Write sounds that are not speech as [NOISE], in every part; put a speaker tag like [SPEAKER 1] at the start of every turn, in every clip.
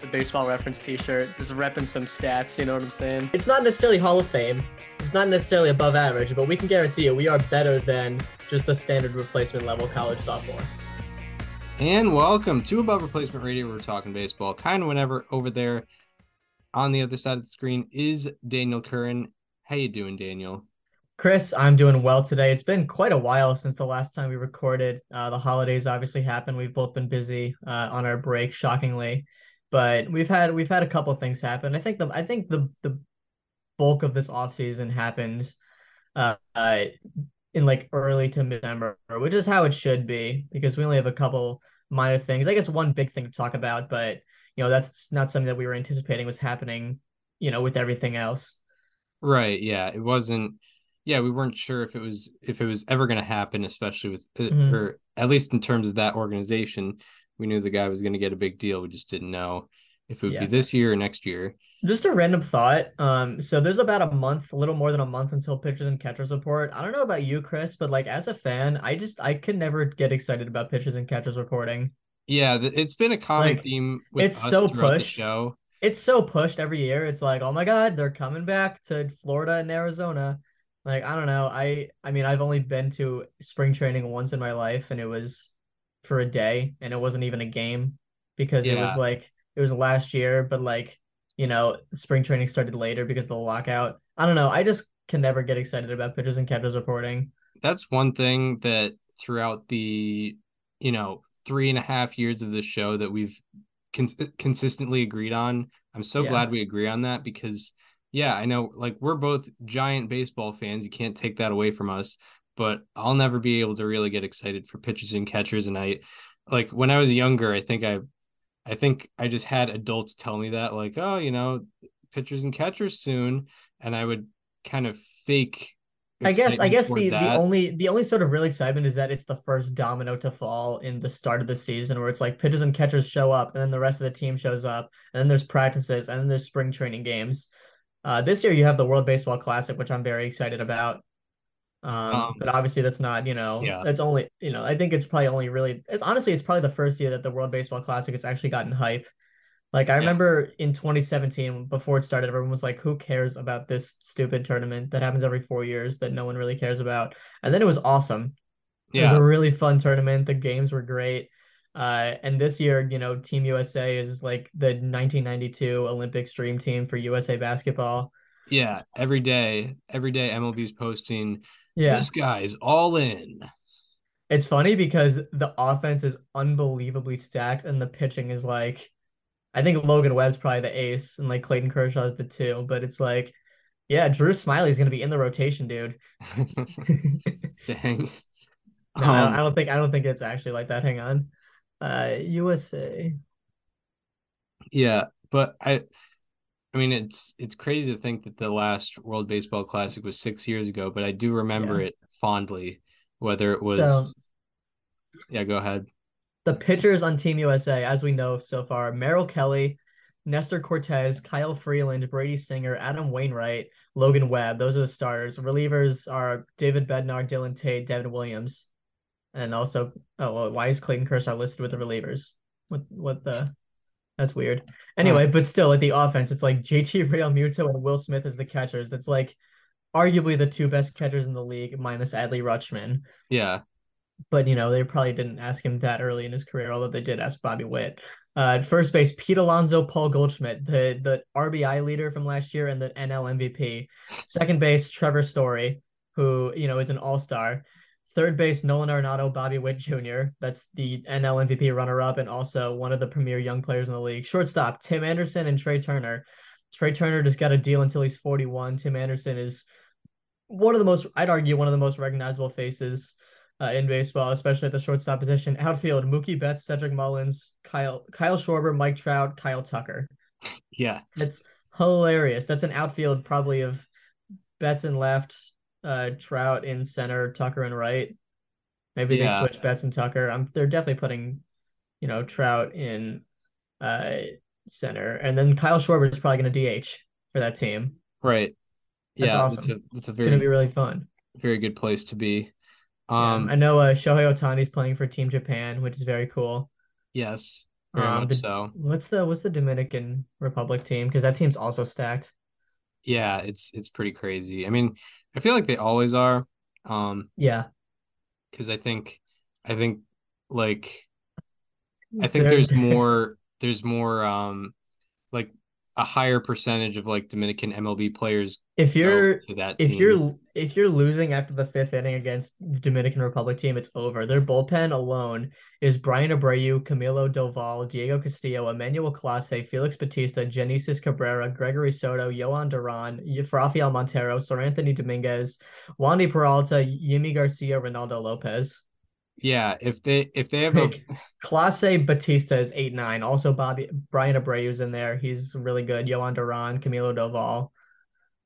[SPEAKER 1] the baseball reference T-shirt, just repping some stats. You know what I'm saying?
[SPEAKER 2] It's not necessarily Hall of Fame. It's not necessarily above average, but we can guarantee you we are better than just the standard replacement level college sophomore.
[SPEAKER 3] And welcome to Above Replacement Radio. We're talking baseball kind of whenever over there on the other side of the screen is Daniel Curran. How you doing, Daniel?
[SPEAKER 2] Chris, I'm doing well today. It's been quite a while since the last time we recorded. Uh, the holidays obviously happened. We've both been busy uh, on our break, shockingly, but we've had we've had a couple things happen. I think the I think the the bulk of this offseason happens uh, uh, in like early to mid-December, which is how it should be because we only have a couple minor things. I guess one big thing to talk about, but you know that's not something that we were anticipating was happening. You know, with everything else.
[SPEAKER 3] Right. Yeah. It wasn't. Yeah, we weren't sure if it was if it was ever going to happen, especially with mm-hmm. or at least in terms of that organization. We knew the guy was going to get a big deal. We just didn't know if it would yeah. be this year or next year.
[SPEAKER 2] Just a random thought. Um, so there's about a month, a little more than a month until pitchers and catchers report. I don't know about you, Chris, but like as a fan, I just I can never get excited about pitchers and catchers reporting.
[SPEAKER 3] Yeah, it's been a common like, theme with it's us so throughout pushed. the show.
[SPEAKER 2] It's so pushed every year. It's like, oh my god, they're coming back to Florida and Arizona. Like I don't know. I I mean, I've only been to spring training once in my life, and it was for a day, and it wasn't even a game because yeah. it was like it was last year, but like you know, spring training started later because of the lockout. I don't know. I just can never get excited about pitchers and catchers reporting.
[SPEAKER 3] That's one thing that throughout the you know three and a half years of the show that we've cons- consistently agreed on. I'm so yeah. glad we agree on that because yeah, I know like we're both giant baseball fans. You can't take that away from us, but I'll never be able to really get excited for pitchers and catchers. And I like when I was younger, I think I I think I just had adults tell me that, like, oh, you know, pitchers and catchers soon. And I would kind of fake
[SPEAKER 2] I guess I guess the, the only the only sort of real excitement is that it's the first domino to fall in the start of the season where it's like pitchers and catchers show up and then the rest of the team shows up and then there's practices and then there's spring training games. Uh, this year you have the World Baseball Classic, which I'm very excited about. Um, um, but obviously that's not, you know, yeah. that's only, you know, I think it's probably only really, it's honestly, it's probably the first year that the World Baseball Classic has actually gotten hype. Like I yeah. remember in 2017, before it started, everyone was like, "Who cares about this stupid tournament that happens every four years that no one really cares about?" And then it was awesome. Yeah. It was a really fun tournament. The games were great. Uh, and this year, you know, Team USA is like the 1992 Olympics dream team for USA basketball.
[SPEAKER 3] Yeah, every day, every day MLB's posting. Yeah, this guy's all in.
[SPEAKER 2] It's funny because the offense is unbelievably stacked, and the pitching is like I think Logan Webb's probably the ace and like Clayton Kershaw is the two, but it's like, yeah, Drew Smyly's gonna be in the rotation, dude. [LAUGHS]
[SPEAKER 3] Dang. [LAUGHS]
[SPEAKER 2] No, um, I don't think I don't think it's actually like that. Hang on. Uh USA.
[SPEAKER 3] Yeah, but I I mean it's it's crazy to think that the last World Baseball Classic was six years ago, but I do remember yeah. it fondly, whether it was so, yeah, go ahead.
[SPEAKER 2] The pitchers on Team USA, as we know so far, Merrill Kelly, Nestor Cortes, Kyle Freeland, Brady Singer, Adam Wainwright, Logan Webb. Those are the starters. Relievers are David Bednar, Dillon Tate, Devin Williams, and also oh, well, why is Clayton Kershaw listed with the relievers? What what the? That's weird. Anyway, but still at the offense, it's like JT [LAUGHS] Realmuto and Will Smith as the catchers. That's like arguably the two best catchers in the league, minus Adley Rutschman.
[SPEAKER 3] Yeah
[SPEAKER 2] but you know they probably didn't ask him that early in his career, although they did ask Bobby Witt. Uh, at first base, Pete Alonso, Paul Goldschmidt, the the RBI leader from last year and the NL MVP. Second base, Trevor Story, who you know is an All Star. Third base, Nolan Arenado, Bobby Witt Jr. That's the NL MVP runner-up and also one of the premier young players in the league. Shortstop, Tim Anderson and Trea Turner. Trea Turner just got a deal until he's 41. Tim Anderson is one of the most, I'd argue, one of the most recognizable faces uh, in baseball, especially at the shortstop position. Outfield: Mookie Betts, Cedric Mullins, Kyle Kyle Schwarber, Mike Trout, Kyle Tucker.
[SPEAKER 3] Yeah,
[SPEAKER 2] that's hilarious. That's an outfield probably of Betts and left, uh, Trout in center, Tucker in right. Maybe yeah. they switch Betts and Tucker. I'm they're definitely putting, you know, Trout in uh center, and then Kyle Schwarber is probably going to DH for that team.
[SPEAKER 3] Right. That's yeah, awesome. That's a, that's a very
[SPEAKER 2] going to be really fun.
[SPEAKER 3] Very good place to be.
[SPEAKER 2] Um, yeah, I know uh, Shohei Ohtani is playing for Team Japan, which is very cool.
[SPEAKER 3] Yes, very um,
[SPEAKER 2] the,
[SPEAKER 3] so.
[SPEAKER 2] What's the what's the Dominican Republic team? Because that team's also stacked.
[SPEAKER 3] Yeah, it's it's pretty crazy. I mean, I feel like they always are. Um,
[SPEAKER 2] yeah,
[SPEAKER 3] because I think I think like I think there's [LAUGHS] more there's more um like a higher percentage of like Dominican MLB players.
[SPEAKER 2] If you're that if you're if you're losing after the fifth inning against the Dominican Republic team, it's over. Their bullpen alone is Bryan Abreu, Camilo Doval, Diego Castillo, Emmanuel Clase, Felix Bautista, Genesis Cabrera, Gregory Soto, Jhoan Duran, Rafael Montero, Seranthony Dominguez, Wandy Peralta, Yimi Garcia, Reynaldo Lopez.
[SPEAKER 3] Yeah, if they if they have a
[SPEAKER 2] Clase Bautista is eight nine. Also, Bobby Bryan Abreu's in there. He's really good. Jhoan Duran, Camilo Doval.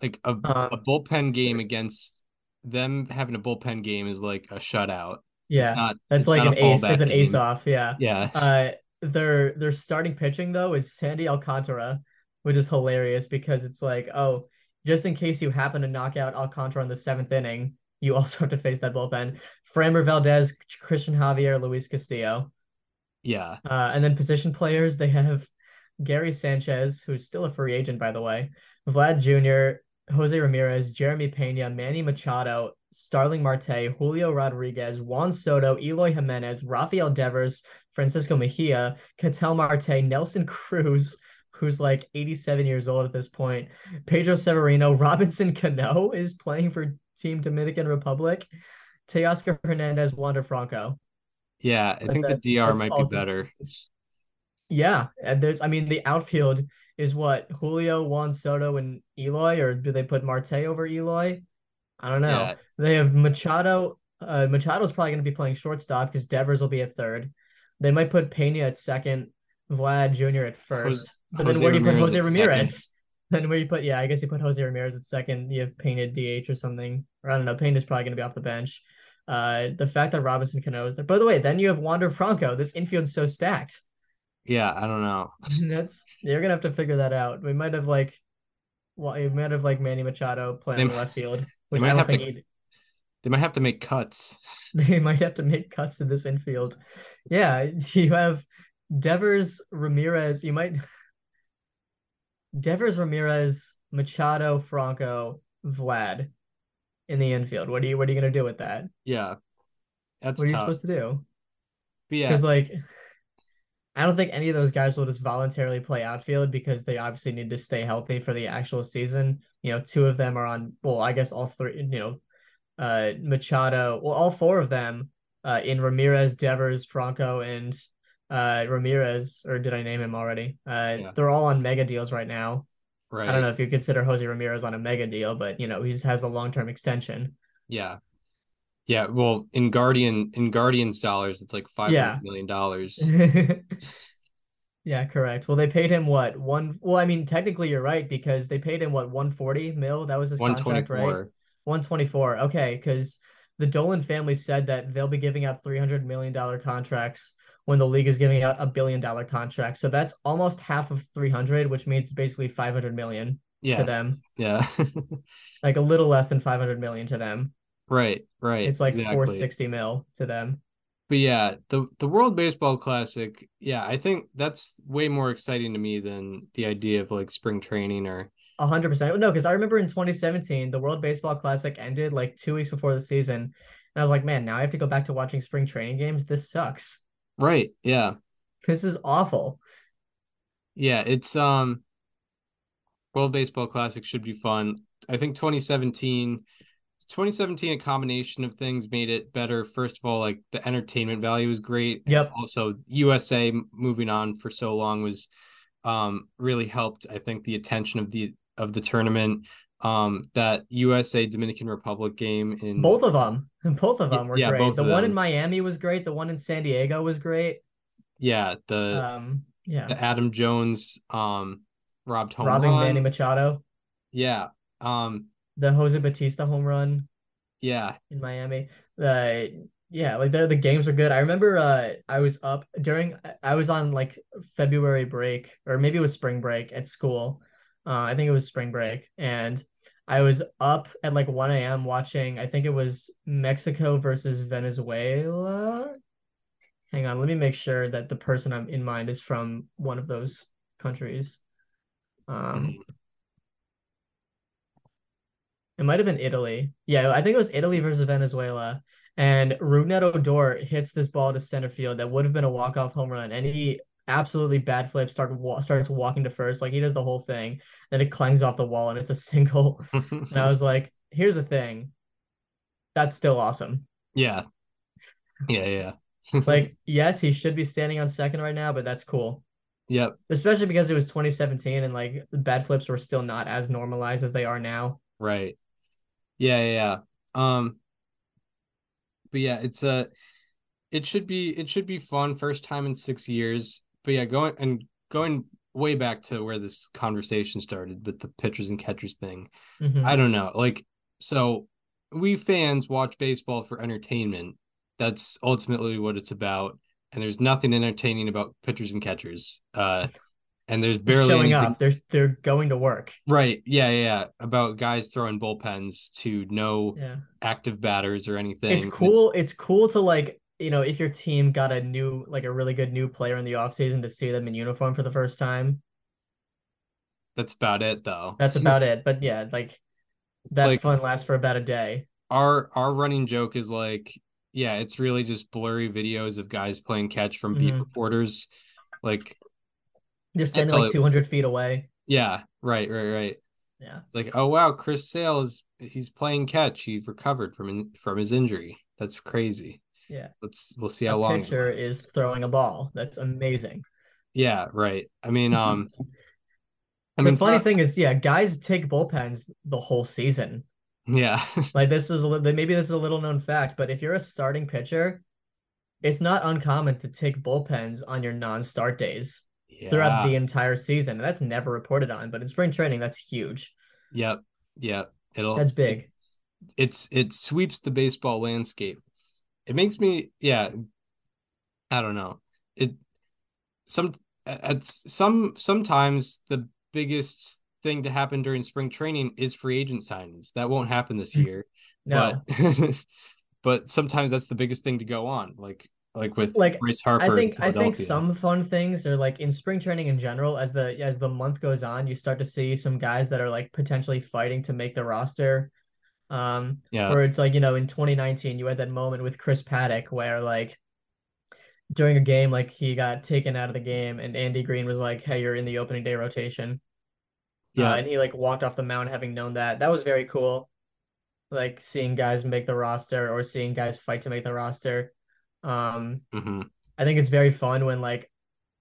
[SPEAKER 3] Like a, um, a bullpen game against them having a bullpen game is like a shutout.
[SPEAKER 2] Yeah, it's not. That's like an ace. It's an game. ace off. Yeah.
[SPEAKER 3] Yeah.
[SPEAKER 2] Uh, their their starting pitching though is Sandy Alcantara, which is hilarious because it's like, oh, just in case you happen to knock out Alcantara in the seventh inning, you also [LAUGHS] have to face that bullpen. Framber Valdez, Christian Javier, Luis Castillo.
[SPEAKER 3] Yeah.
[SPEAKER 2] Uh, and then position players, they have Gary Sanchez, who's still a free agent, by the way, Vlad Jr., Jose Ramirez, Jeremy Pena, Manny Machado, Starling Marte, Julio Rodriguez, Juan Soto, Eloy Jimenez, Rafael Devers, Francisco Mejia, Ketel Marte, Nelson Cruz, who's like 87 years old at this point, Pedro Severino, Robinson Cano is playing for Team Dominican Republic, Teoscar Hernandez, Wander Franco.
[SPEAKER 3] Yeah, I think the DR might also, be better.
[SPEAKER 2] Yeah, and there's I mean the outfield is what Julio, Juan Soto, and Eloy, or do they put Marte over Eloy? I don't know. Yeah. They have Machado. Uh, Machado's probably going to be playing shortstop because Devers will be at third. They might put Pena at second, Vlad Jr. at first. Jose, but then where do you put Jose Ramirez? Then where you put, yeah, I guess you put Jose Ramirez at second. You have painted DH or something, or I don't know. Painted is probably going to be off the bench. Uh, the fact that Robinson Cano is there. By the way, then you have Wander Franco. This infield's so stacked.
[SPEAKER 3] Yeah, I don't know. [LAUGHS]
[SPEAKER 2] That's you're gonna have to figure that out. We might have like, well, we might have like Manny Machado playing they, left field, [LAUGHS] which I don't think
[SPEAKER 3] to, they might have to make cuts. [LAUGHS]
[SPEAKER 2] They might have to make cuts to this infield. Yeah, you have Devers, Ramirez. You might Devers, Ramirez, Machado, Franco, Vlad in the infield. What are you what are you gonna do with that?
[SPEAKER 3] Yeah.
[SPEAKER 2] That's what are tough. you supposed to do? But yeah. Because like I don't think any of those guys will just voluntarily play outfield because they obviously need to stay healthy for the actual season. You know, two of them are on well, I guess all three, you know, uh Machado, well, all four of them uh in Ramirez, Devers, Franco, and uh Ramirez, or did I name him already? Uh yeah. they're all on mega deals right now. Right. I don't know if you consider Jose Ramirez on a mega deal, but you know, he has a long term extension.
[SPEAKER 3] Yeah. Yeah. Well, in Guardian in Guardians dollars, it's like five yeah. million dollars. [LAUGHS]
[SPEAKER 2] yeah, correct. Well, they paid him what one well, I mean, technically you're right, because they paid him what 140 mil. That was his contract, right? 124. Okay, because the Dolan family said that they'll be giving out three hundred million dollar contracts when the league is giving out a billion dollar contract. So that's almost half of 300, which means basically 500 million
[SPEAKER 3] yeah.
[SPEAKER 2] to them.
[SPEAKER 3] Yeah. [LAUGHS]
[SPEAKER 2] like a little less than 500 million to them.
[SPEAKER 3] Right, right.
[SPEAKER 2] It's like exactly. 460 mil to them.
[SPEAKER 3] But yeah, the the World Baseball Classic, yeah, I think that's way more exciting to me than the idea of like spring training or
[SPEAKER 2] a hundred percent. No, because I remember in 2017, the World Baseball Classic ended like two weeks before the season. And I was like, man, now I have to go back to watching spring training games. This sucks.
[SPEAKER 3] Right. Yeah.
[SPEAKER 2] This is awful.
[SPEAKER 3] Yeah, it's um World Baseball Classic should be fun. I think 2017 2017 a combination of things made it better. First of all, like the entertainment value was great.
[SPEAKER 2] Yep.
[SPEAKER 3] Also, USA moving on for so long was um really helped I think the attention of the of the tournament um that USA Dominican Republic game in
[SPEAKER 2] both of them [LAUGHS] both of them were yeah, great. The one in Miami was great. The one in San Diego was great.
[SPEAKER 3] Yeah, the
[SPEAKER 2] um yeah
[SPEAKER 3] the Adam Jones um robbed home
[SPEAKER 2] robbing
[SPEAKER 3] run.
[SPEAKER 2] Manny Machado.
[SPEAKER 3] Yeah. Um
[SPEAKER 2] the Jose Bautista home run.
[SPEAKER 3] Yeah.
[SPEAKER 2] In Miami. The Yeah, like the the games are good. I remember uh I was up during I was on like February break or maybe it was spring break at school. Uh I think it was spring break and I was up at like 1 a.m. watching I think it was Mexico versus Venezuela. Hang on, let me make sure that the person I'm in mind is from one of those countries. Um mm-hmm. It might have been Italy. Yeah, I think it was Italy versus Venezuela and Rougned Odor hits this ball to center field that would have been a walk-off home run, and he absolutely bad flip start starts walking to first, like he does the whole thing. Then it clangs off the wall and it's a single. [LAUGHS] and I was like, here's the thing. That's still awesome.
[SPEAKER 3] Yeah. Yeah, yeah. [LAUGHS]
[SPEAKER 2] like, yes, he should be standing on second right now, but that's cool.
[SPEAKER 3] Yep.
[SPEAKER 2] Especially because it was 2017 and like the bad flips were still not as normalized as they are now.
[SPEAKER 3] Right. Yeah, yeah, yeah. Um but yeah, it's a it should be it should be fun. First time in six years. But yeah, going and going way back to where this conversation started with the pitchers and catchers thing. Mm-hmm. I don't know. Like so we fans watch baseball for entertainment. That's ultimately what it's about. And there's nothing entertaining about pitchers and catchers. Uh and there's barely
[SPEAKER 2] showing anything... up. They're they're going to work.
[SPEAKER 3] Right. Yeah, yeah. About guys throwing bullpens to no yeah. active batters or anything.
[SPEAKER 2] It's cool. It's... it's cool to like, you know, if your team got a new like a really good new player in the offseason to see them in uniform for the first time.
[SPEAKER 3] That's about it though.
[SPEAKER 2] That's [LAUGHS] about it. But yeah, like that like, fun lasts for about a day.
[SPEAKER 3] Our our running joke is like, yeah, it's really just blurry videos of guys playing catch from beat mm-hmm. reporters. Like
[SPEAKER 2] just standing like 200 feet away.
[SPEAKER 3] Yeah, right, right, right.
[SPEAKER 2] Yeah.
[SPEAKER 3] It's like, oh wow, Chris Sale is he's playing catch. He recovered from from his injury. That's crazy.
[SPEAKER 2] Yeah.
[SPEAKER 3] Let's we'll see how long.
[SPEAKER 2] Pitcher is throwing a ball. That's amazing.
[SPEAKER 3] Yeah, right. I mean, um
[SPEAKER 2] I mean, the funny thing is, yeah, guys take bullpens the whole season.
[SPEAKER 3] Yeah. [LAUGHS]
[SPEAKER 2] like this is a little, maybe this is a little known fact, but if you're a starting pitcher, it's not uncommon to take bullpens on your non-start days yeah. throughout the entire season. That's never reported on, but in spring training, that's huge.
[SPEAKER 3] Yep. Yep. It'll
[SPEAKER 2] that's big.
[SPEAKER 3] It's it sweeps the baseball landscape. It makes me yeah. I don't know. It some at some sometimes the biggest thing to happen during spring training is free agent signings. That won't happen this mm. year.
[SPEAKER 2] no.
[SPEAKER 3] But [LAUGHS] but sometimes that's the biggest thing to go on. Like like with like Bryce Harper.
[SPEAKER 2] I think I think some fun things are like in spring training in general. As the as the month goes on, you start to see some guys that are like potentially fighting to make the roster. Um, yeah. Where it's like you know in 2019 you had that moment with Chris Paddack where like during a game like he got taken out of the game and Andy Green was like, "Hey, you're in the opening day rotation." Yeah, uh, and he like walked off the mound having known that. That was very cool. Like seeing guys make the roster or seeing guys fight to make the roster. Um, mm-hmm. I think it's very fun when like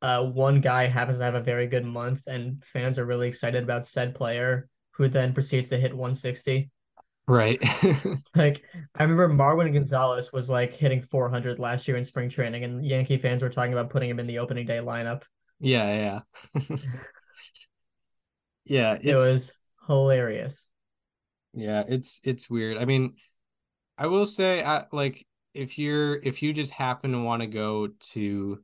[SPEAKER 2] uh, one guy happens to have a very good month and fans are really excited about said player who then proceeds to hit 160.
[SPEAKER 3] Right. [LAUGHS]
[SPEAKER 2] like I remember Marwin Gonzalez was like hitting 400 last year in spring training, and Yankee fans were talking about putting him in the opening day lineup.
[SPEAKER 3] Yeah, yeah, [LAUGHS] yeah. [LAUGHS]
[SPEAKER 2] It was hilarious.
[SPEAKER 3] Yeah, it's it's weird. I mean, I will say, I like if you're if you just happen to want to go to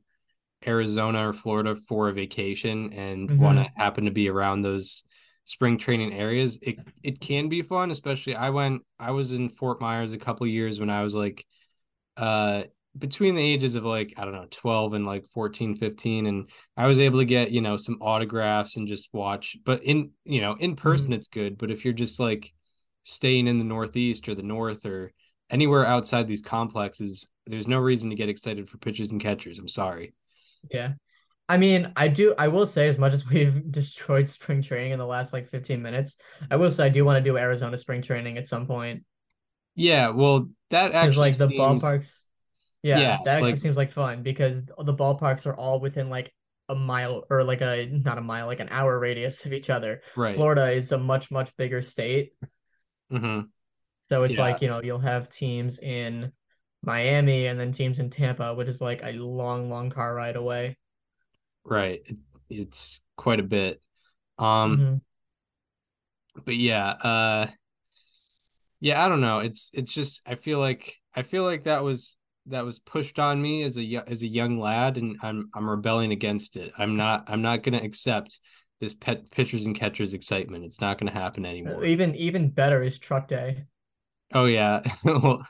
[SPEAKER 3] Arizona or Florida for a vacation and mm-hmm. want to happen to be around those spring training areas, it it can be fun. Especially I went I was in Fort Myers a couple years when I was like uh between the ages of like I don't know 12 and like 14 15 and I was able to get you know some autographs and just watch but in you know in person mm-hmm. it's good but if you're just like staying in the northeast or the north or anywhere outside these complexes, there's no reason to get excited for pitchers and catchers. I'm sorry.
[SPEAKER 2] Yeah. I mean, I do. I will say, as much as [LAUGHS] we've destroyed spring training in the last like 15 minutes, I will say I do want to do Arizona spring training at some point.
[SPEAKER 3] Yeah, well, that actually
[SPEAKER 2] like the ballparks. Yeah, yeah, that actually like... seems like fun because the ballparks are all within like a mile or like a not a mile, like an hour radius of each other.
[SPEAKER 3] Right.
[SPEAKER 2] Florida is a much much bigger state.
[SPEAKER 3] Mm-hmm.
[SPEAKER 2] So it's yeah. like, you know, you'll have teams in Miami and then teams in Tampa, which is like a long, long car ride away.
[SPEAKER 3] Right. It's quite a bit. Um mm-hmm. but yeah, uh yeah, I don't know. It's it's just I feel like I feel like that was that was pushed on me as a as a young lad, and I'm I'm rebelling against it. I'm not I'm not going to accept this pet pitchers and catchers excitement. It's not going to happen anymore.
[SPEAKER 2] Even even better is truck day.
[SPEAKER 3] Oh yeah. [LAUGHS] well,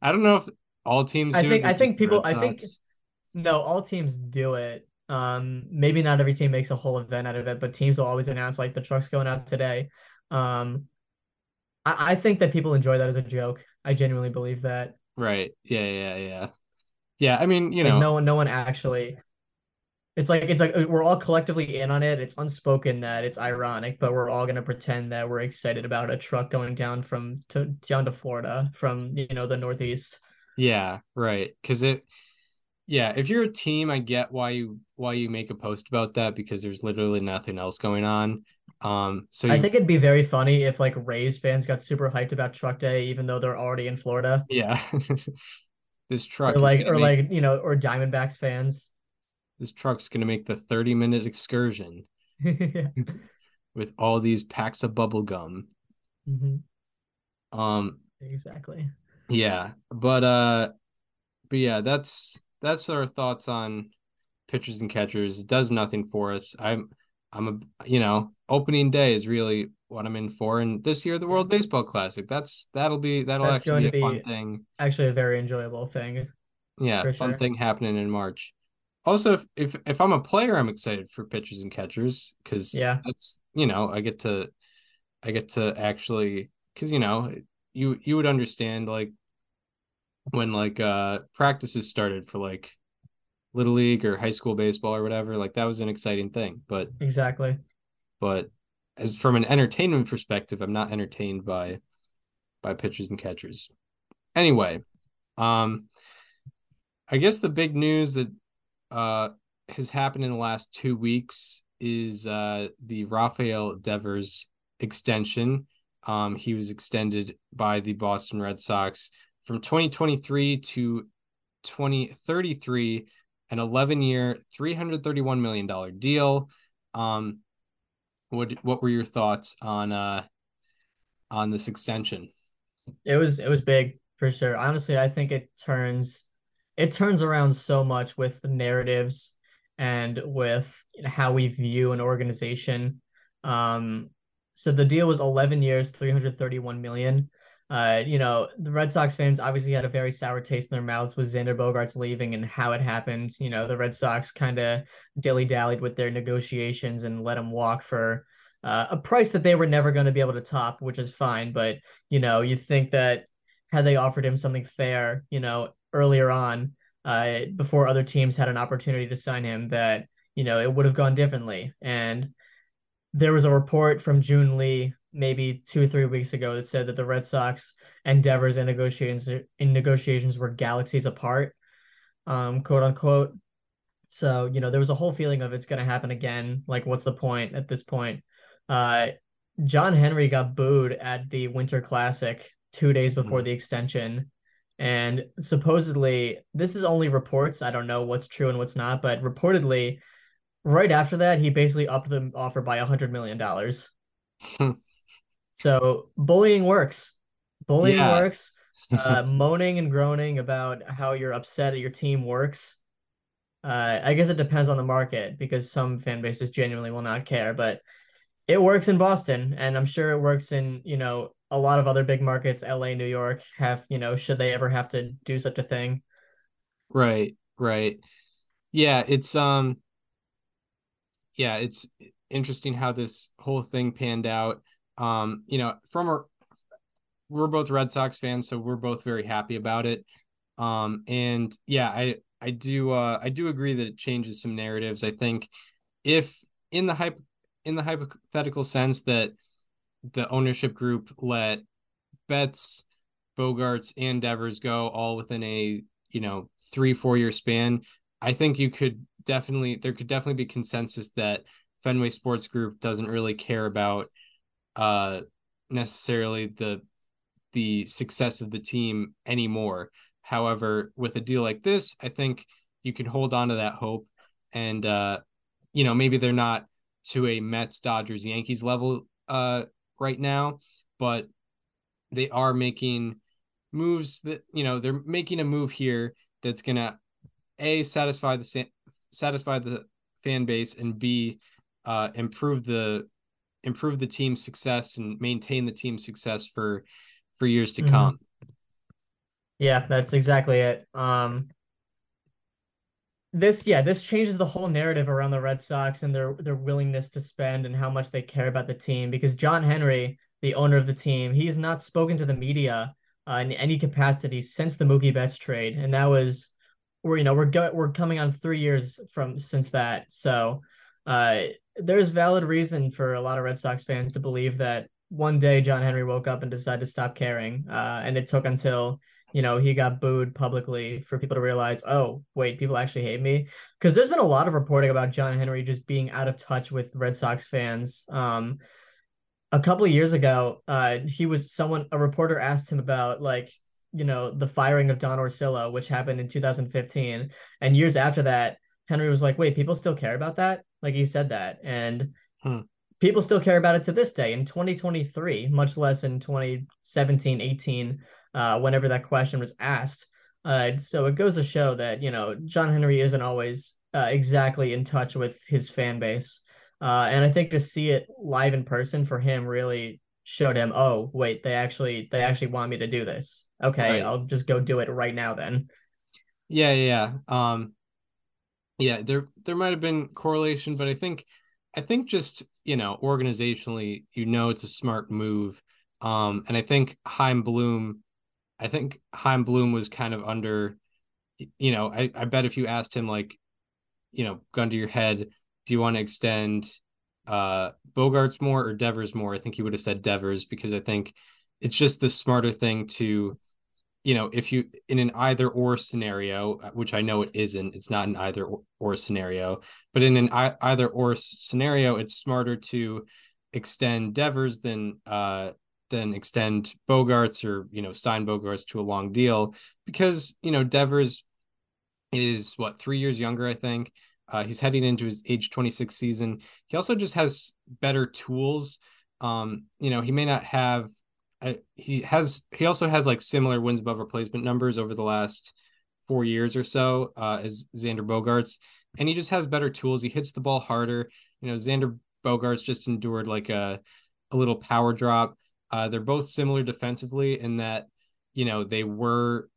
[SPEAKER 3] I don't know if all teams.
[SPEAKER 2] I think I think people. I think no, all teams do it. Um, maybe not every team makes a whole event out of it, but teams will always announce like the truck's going out today. Um, I, I think that people enjoy that as a joke. I genuinely believe that.
[SPEAKER 3] Right. Yeah. Yeah. Yeah. Yeah. I mean, you like know,
[SPEAKER 2] no one, no one actually. It's like it's like we're all collectively in on it. It's unspoken that it's ironic, but we're all gonna pretend that we're excited about a truck going down from to down to Florida from you know the Northeast.
[SPEAKER 3] Yeah. Right. Because it. Yeah, if you're a team, I get why you why you make a post about that because there's literally nothing else going on. Um, so
[SPEAKER 2] you... I think it'd be very funny if like Rays fans got super hyped about Truck Day, even though they're already in Florida.
[SPEAKER 3] Yeah, [LAUGHS] this truck,
[SPEAKER 2] or like, or make... like you know, or Diamondbacks fans.
[SPEAKER 3] This truck's gonna make the 30 minute excursion [LAUGHS] with all these packs of bubble gum. Mm-hmm. Um,
[SPEAKER 2] exactly.
[SPEAKER 3] Yeah, but uh, but yeah, that's that's our thoughts on pitchers and catchers. It does nothing for us. I'm I'm a you know opening day is really what I'm in for, and this year the World Baseball Classic. That's that'll be that'll that's actually be a fun thing.
[SPEAKER 2] Actually, a very enjoyable thing.
[SPEAKER 3] Yeah, fun sure. thing happening in March. Also, if, if if I'm a player, I'm excited for pitchers and catchers because yeah, that's you know I get to I get to actually because you know you you would understand like when like uh practices started for like little league or high school baseball or whatever like that was an exciting thing but
[SPEAKER 2] exactly.
[SPEAKER 3] but as from an entertainment perspective i'm not entertained by by pitchers and catchers. Anyway um i guess the big news that uh has happened in the last two weeks is uh the rafael devers extension. Um he was extended by the boston red sox from 2023 to 2033 an 11 year, $331 million deal. Um, what, what were your thoughts on, uh, on this extension?
[SPEAKER 2] It was, it was big for sure. Honestly, I think it turns, it turns around so much with narratives and with how we view an organization. Um, so the deal was 11 years, 331 million. Uh, you know, the Red Sox fans obviously had a very sour taste in their mouths with Xander Bogaerts leaving and how it happened. You know, the Red Sox kind of dilly dallied with their negotiations and let him walk for uh, a price that they were never going to be able to top, which is fine. But, you know, you think that had they offered him something fair, you know, earlier on, uh, before other teams had an opportunity to sign him, that, you know, it would have gone differently. And there was a report from June Lee maybe two or three weeks ago that said that the Red Sox and Devers and negotiations in negotiations were galaxies apart, um, quote unquote. So you know there was a whole feeling of it's going to happen again. Like, what's the point at this point? Uh, John Henry got booed at the Winter Classic two days before mm-hmm. the extension. And supposedly, this is only reports. I don't know what's true and what's not, but reportedly, right after that, he basically upped the offer by a hundred million dollars. So bullying works. Bullying yeah. works. [LAUGHS] Uh, moaning and groaning about how you're upset at your team works. Uh, I guess it depends on the market because some fan bases genuinely will not care, but it works in Boston, and I'm sure it works in you know a lot of other big markets. L.A., New York have you know should they ever have to do such a thing?
[SPEAKER 3] Right, right. Yeah, it's um, yeah, it's interesting how this whole thing panned out. Um, you know, from our we're both Red Sox fans, so we're both very happy about it. Um, and yeah, I I do uh I do agree that it changes some narratives. I think if in the hype in the hypothetical sense that the ownership group let Betts, Bogaerts, and Devers go all within a you know three four year span, I think you could definitely there could definitely be consensus that Fenway Sports Group doesn't really care about uh necessarily the the success of the team anymore. However, with a deal like this, I think you can hold on to that hope and uh you know, maybe they're not to a Mets, Dodgers, Yankees level uh right now, but they are making moves that you know they're making a move here that's gonna a satisfy the satisfy the fan base and b uh, improve the improve the team's success and maintain the team's success for for years to mm-hmm. come.
[SPEAKER 2] Yeah, that's exactly it. Um this yeah, this changes the whole narrative around the Red Sox and their their willingness to spend and how much they care about the team because John Henry, the owner of the team, he has not spoken to the media uh, in any capacity since the Mookie Betts trade and that was we're you know we're go- we're coming on 3 years from since that. So, uh there's valid reason for a lot of Red Sox fans to believe that one day John Henry woke up and decided to stop caring. Uh, and it took until you know he got booed publicly for people to realize, oh wait, people actually hate me. Because there's been a lot of reporting about John Henry just being out of touch with Red Sox fans. Um, a couple of years ago, uh, he was someone a reporter asked him about like you know the firing of Don Orsillo, which happened in 2015, and years after that, Henry was like, wait, people still care about that? Like he said that. And hmm. people still care about it to this day in 2023, much less in 2017, 18, uh, whenever that question was asked. Uh, so it goes to show that, you know, John Henry isn't always uh, exactly in touch with his fan base. Uh, and I think to see it live in person for him really showed him, oh, wait, they actually they actually want me to do this. Okay, right. I'll just go do it right now then.
[SPEAKER 3] Yeah, yeah. Um yeah, there there might have been correlation, but I think I think just you know organizationally, you know, it's a smart move. Um, and I think Chaim Bloom, I think Chaim Bloom was kind of under, you know, I, I bet if you asked him like, you know, gun to your head, do you want to extend uh Bogaerts more or Devers more? I think he would have said Devers because I think it's just the smarter thing to you know, if you in an either or scenario, uh, which I know it isn't, it's not an either or scenario, but in an either or scenario, it's smarter to extend Devers than uh than extend Bogaerts or you know sign Bogaerts to a long deal because you know Devers is what three years younger, I think. Uh, he's heading into his age 26 season. He also just has better tools. Um, you know, he may not have he has he also has like similar wins above replacement numbers over the last four years or so uh, as Xander Bogaerts, and he just has better tools. He hits the ball harder. You know, Xander Bogaerts just endured like a a little power drop. Uh, they're both similar defensively in that you know they were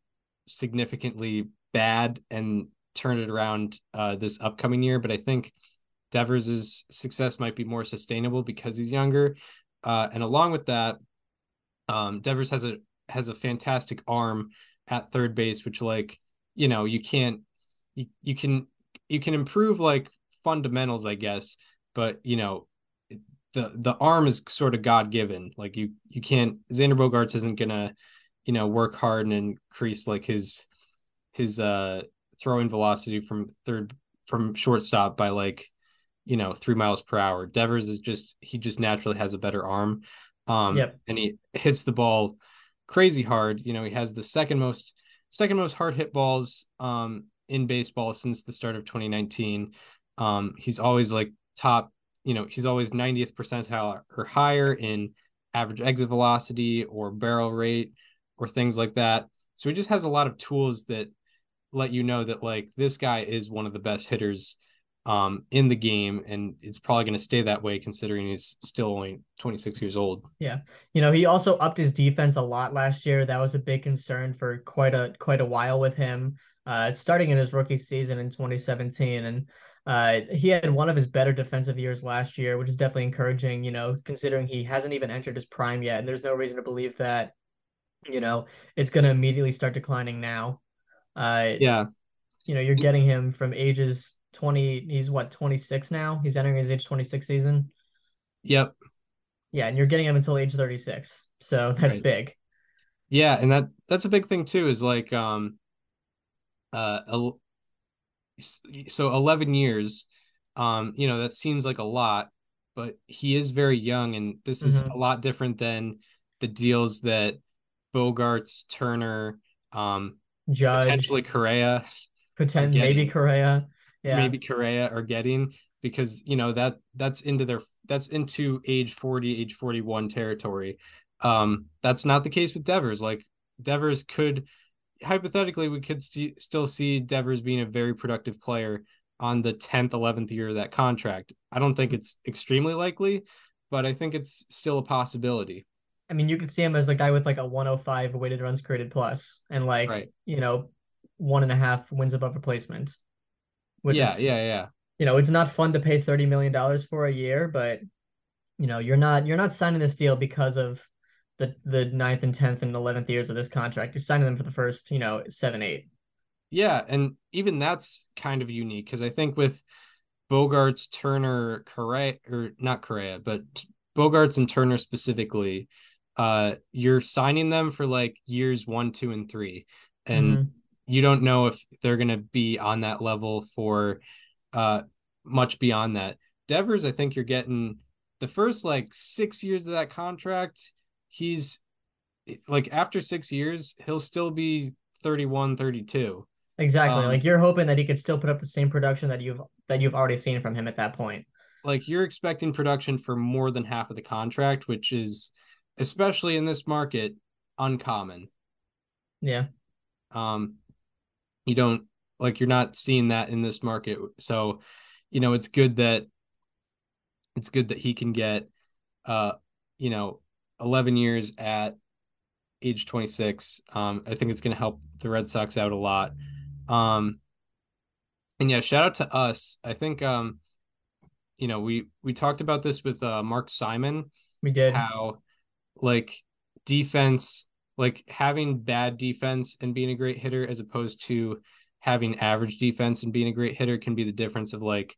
[SPEAKER 3] significantly bad and turned it around uh, this upcoming year, but I think Devers' success might be more sustainable because he's younger. Uh, and along with that, um, Devers has a has a fantastic arm at third base, which like you know you can't you, you can you can improve like fundamentals, I guess, but you know the the arm is sort of God given. Like you you can't Xander Bogaerts isn't gonna you know work hard and increase like his his uh throwing velocity from third from shortstop by like you know three miles per hour. Devers is just he just naturally has a better arm. Um, yep. and he hits the ball crazy hard. You know, he has the second most second most hard hit balls um in baseball since the start of 2019. Um, he's always like top, you know, he's always 90th percentile or higher in average exit velocity or barrel rate or things like that. So he just has a lot of tools that let you know that like this guy is one of the best hitters um, in the game, and it's probably going to stay that way considering he's still only 26 years old.
[SPEAKER 2] Yeah, you know, he also upped his defense a lot last year. That was a big concern for quite a quite a while with him. Uh, starting in his rookie season in 2017, and uh, he had one of his better defensive years last year, which is definitely encouraging. You know, considering he hasn't even entered his prime yet, and there's no reason to believe that, you know, it's going to immediately start declining now. Uh,
[SPEAKER 3] yeah,
[SPEAKER 2] you know, you're getting him from ages 20 he's what 26 now? He's entering his age 26 season?
[SPEAKER 3] Yep.
[SPEAKER 2] Yeah and you're getting him until age 36 so [LAUGHS] that's right. big.
[SPEAKER 3] Yeah and that that's a big thing too is like um uh so 11 years um you know that seems like a lot but he is very young and this is mm-hmm. a lot different than the deals that bogaerts turner um Judge, potentially correa
[SPEAKER 2] Pretend maybe correa
[SPEAKER 3] yeah. maybe Correa are getting because you know that that's into their that's into age 40 age 41 territory um that's not the case with Devers like Devers could hypothetically we could st- still see Devers being a very productive player on the 10th 11th year of that contract. I don't think it's extremely likely, but I think it's still a possibility.
[SPEAKER 2] I mean, you could see him as a guy with like a 105 weighted runs created plus and like right. you know one and a half wins above replacement.
[SPEAKER 3] Which yeah, is, yeah, yeah.
[SPEAKER 2] You know, it's not fun to pay 30 million dollars for a year, but you know, you're not you're not signing this deal because of the the ninth and tenth and eleventh years of this contract. You're signing them for the first, you know, seven, eight.
[SPEAKER 3] Yeah, and even that's kind of unique because I think with Bogaerts, Turner, Correa, or not Correa, but Bogaerts and Turner specifically, uh, you're signing them for like years one, two, and three, and mm-hmm. You don't know if they're gonna be on that level for uh much beyond that. Devers, I think you're getting the first like six years of that contract he's like after six years, he'll still be 31, 32.
[SPEAKER 2] Exactly. Um, like you're hoping that he could still put up the same production that you've that you've already seen from him at that point.
[SPEAKER 3] Like you're expecting production for more than half of the contract, which is especially in this market uncommon.
[SPEAKER 2] Yeah.
[SPEAKER 3] Um you don't like you're not seeing that in this market. So, you know, it's good that it's good that he can get uh you know 11 years at age 26. Um, I think it's going to help the Red Sox out a lot. Um, and yeah, shout out to us. I think, um, you know, we, we talked about this with uh, Mark Simon.
[SPEAKER 2] We did.
[SPEAKER 3] How, like, defense, like having bad defense and being a great hitter as opposed to having average defense and being a great hitter can be the difference of like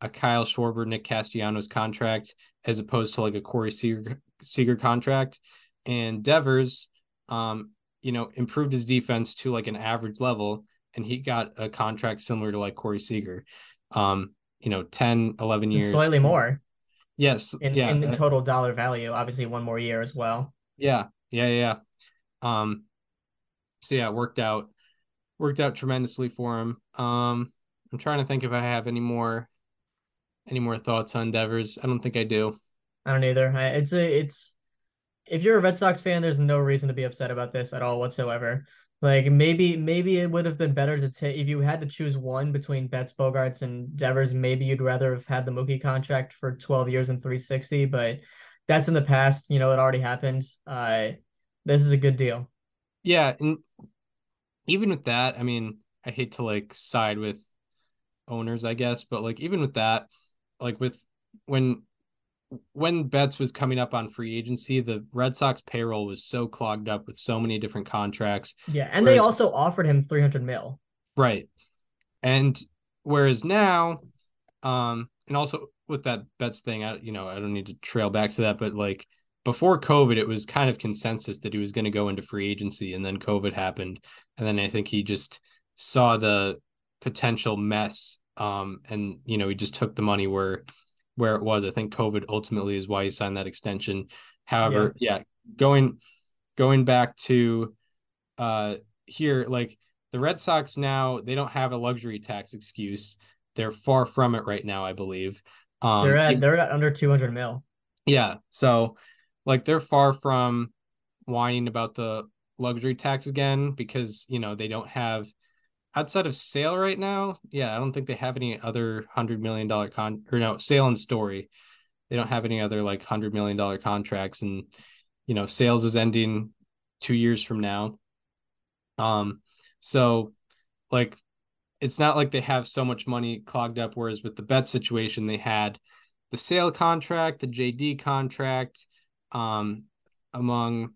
[SPEAKER 3] a Kyle Schwarber, Nick Castellanos contract as opposed to like a Corey Seager, Seager contract. And Devers, um, you know, improved his defense to like an average level and he got a contract similar to like Corey Seager. Um, you know, 10, 11 years.
[SPEAKER 2] Slightly more.
[SPEAKER 3] Yes.
[SPEAKER 2] In,
[SPEAKER 3] yeah.
[SPEAKER 2] in the total dollar value, obviously one more year as well.
[SPEAKER 3] Yeah. Yeah. Yeah. Um, so yeah, it worked out, worked out tremendously for him. Um, I'm trying to think if I have any more any more thoughts on Devers? I don't think I do.
[SPEAKER 2] I don't either. It's a it's if you're a Red Sox fan, there's no reason to be upset about this at all whatsoever. Like maybe maybe it would have been better to take if you had to choose one between Betts, Bogaerts, and Devers. Maybe you'd rather have had the Mookie contract for 12 years and 360, but that's in the past. You know, it already happened. Uh, this is a good deal.
[SPEAKER 3] Yeah, and even with that, I mean, I hate to like side with owners, I guess, but like even with that, like with when when Betts was coming up on free agency, the Red Sox payroll was so clogged up with so many different contracts.
[SPEAKER 2] Yeah, and whereas, they also offered him 300 mil.
[SPEAKER 3] Right. And whereas now um and also with that Betts thing, I you know, I don't need to trail back to that, but like before COVID, it was kind of consensus that he was going to go into free agency, and then COVID happened, and then I think he just saw the potential mess um, and you know he just took the money where where it was. I think COVID ultimately is why he signed that extension. However, yeah, yeah going going back to uh here, like the Red Sox now they don't have a luxury tax excuse. They're far from it right now, I believe.
[SPEAKER 2] Um, they're at they're at under two hundred mil.
[SPEAKER 3] Yeah, so like they're far from whining about the luxury tax again because you know they don't have outside of Sale right now, yeah, I don't think they have any other hundred million dollar con or no Sale and Story. They don't have any other like hundred million dollar contracts, and you know, Sale's is ending two years from now. Um, so like it's not like they have so much money clogged up. Whereas with the bet situation, they had the Sale contract, the JD contract, um, among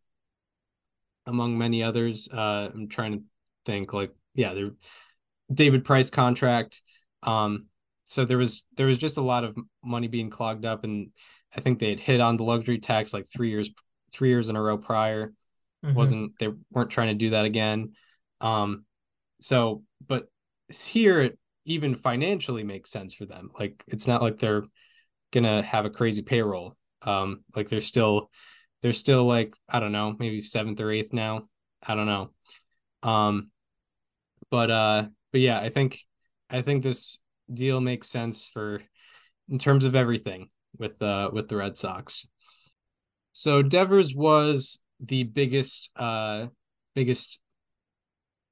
[SPEAKER 3] among many others. Uh, I'm trying to think like yeah, the David Price contract. Um, so there was there was just a lot of money being clogged up, and I think they had hit on the luxury tax like three years three years in a row prior. Mm-hmm. wasn't they weren't trying to do that again. Um, so but here it even financially makes sense for them. Like it's not like they're gonna have a crazy payroll. Um, like they're still they're still like I don't know maybe seventh or eighth now. I don't know. Um, but uh, but yeah, I think I think this deal makes sense for in terms of everything with uh with the Red Sox. So Devers was the biggest uh biggest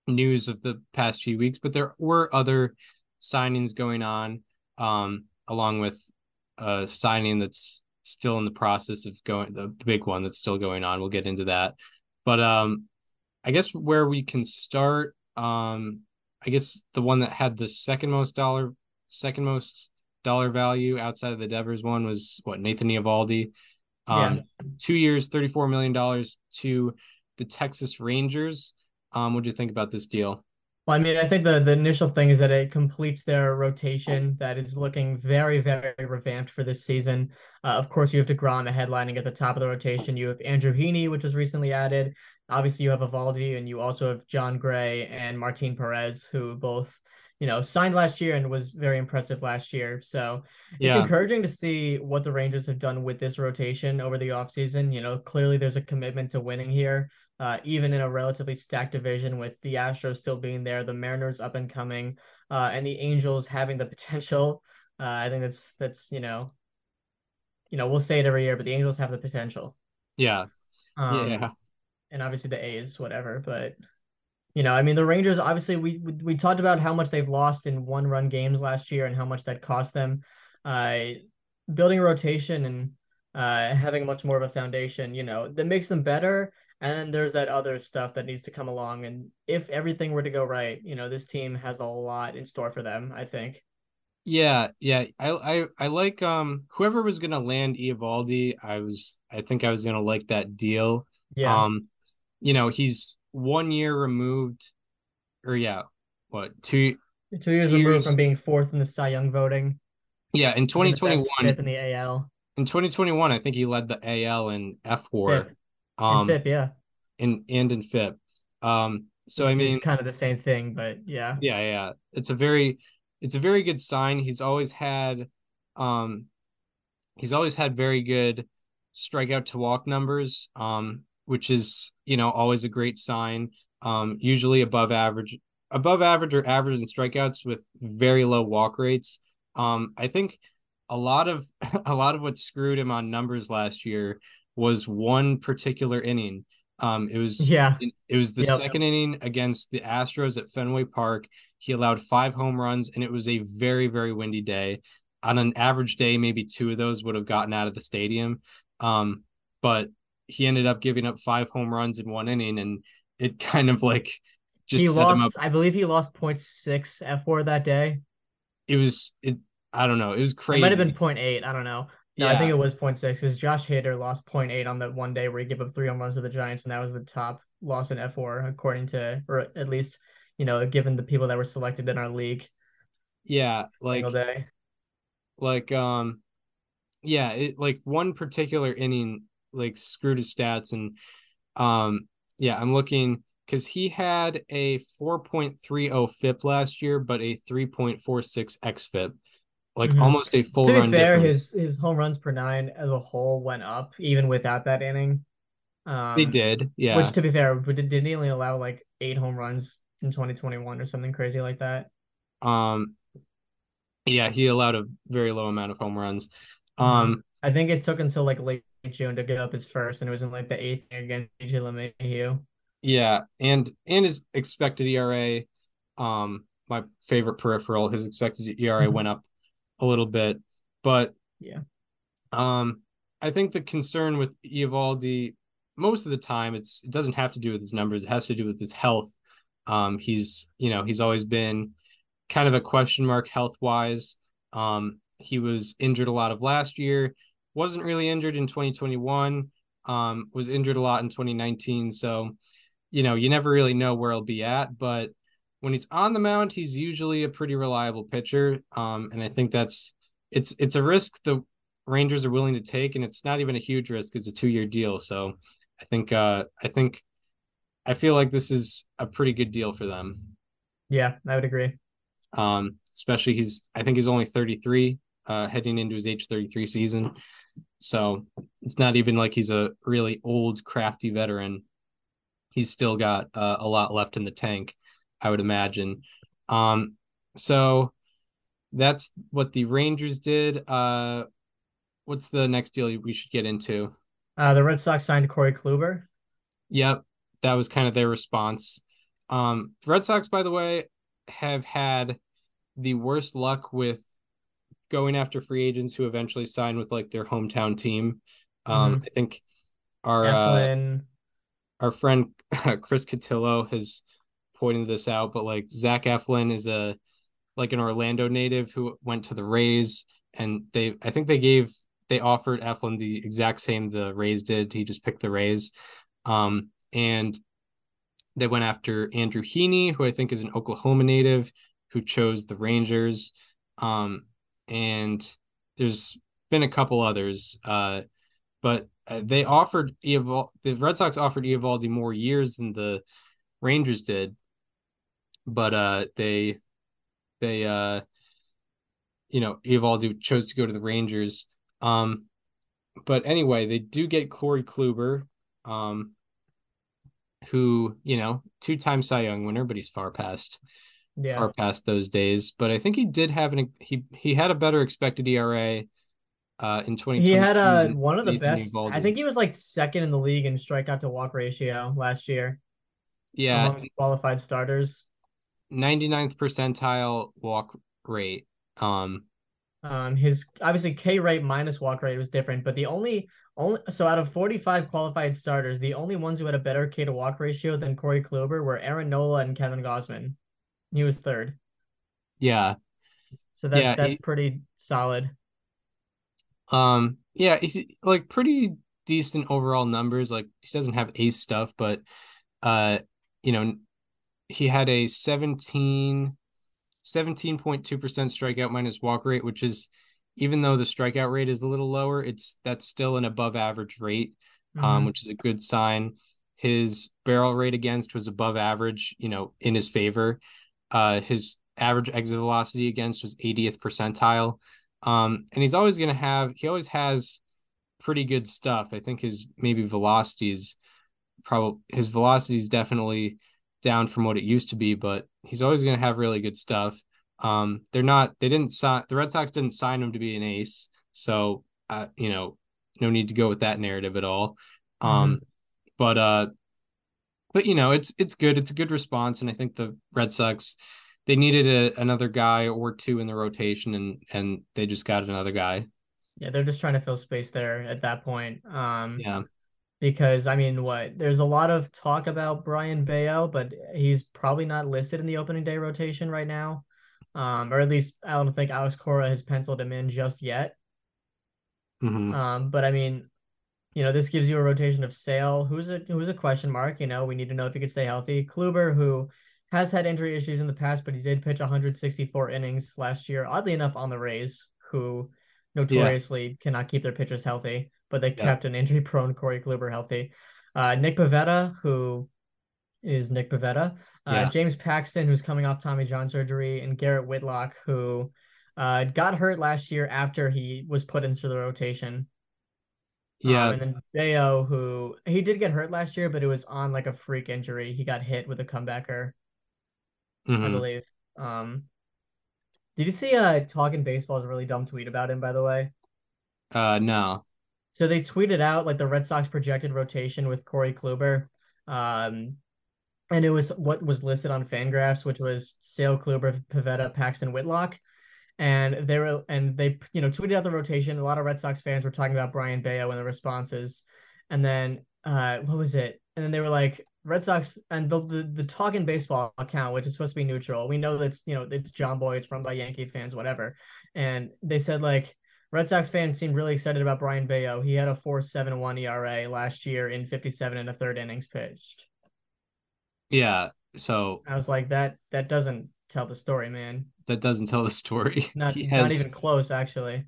[SPEAKER 3] news of the past few weeks, but there were other signings going on, um, along with a signing that's still in the process of going the big one that's still going on. We'll get into that. But um I guess where we can start, um, I guess the one that had the second most dollar second most dollar value outside of the Devers one was what Nathan Eovaldi. Um, yeah. two years, $34 million to the Texas Rangers. Um, what do you think about this deal?
[SPEAKER 2] Well, I mean, I think the, the initial thing is that it completes their rotation that is looking very, very revamped for this season. Uh, of course, you have DeGrom headlining at the top of the rotation. You have Andrew Heaney, which was recently added. Obviously, you have Eovaldi, and you also have Jon Gray and Martin Perez, who both you know, signed last year and was very impressive last year. So it's yeah. encouraging to see what the Rangers have done with this rotation over the offseason. You know, clearly there's a commitment to winning here, uh, even in a relatively stacked division with the Astros still being there, the Mariners up and coming, uh, and the Angels having the [LAUGHS] potential. Uh, I think that's that's you know, you know, we'll say it every year, but the Angels have the potential.
[SPEAKER 3] Yeah. Um, yeah.
[SPEAKER 2] And obviously the A's, whatever, but you know, I mean, the Rangers obviously we we talked about how much they've lost in one run games last year and how much that cost them. Uh, building a rotation and uh, having much more of a foundation, you know, that makes them better. And then there's that other stuff that needs to come along. And if everything were to go right, you know, this team has a lot in store for them. I think.
[SPEAKER 3] Yeah, yeah. I I I like um whoever was gonna land Eovaldi, I was I think I was gonna like that deal. Yeah. Um, you know, he's one year removed, or yeah, what two
[SPEAKER 2] two years two removed years... from being fourth in the Cy Young voting.
[SPEAKER 3] Yeah, in 2021
[SPEAKER 2] in the AL.
[SPEAKER 3] In 2021, I think he led the AL in fWAR. Um,
[SPEAKER 2] in FIP, yeah.
[SPEAKER 3] And and in FIP. Um, so I mean,
[SPEAKER 2] kind of the same thing, but yeah.
[SPEAKER 3] Yeah, yeah. It's a very, it's a very good sign. He's always had, um, he's always had very good strikeout to walk numbers. Um, which is you know always a great sign. Um, usually above average, above average or average in strikeouts with very low walk rates. Um, I think a lot of [LAUGHS] a lot of what screwed him on numbers last year was one particular inning. Um, it was
[SPEAKER 2] yeah,
[SPEAKER 3] it was the yep. second inning against the Astros at Fenway Park. He allowed five home runs, and it was a very very windy day. On an average day, maybe two of those would have gotten out of the stadium. Um, but he ended up giving up five home runs in one inning, and it [LAUGHS] kind of like just
[SPEAKER 2] he lost. I believe he lost 0.6 fWAR that day.
[SPEAKER 3] It was it. I don't know. It was crazy.
[SPEAKER 2] It might have been 0.8. I don't know. No, yeah. I think it was 0.6 because Josh Hader lost 0.8 on that one day where he gave up three home runs to the Giants, and that was the top loss in fWAR, according to, or at least you know, given the people that were selected in our league.
[SPEAKER 3] Yeah, like day. like um, yeah, it like one particular inning like screwed his stats and um yeah i'm looking because he had a 4.30 FIP last year, but a 3.46 xFIP, like mm-hmm. almost a full
[SPEAKER 2] to
[SPEAKER 3] run.
[SPEAKER 2] be fair, difference. his his home runs per nine as a whole went up even without that inning.
[SPEAKER 3] Um, they did, yeah.
[SPEAKER 2] Which, to be fair, did did he only allow like eight home runs in 2021 or something crazy like that?
[SPEAKER 3] Um, yeah, he allowed a very low amount of home runs. Mm-hmm. Um,
[SPEAKER 2] I think it took until like late June to get up his first, and it was in like the eighth against DJ LeMahieu.
[SPEAKER 3] Yeah, and and his expected ERA, um, my favorite peripheral, his expected ERA mm-hmm. went up a little bit, but
[SPEAKER 2] yeah,
[SPEAKER 3] um, I think the concern with Eovaldi most of the time it's it doesn't have to do with his numbers; it has to do with his health. Um, he's you know he's always been kind of a question mark health wise. Um, he was injured a lot of last year wasn't really injured in 2021 um was injured a lot in 2019 so you know you never really know where he'll be at but when he's on the mound he's usually a pretty reliable pitcher um and i think that's it's it's a risk the rangers are willing to take and it's not even a huge risk it's a two year deal so i think uh i think i feel like this is a pretty good deal for them.
[SPEAKER 2] Yeah i would agree.
[SPEAKER 3] Um especially he's i think he's only 33 uh heading into his age 33 season so it's not even like he's a really old, crafty veteran. He's still got uh, a lot left in the tank, I would imagine. Um, so that's what the Rangers did. Uh, what's the next deal we should get into?
[SPEAKER 2] Uh, the Red Sox signed Corey Kluber.
[SPEAKER 3] Yep, that was kind of their response. Um, Red Sox, by the way, have had the worst luck with going after free agents who eventually sign with like their hometown team. Um, mm-hmm. I think our uh, our friend [LAUGHS] Chris Cotillo has pointed this out, but like Zach Eflin is a like an Orlando native who went to the Rays, and they I think they gave they offered Eflin the exact same the Rays did. He just picked the Rays, um, and they went after Andrew Heaney, who I think is an Oklahoma native, who chose the Rangers, um, and there's been a couple others, uh, but uh, they offered Eovaldi, the Red Sox offered Eovaldi more years than the Rangers did, but uh, they they uh you know Eovaldi chose to go to the Rangers. Um, but anyway, they do get Corey Kluber, um, who you know two time Cy Young winner, but he's far past yeah. far past those days. But I think he did have an he he had a better expected ERA. Uh, in 2020,
[SPEAKER 2] he had uh, one of the best. I think he was like second in the league in strikeout to walk ratio last year.
[SPEAKER 3] Yeah,
[SPEAKER 2] qualified starters.
[SPEAKER 3] 99th percentile walk rate. Um,
[SPEAKER 2] um, his obviously K rate minus walk rate was different, but the only only so out of 45 qualified starters, the only ones who had a better K to walk ratio than Corey Kluber were Aaron Nola and Kevin Gausman. He was third.
[SPEAKER 3] Yeah.
[SPEAKER 2] So that's yeah, that's he, pretty solid.
[SPEAKER 3] Um, yeah, he's like pretty decent overall numbers. Like he doesn't have ace stuff, but uh, you know, he had a 17 17.2% strikeout minus walk rate, which is even though the strikeout rate is a little lower, it's that's still an above average rate, um, mm-hmm. um, which is a good sign. His barrel rate against was above average, you know, in his favor. Uh, his average exit velocity against was 80th percentile. Um, and he's always going to have, he always has pretty good stuff. I think his maybe velocities, probably his velocity is definitely down from what it used to be, but he's always going to have really good stuff. Um, they're not, they didn't sign, the Red Sox didn't sign him to be an ace. So, uh, you know, no need to go with that narrative at all. Um, mm-hmm. but, uh, but you know, it's, it's good. It's a good response. And I think the Red Sox, they needed a, another guy or two in the rotation and, and they just got another guy.
[SPEAKER 2] Yeah. They're just trying to fill space there at that point. Um,
[SPEAKER 3] yeah
[SPEAKER 2] because I mean, what there's a lot of talk about Brayan Bello, but he's probably not listed in the opening day rotation right now, um, or at least I don't think Alex Cora has penciled him in just yet. Mm-hmm. Um, but I mean, you know, this gives you a rotation of Sale, who's a who's a question mark. You know, we need to know if he could stay healthy. Kluber, who has had injury issues in the past, but he did pitch 164 innings last year. Oddly enough, on the Rays, who notoriously yeah. cannot keep their pitchers healthy but they yeah. kept an injury prone Corey Kluber healthy. Uh, Nick Pivetta, who is Nick Pivetta, uh, yeah. James Paxton, who's coming off Tommy John surgery, and Garrett Whitlock, who uh, got hurt last year after he was put into the rotation.
[SPEAKER 3] Yeah.
[SPEAKER 2] Um, and then Bello, who he did get hurt last year, but it was on like a freak injury. He got hit with a comebacker, mm-hmm. I believe. Um, did you see uh talking baseball's really dumb tweet about him, by the way?
[SPEAKER 3] Uh no.
[SPEAKER 2] So they tweeted out like the Red Sox projected rotation with Corey Kluber. Um, and it was what was listed on Fangraphs, which was Sale, Kluber, Pivetta, Paxton, Whitlock. And they were and they you know tweeted out the rotation. A lot of Red Sox fans were talking about Brayan Bello and the responses. And then uh what was it? And then they were like, Red Sox and the, the the talking baseball account, which is supposed to be neutral. We know that's you know it's Jomboy, it's run by Yankee fans, whatever. And they said like Red Sox fans seemed really excited about Brayan Bello. He had a 4.71 ERA last year in 57 and a third innings pitched.
[SPEAKER 3] Yeah, so
[SPEAKER 2] I was like that that doesn't tell the story, man.
[SPEAKER 3] That doesn't tell the story. [LAUGHS]
[SPEAKER 2] Not, has, not even close actually.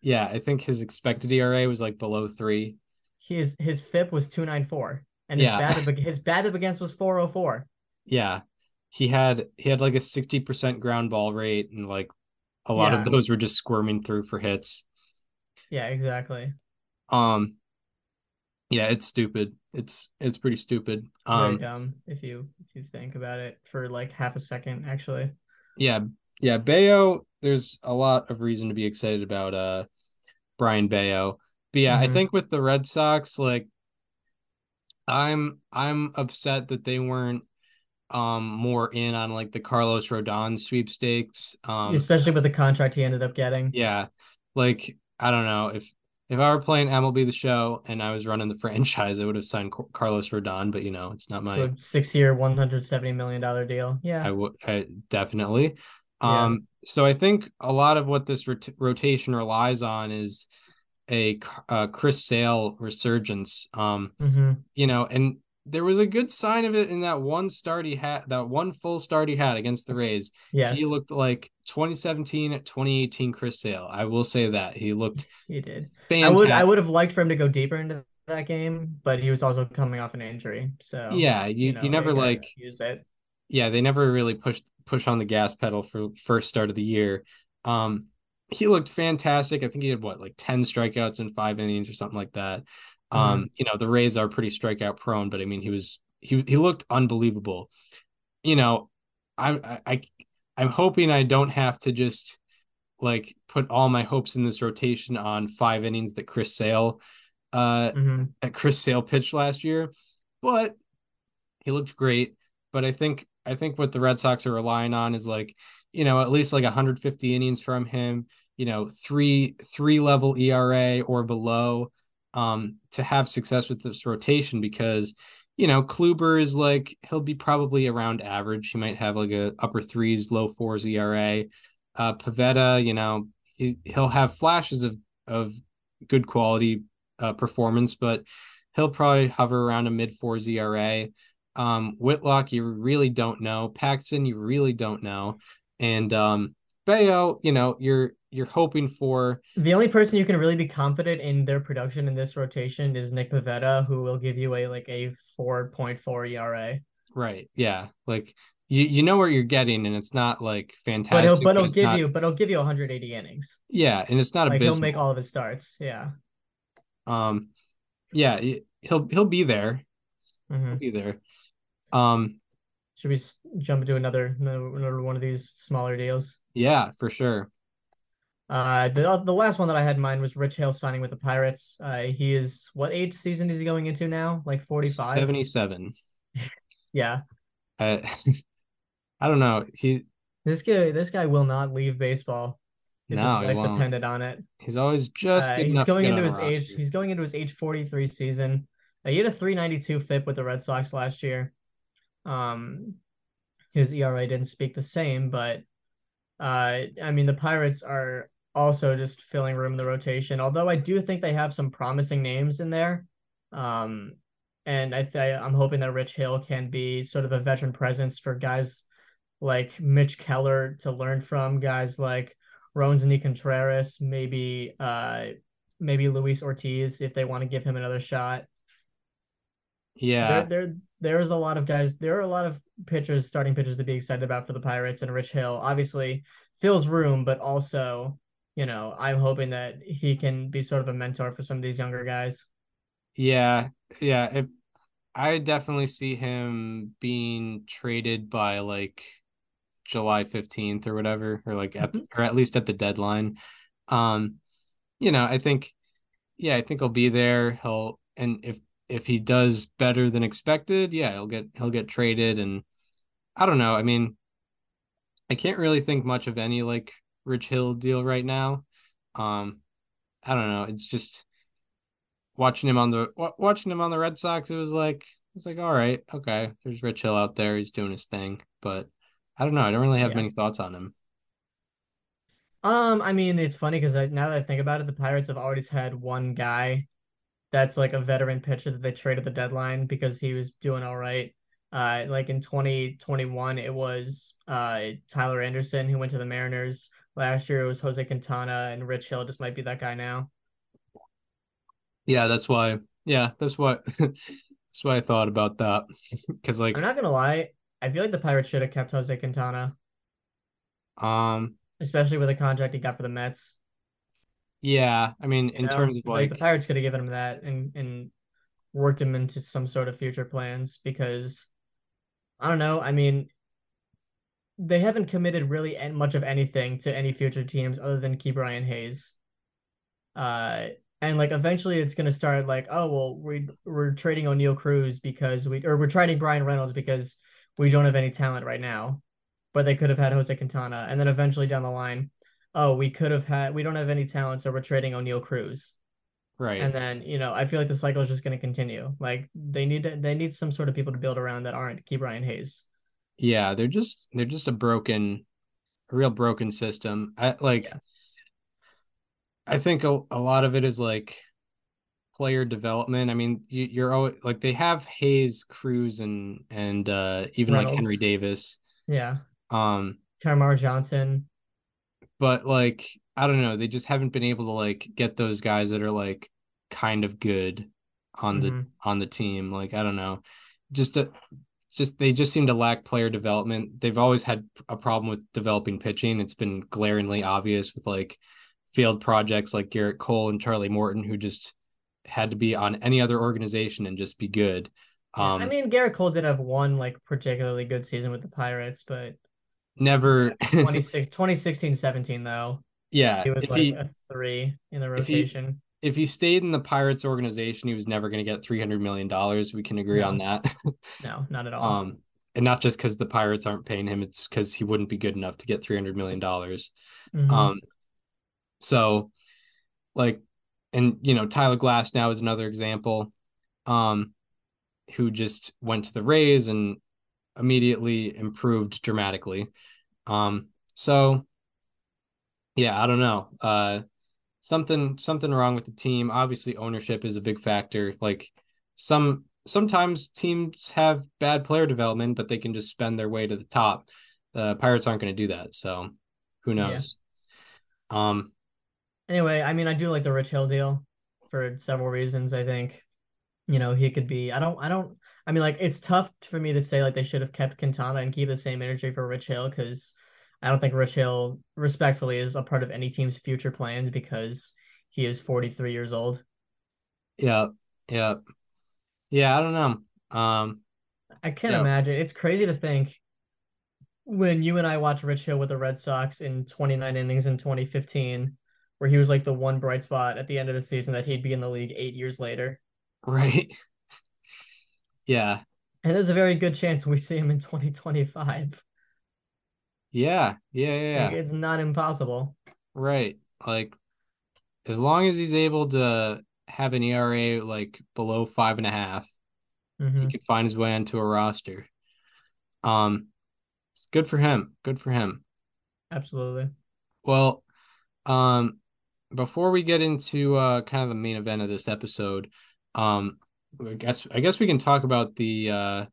[SPEAKER 3] Yeah, I think his expected ERA was like below 3.
[SPEAKER 2] His his FIP was 294 and his yeah. BABIP [LAUGHS] his BABIP against was 404.
[SPEAKER 3] Yeah. He had he had like a 60% ground ball rate and like a lot yeah. of those were just squirming through for hits.
[SPEAKER 2] Yeah, exactly.
[SPEAKER 3] Um yeah, it's stupid. It's it's pretty stupid. Um
[SPEAKER 2] Very dumb if you if you think about it for like half a second actually.
[SPEAKER 3] Yeah, yeah, Bello, there's a lot of reason to be excited about uh Brayan Bello. But yeah, mm-hmm. I think with the Red Sox, like I'm I'm upset that they weren't um more in on like the Carlos Rodon sweepstakes. Um
[SPEAKER 2] especially with the contract he ended up getting.
[SPEAKER 3] Yeah. Like I don't know if if I were playing MLB the show and I was running the [LAUGHS] franchise, I would have signed Carlos Rodon, but you know, it's not my
[SPEAKER 2] six year, one hundred seventy million dollar deal. Yeah,
[SPEAKER 3] I would definitely. Yeah. Um, so I think a lot of what this rot- rotation relies on is a, a Chris Sale resurgence. Um, mm-hmm. you know, and there was a good sign of it in that one start he had, that one full start he had against the Rays.
[SPEAKER 2] Yes.
[SPEAKER 3] He looked like 2017, 2018 Chris Sale. I will say that. He looked [LAUGHS]
[SPEAKER 2] he did. Fantastic. I would I would have liked for him to go deeper into that game, but he was also coming off an injury. So
[SPEAKER 3] Yeah, you, you, know, you never like
[SPEAKER 2] use it.
[SPEAKER 3] Yeah, they never really pushed push on the gas pedal for first start of the year. Um he looked fantastic. I think he had what like 10 strikeouts in five innings or something like that. Mm-hmm. Um, you know, the Rays are pretty strikeout prone, but I mean, he was he he looked unbelievable. You know, I'm I I'm hoping I don't have to just like put all my hopes in this rotation on five innings that Chris Sale uh mm-hmm. at Chris Sale pitched last year, but he looked great. But I think I think what the Red Sox are relying on is like, you know, at least like 150 innings from him, you know, three three level ERA or below um, to have success with this rotation because you know Kluber is like he'll be probably around average. He might have like a upper threes, low fours ERA. Uh, Pivetta, you know, he he'll have flashes of of good quality uh, performance, but he'll probably hover around a mid fours ERA. Um, Whitlock, you really don't know. Paxton, you really don't know. And um, Bello, you know, you're you're hoping for.
[SPEAKER 2] The only person you can really be confident in their production in this rotation is Nick Pivetta, who will give you a like a four point four ERA.
[SPEAKER 3] Right. Yeah. Like you, you know what you're getting, and it's not like fantastic. But
[SPEAKER 2] he'll, but he'll give not... you, but he'll give you 180 innings.
[SPEAKER 3] Yeah, and it's not
[SPEAKER 2] like
[SPEAKER 3] abysmal.
[SPEAKER 2] he'll make all of his starts. Yeah.
[SPEAKER 3] Um, yeah, he'll he'll be there. Mm-hmm. He'll be there. Um,
[SPEAKER 2] should we jump into another another one of these smaller deals?
[SPEAKER 3] Yeah, for sure.
[SPEAKER 2] Uh, the the last one that I had in mind was Rich Hill signing with the Pirates. Uh, he is what age season is he going into now? Like forty five.
[SPEAKER 3] Seventy seven. [LAUGHS]
[SPEAKER 2] yeah.
[SPEAKER 3] Uh, [LAUGHS] I don't know. He
[SPEAKER 2] this guy this guy will not leave baseball. If no, his life depended on it.
[SPEAKER 3] He's always just uh, he's
[SPEAKER 2] going into his age. He's going into his age forty three season. Uh, he had a three ninety two FIP with the Red Sox last year. Um, his ERA didn't speak the same, but uh, I mean the Pirates are also just filling room in the rotation. Although I do think they have some promising names in there. Um, and I th- I'm hoping that Rich Hill can be sort of a veteran presence for guys like Mitch Keller to learn from, guys like Roansy Contreras, maybe uh, maybe Luis Ortiz if they want to give him another shot.
[SPEAKER 3] Yeah,
[SPEAKER 2] there, there there's a lot of guys. There are a lot of pitchers, starting pitchers to be excited about for the Pirates, and Rich Hill obviously fills room, but also you know, I'm hoping that he can be sort of a mentor for some of these younger guys.
[SPEAKER 3] Yeah, yeah. It, I definitely see him being traded by like July 15th or whatever, or like at, mm-hmm. or at least at the deadline. Um, you know, I think, yeah, I think he'll be there. He'll, and if, if he does better than expected, yeah, he'll get, he'll get traded. And I don't know. I mean, I can't really think much of any like Rich Hill deal right now. Um, I don't know. It's just watching him on the watching him on the Red Sox. It was like it's like all right, okay. There's Rich Hill out there. He's doing his thing, but I don't know. I don't really have yeah. many thoughts on him.
[SPEAKER 2] Um, I mean, it's funny because now that I think about it, the Pirates have always had one guy that's like a veteran pitcher that they traded the deadline because he was doing all right. Uh, like in 2021, it was uh Tyler Anderson who went to the Mariners. Last year it was Jose Quintana and Rich Hill just might be that guy now.
[SPEAKER 3] Yeah, that's why. Yeah, that's why. [LAUGHS] that's why I thought about that. [LAUGHS] Cause like
[SPEAKER 2] I'm not gonna lie, I feel like the Pirates should have kept Jose Quintana.
[SPEAKER 3] Um
[SPEAKER 2] especially with the contract he got for the Mets.
[SPEAKER 3] Yeah, I mean in you know, terms of like, like
[SPEAKER 2] the Pirates could have given him that and and worked him into some sort of future plans because I don't know. I mean, they haven't committed really much of anything to any future teams other than Ke'Bryan Hayes. Uh, and like eventually it's gonna start like, oh well, we we're trading Oneil Cruz because we or we're trading Bryan Reynolds because we don't have any talent right now, but they could have had Jose Quintana, and then eventually down the line, oh we could have had we don't have any talent, so we're trading Oneil Cruz.
[SPEAKER 3] Right.
[SPEAKER 2] And then, you know, I feel like the cycle is just going to continue. Like they need to, they need some sort of people to build around that aren't Ke'Bryan Hayes.
[SPEAKER 3] Yeah, they're just they're just a broken a real broken system. I like yeah. I think a, a lot of it is like player development. I mean, you, you're always like they have Hayes, Cruz, and and uh even Reynolds. like Henry Davis.
[SPEAKER 2] Yeah.
[SPEAKER 3] Um
[SPEAKER 2] Termarr Johnson.
[SPEAKER 3] But like I don't know, they just haven't been able to like get those guys that are like kind of good on mm-hmm. the on the team. Like I don't know. Just a just they just seem to lack player development. They've always had a problem with developing pitching. It's been glaringly obvious with like failed projects like Gerrit Cole and Charlie Morton, who just had to be on any other organization and just be good.
[SPEAKER 2] Um, I mean, Gerrit Cole did have one like particularly good season with the Pirates, but
[SPEAKER 3] never [LAUGHS]
[SPEAKER 2] 2016 17 though.
[SPEAKER 3] Yeah,
[SPEAKER 2] he was like he, a three in the rotation.
[SPEAKER 3] If he, stayed in the Pirates organization, he was never going to get three hundred million dollars. We can agree
[SPEAKER 2] no.
[SPEAKER 3] on that.
[SPEAKER 2] no, not at all.
[SPEAKER 3] Um, and not just because the Pirates aren't paying him; it's because he wouldn't be good enough to get three hundred million dollars. Mm-hmm. Um, so, like, and you know, Tyler Glasnow is another example, um, who just went to the Rays and immediately improved dramatically. Um, so yeah, I don't know. Uh, something something wrong with the team. Obviously, ownership is a big factor. Like some sometimes teams have bad player development, but they can just spend their way to the top. The Pirates aren't going to do that, so who knows? Yeah. Um,
[SPEAKER 2] Anyway, I mean, I do like the Rich Hill deal for several reasons. I think, you know, he could be. I don't. I don't. I mean, like, it's tough for me to say like they should have kept Quintana and keep the same energy for Rich Hill because I don't think Rich Hill, respectfully, is a part of any team's future plans because he is 43 years old.
[SPEAKER 3] Yeah, yeah, yeah. I don't know. Um,
[SPEAKER 2] I can't yeah. imagine. It's crazy to think when you and I watched Rich Hill with the Red Sox in 29 innings in 2015 where he was like the one bright spot at the end of the season that he'd be in the league eight years later. [LAUGHS]
[SPEAKER 3] Right. yeah.
[SPEAKER 2] And there's a very good chance we see him in 2025.
[SPEAKER 3] Yeah. Yeah. Yeah.
[SPEAKER 2] Like, it's not impossible.
[SPEAKER 3] Right. Like, as long as he's able to have an ERA like below five and a half, mm-hmm. he could find his way onto a roster. Um, it's good for him. Good for him.
[SPEAKER 2] Absolutely.
[SPEAKER 3] Well, um, before we get into uh, kind of the main event of this episode, um, I guess I guess we can talk about the uh,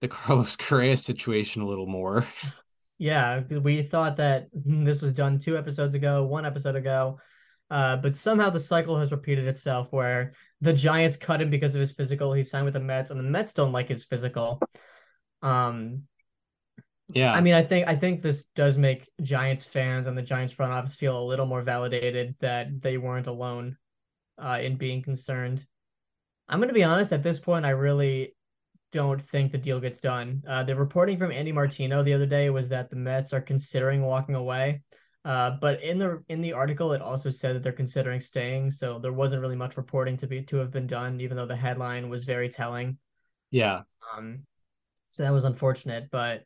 [SPEAKER 3] the [LAUGHS] Carlos Correa situation a little more. [LAUGHS]
[SPEAKER 2] Yeah, we thought that [LAUGHS] this was done two episodes ago, one episode ago, uh, but somehow the cycle has repeated itself where the Giants cut him because of his physical. He signed with the Mets, and the Mets don't like his physical. Um,
[SPEAKER 3] yeah.
[SPEAKER 2] I mean, I think I think this does make Giants fans and the Giants front office feel a little more validated that they weren't alone uh, in being concerned. I'm going to be honest. At this point, I really don't think the deal gets done. Uh, the reporting from Andy Martino the other day was that the Mets are considering walking away. Uh, but in the in the article, it also said that they're considering staying. So there wasn't really much reporting to be to have been done, even though the headline was very telling.
[SPEAKER 3] Yeah.
[SPEAKER 2] Um. So that was unfortunate, but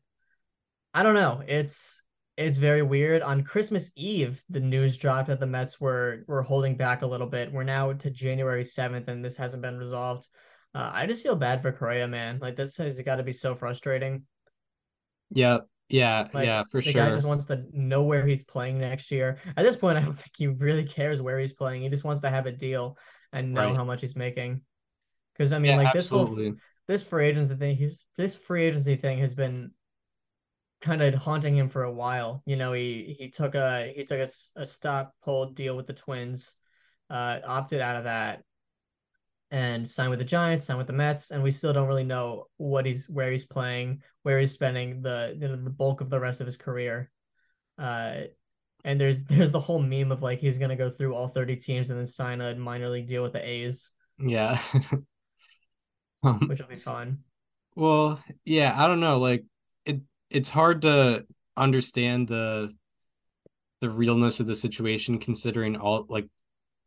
[SPEAKER 2] I don't know. It's it's very weird. On Christmas Eve, the news dropped that the Mets were were holding back a little bit. We're now to January seventh, and this hasn't been resolved. Uh, I just feel bad for Correa, man. Like this has got to be so frustrating.
[SPEAKER 3] Yeah, yeah, like, yeah, for
[SPEAKER 2] the
[SPEAKER 3] sure.
[SPEAKER 2] The guy just wants to know where he's playing next year. At this point, I don't think he really cares where he's playing. He just wants to have a deal and know right. how much he's making. Because I mean, yeah, like absolutely. this whole this free agency thing, he's this free agency thing has been kind of haunting him for a while. You know, he he took a he took a, a stop hold deal with the Twins, uh, opted out of that, and signed with the Giants, signed with the Mets, and we still don't really know what he's where he's playing, where he's spending the the, the bulk of the rest of his career. Uh, and there's [LAUGHS] there's the whole meme of like he's gonna go through all 30 teams and then sign a minor league deal with the A's.
[SPEAKER 3] Yeah. [LAUGHS]
[SPEAKER 2] um, which will be fun.
[SPEAKER 3] Well, yeah, I don't know. Like it it's hard to understand the the realness of the situation considering all like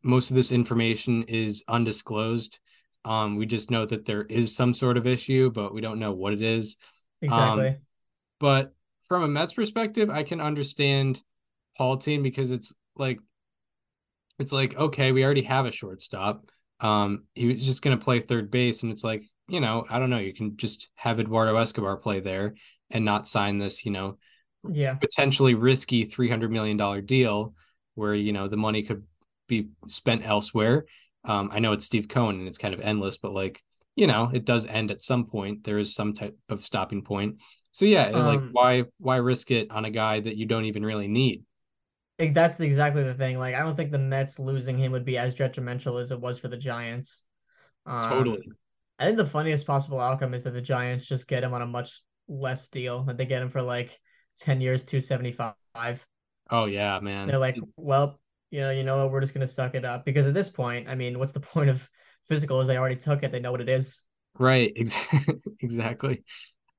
[SPEAKER 3] most of this information is undisclosed. Um, we just know that there is some sort of issue, but we don't know what it is.
[SPEAKER 2] Exactly. Um,
[SPEAKER 3] but from a Mets perspective, I can understand Paul team because it's like it's like okay, we already have a shortstop. Um, he was just gonna play third base, and it's like you know, I don't know, you can just have Eduardo Escobar play there and not sign this, you know,
[SPEAKER 2] yeah,
[SPEAKER 3] potentially risky three hundred million dollar deal where you know the money could be spent elsewhere. Um, I know it's Steve Cohen and it's kind of endless, but like you know, it does end at some point. There is some type of stopping point. So yeah, um, like why why risk it on a guy that you don't even really need?
[SPEAKER 2] That's exactly the thing. Like I don't think the Mets losing him would be as detrimental as it was for the Giants.
[SPEAKER 3] Um, totally.
[SPEAKER 2] I think the funniest possible outcome is that the Giants just get him on a much less deal. That they get him for like ten years, two seventy five.
[SPEAKER 3] Oh yeah, man.
[SPEAKER 2] They're like, well, you know, you know what, we're just gonna suck it up because at this point, I mean, what's the [LAUGHS] point of physical? Is they already took it, they know what it is.
[SPEAKER 3] Right. [LAUGHS] exactly.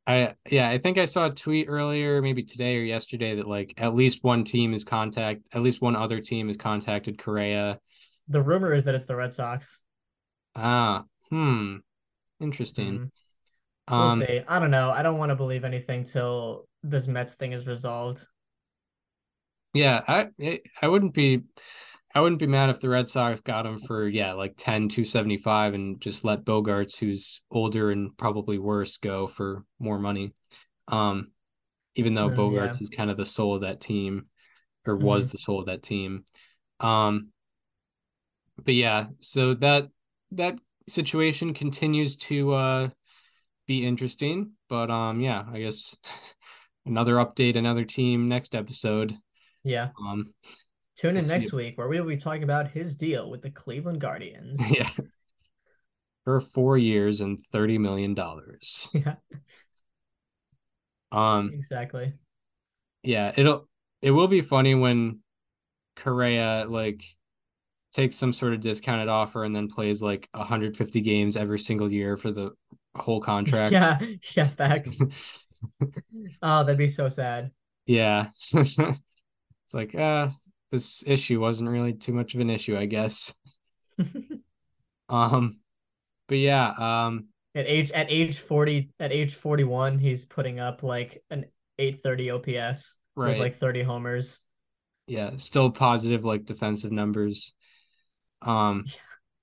[SPEAKER 3] I yeah, I think I saw a tweet earlier, maybe today or yesterday, that like at least one team is contact, at least one other team has contacted Correa.
[SPEAKER 2] The rumor is that it's the Red Sox.
[SPEAKER 3] Ah, hmm, interesting.
[SPEAKER 2] Mm. We'll um, see. I don't know. I don't want to believe anything till this Mets thing is resolved.
[SPEAKER 3] Yeah, I I wouldn't be I wouldn't be mad if the Red Sox got him for yeah, like 10 275 and just let Bogaerts who's older and probably worse go for more money. Um even though mm, Bogaerts yeah. is kind of the soul of that team or mm-hmm. was the soul of that team. Um but yeah, so that that situation continues to uh be interesting, but um yeah, I guess [LAUGHS] another update, another team next episode.
[SPEAKER 2] Yeah. Um Tune in we'll next week where we will be talking about his deal with the Cleveland Guardians. [LAUGHS]
[SPEAKER 3] Yeah. For four years and thirty million dollars. [LAUGHS]
[SPEAKER 2] Yeah.
[SPEAKER 3] Um
[SPEAKER 2] exactly.
[SPEAKER 3] Yeah, it'll it will be funny when Correa like takes some sort of discounted offer and then plays like 150 games every single year for the whole contract.
[SPEAKER 2] Yeah, [LAUGHS] yeah, facts. oh, that'd be so sad.
[SPEAKER 3] Yeah. It's like, uh, this issue wasn't really too much of an issue, I guess. [LAUGHS] um, but yeah, um,
[SPEAKER 2] at age at age forty at age forty one, he's putting up like an eight thirty OPS right. with like thirty homers.
[SPEAKER 3] Yeah, still positive like defensive numbers. Um, yeah.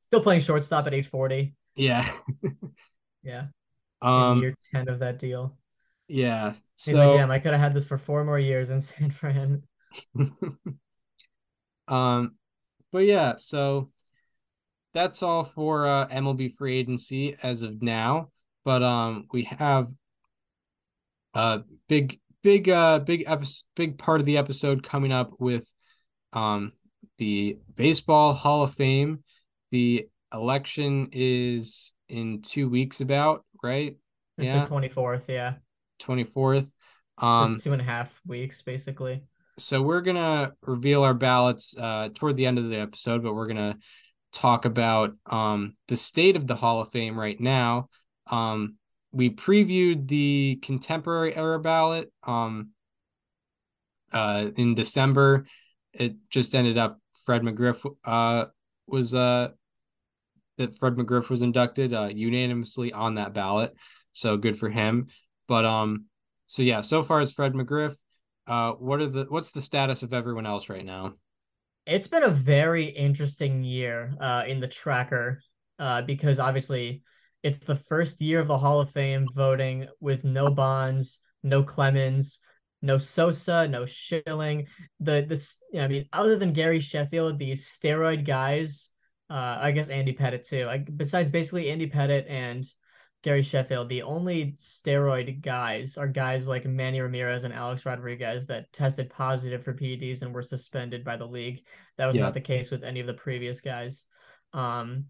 [SPEAKER 2] still playing shortstop at age forty.
[SPEAKER 3] Yeah. [LAUGHS]
[SPEAKER 2] yeah. [LAUGHS] Um, In year ten of that deal.
[SPEAKER 3] Yeah.
[SPEAKER 2] So like, damn, I could have had this for four more years in San Fran. [LAUGHS]
[SPEAKER 3] Um, but yeah, so that's all for uh, MLB free agency as of now. But um, we have a big, big, uh, big episode, big part of the episode coming up with um the baseball Hall of Fame. The election is in two weeks, about right?
[SPEAKER 2] Yeah, twenty fourth. Yeah,
[SPEAKER 3] twenty fourth. Um,
[SPEAKER 2] two and a half weeks, basically
[SPEAKER 3] so we're gonna reveal our ballots uh, toward the end of the episode, but we're gonna talk about um, the state of the Hall of Fame right now. Um, we previewed the contemporary era ballot um, uh, in December. It just ended up Fred McGriff uh, was uh, that Fred McGriff was inducted uh, unanimously on that ballot, so good for him. But um, so yeah, so far as Fred McGriff, uh, what are the what's the status of everyone else right now?
[SPEAKER 2] It's been a very interesting year uh, in the tracker uh, because obviously it's the first year of the Hall of Fame voting with no Bonds, no Clemens, no Sosa, no Schilling. The this I mean, other than Gary Sheffield, the steroid guys, uh, I guess Andy Pettitte too. Like besides basically Andy Pettitte and Gary Sheffield, the only steroid guys are guys like Manny Ramirez and Alex Rodriguez that tested positive for PEDs and were suspended by the league. That was yeah. not the case with any of the previous guys. Um,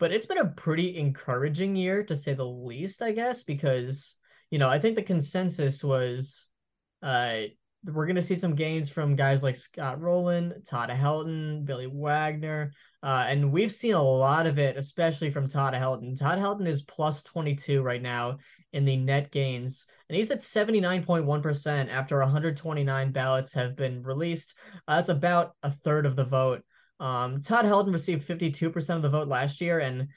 [SPEAKER 2] but it's been a pretty encouraging year to say the least, I guess, because you know I think the consensus was uh, we're going to see some gains from guys like Scott Rolen, Todd Helton, Billy Wagner. Uh, and we've seen a lot of it, especially from Todd Helton. Todd Helton is plus 22 right now in the net gains, and he's at 79.1% after 129 ballots have been released. Uh, that's about a third of the vote. Um, Todd Helton received 52% of the vote last year, and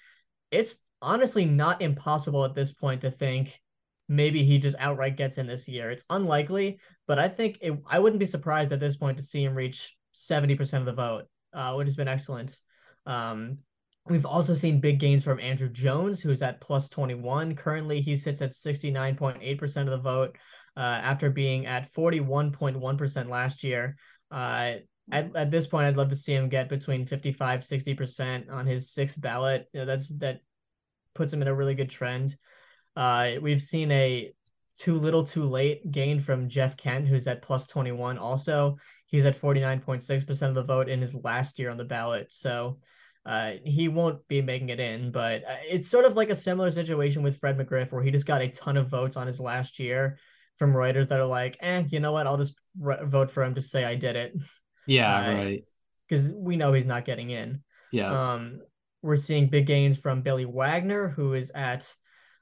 [SPEAKER 2] it's honestly not impossible at this point to think maybe he just outright gets in this year. It's unlikely, but I think it, I wouldn't be surprised at this point to see him reach 70% of the vote, uh, which has been excellent. Um, we've also seen big gains from Andruw Jones, who's at plus 21. Currently, he sits at 69.8% of the vote uh, after being at 41.1% last year. Uh, at, at this point, I'd love to see him get between 55, 60% on his sixth ballot. You know, that's that puts him in a really good trend. Uh, we've seen a too little, too late gain from Jeff Kent, who's at plus 21. Also, he's at 49.6% of the vote in his last year on the ballot. So uh, he won't be making it in, but uh, it's sort of like a similar situation with Fred McGriff, where he just got a ton of votes on his last year from Reuters that are like, eh, you know what? I'll just re- vote for him to say I did it.
[SPEAKER 3] Yeah, [LAUGHS] uh, right.
[SPEAKER 2] Because we know he's not getting in.
[SPEAKER 3] Yeah.
[SPEAKER 2] Um, we're seeing big gains from Billy Wagner, who is at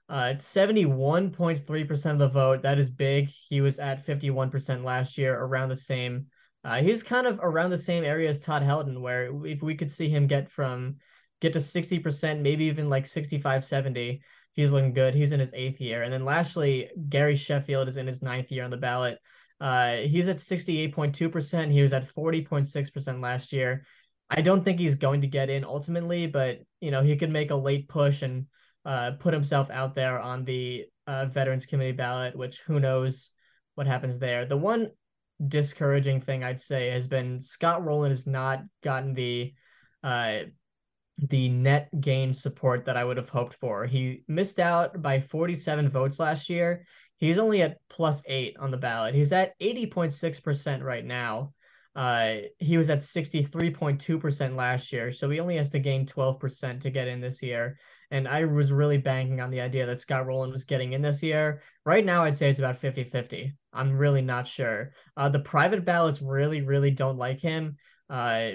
[SPEAKER 2] uh, 71.3% of the vote. That is big. He was at 51% last year, around the same. Uh, he's kind of around the same area as Todd Helton, where if we could see him get from get to 60%, maybe even like 65, 70, he's looking good. He's in his eighth year. And then lastly, Gary Sheffield is in his ninth year on the ballot. Uh, he's at 68.2%. He was at 40.6% last year. I don't think he's going to get in ultimately, but you know, he could make a late push and uh, put himself out there on the uh, Veterans Committee ballot, which who knows what happens there. The one discouraging thing I'd say has been Scott Rolen has not gotten the uh, the net gain support that I would have hoped for. He missed out by 47 votes last year. He's only at plus eight on the ballot. He's at 80.6% right now. Uh, he was at 63.2% last year. So he only has to gain 12% to get in this year. And I was really banking on the idea that Scott Rolen was getting in this year. Right now, I'd say it's about 50 50. I'm really not sure. Uh, the private ballots really, really don't like him. Uh,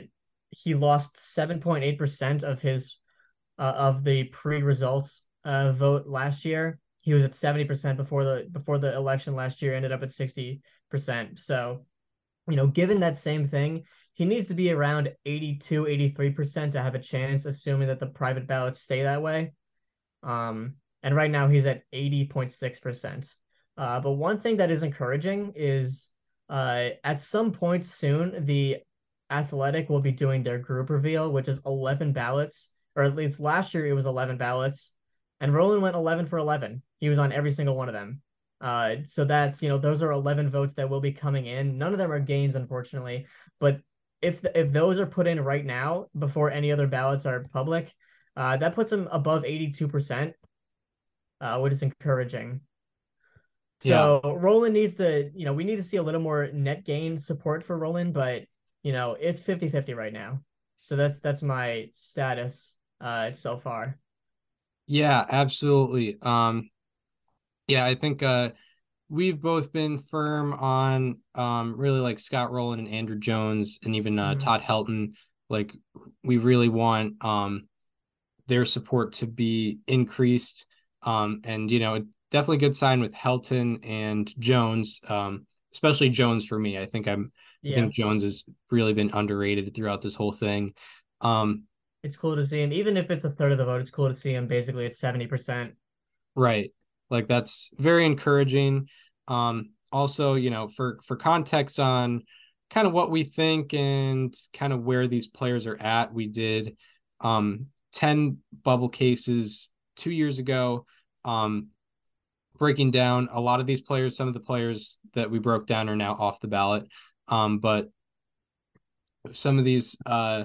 [SPEAKER 2] he lost 7.8% of his uh, of the pre-results uh, vote last year he was at 70% before the before the election last year ended up at 60% so you know given that same thing he needs to be around 82 83% to have a chance assuming that the private ballots stay that way um and right now he's at 80.6% uh, but one thing that is encouraging is uh, at some point soon the athletic will be doing their group reveal which is 11 ballots or at least last year it was 11 ballots and Rolen went 11 for 11. He was on every single one of them. Uh, so that's you know those are 11 votes that will be coming in. None of them are gains, unfortunately. But if if those are put in right now before any other ballots are public, uh, that puts them above 82 percent, uh, which is encouraging. So yeah. Rolen needs to, you know, we need to see a little more net gain support for Rolen, but you know, it's 50-50 right now. So that's that's my status uh so far.
[SPEAKER 3] Yeah, absolutely. Um, yeah, I think uh, we've both been firm on um, really like Scott Rolen and Andruw Jones and even uh, mm-hmm. Todd Helton. Like we really want um, their support to be increased. Um, and you know, definitely good sign with Helton and Jones, um, especially Jones for me. I think I'm. Yeah. I think Jones has really been underrated throughout this whole thing. Um,
[SPEAKER 2] it's cool to see him. Even if it's a third of the vote, it's cool to see him basically at 70%.
[SPEAKER 3] Right. Like that's very encouraging. Um, also, you know, for for context on kind of what we think and kind of where these players are at, we did um 10 bubble cases two years ago. Um breaking down a lot of these players, some of the players that we broke down are now off the ballot. Um, but some of these uh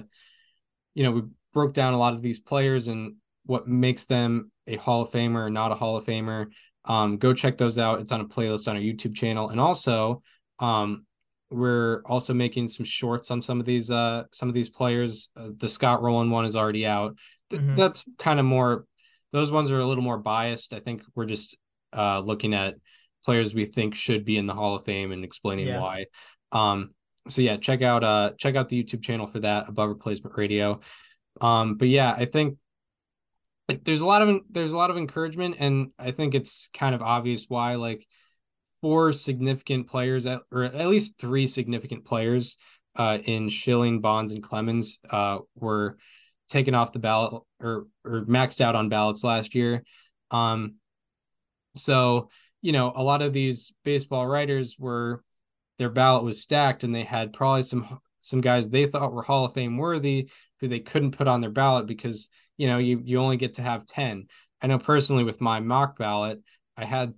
[SPEAKER 3] you know, we broke down a lot of these players and what makes them a Hall of Famer or not a Hall of Famer. Um, go check those out. It's on a playlist on our YouTube channel. And also, um, we're also making some shorts on some of these uh some of these players. Uh, the Scott Rolen one is already out. Th- mm-hmm. That's kind of more those ones are a little more biased. I think we're just uh looking at players we think should be in the Hall of Fame and explaining yeah. why. Um so yeah, check out uh check out the YouTube channel for that above replacement radio. Um, but yeah, I think there's a lot of there's a lot of encouragement, and I think it's kind of obvious why. Like four significant players, or at least three significant players uh, in Schilling, Bonds, and Clemens uh, were taken off the ballot or or maxed out on ballots last year. Um, so you know, a lot of these baseball writers were their ballot was stacked, and they had probably some some guys they thought were Hall of Fame worthy who they couldn't put on their ballot because you know you you only get to have ten. I know personally with my mock ballot, I had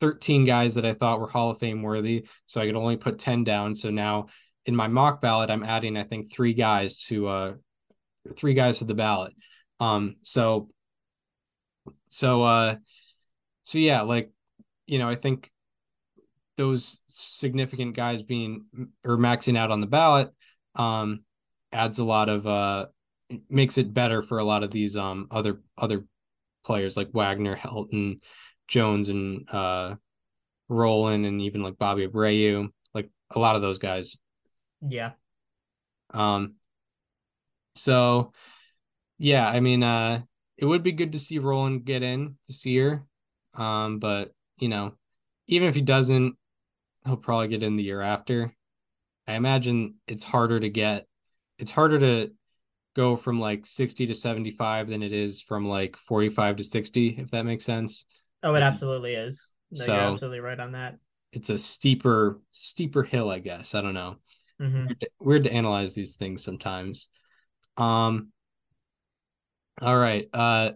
[SPEAKER 3] 13 guys that I thought were Hall of Fame worthy, so I could only put 10 down. So now in my mock ballot, I'm adding I think three guys to uh three guys to the ballot. Um, so so uh so yeah, like you know, I think those significant guys being or maxing out on the ballot um adds a lot of uh makes it better for a lot of these um other other players like Wagner, Helton, Jones, and uh Rolen, and even like Bobby Abreu, like a lot of those guys.
[SPEAKER 2] Yeah.
[SPEAKER 3] Um. So, yeah, I mean, uh, it would be good to see Rolen get in this year, um, but you know, even if he doesn't, he'll probably get in the year after. I imagine it's harder to get. It's harder to go from like 60 to 75 than it is from like 45 to 60 if that makes sense.
[SPEAKER 2] Oh it absolutely is. No, so you're absolutely right on that.
[SPEAKER 3] it's a steeper steeper hill i guess. I don't know. Mm-hmm. weird, to, weird to analyze these things sometimes. Um all right uh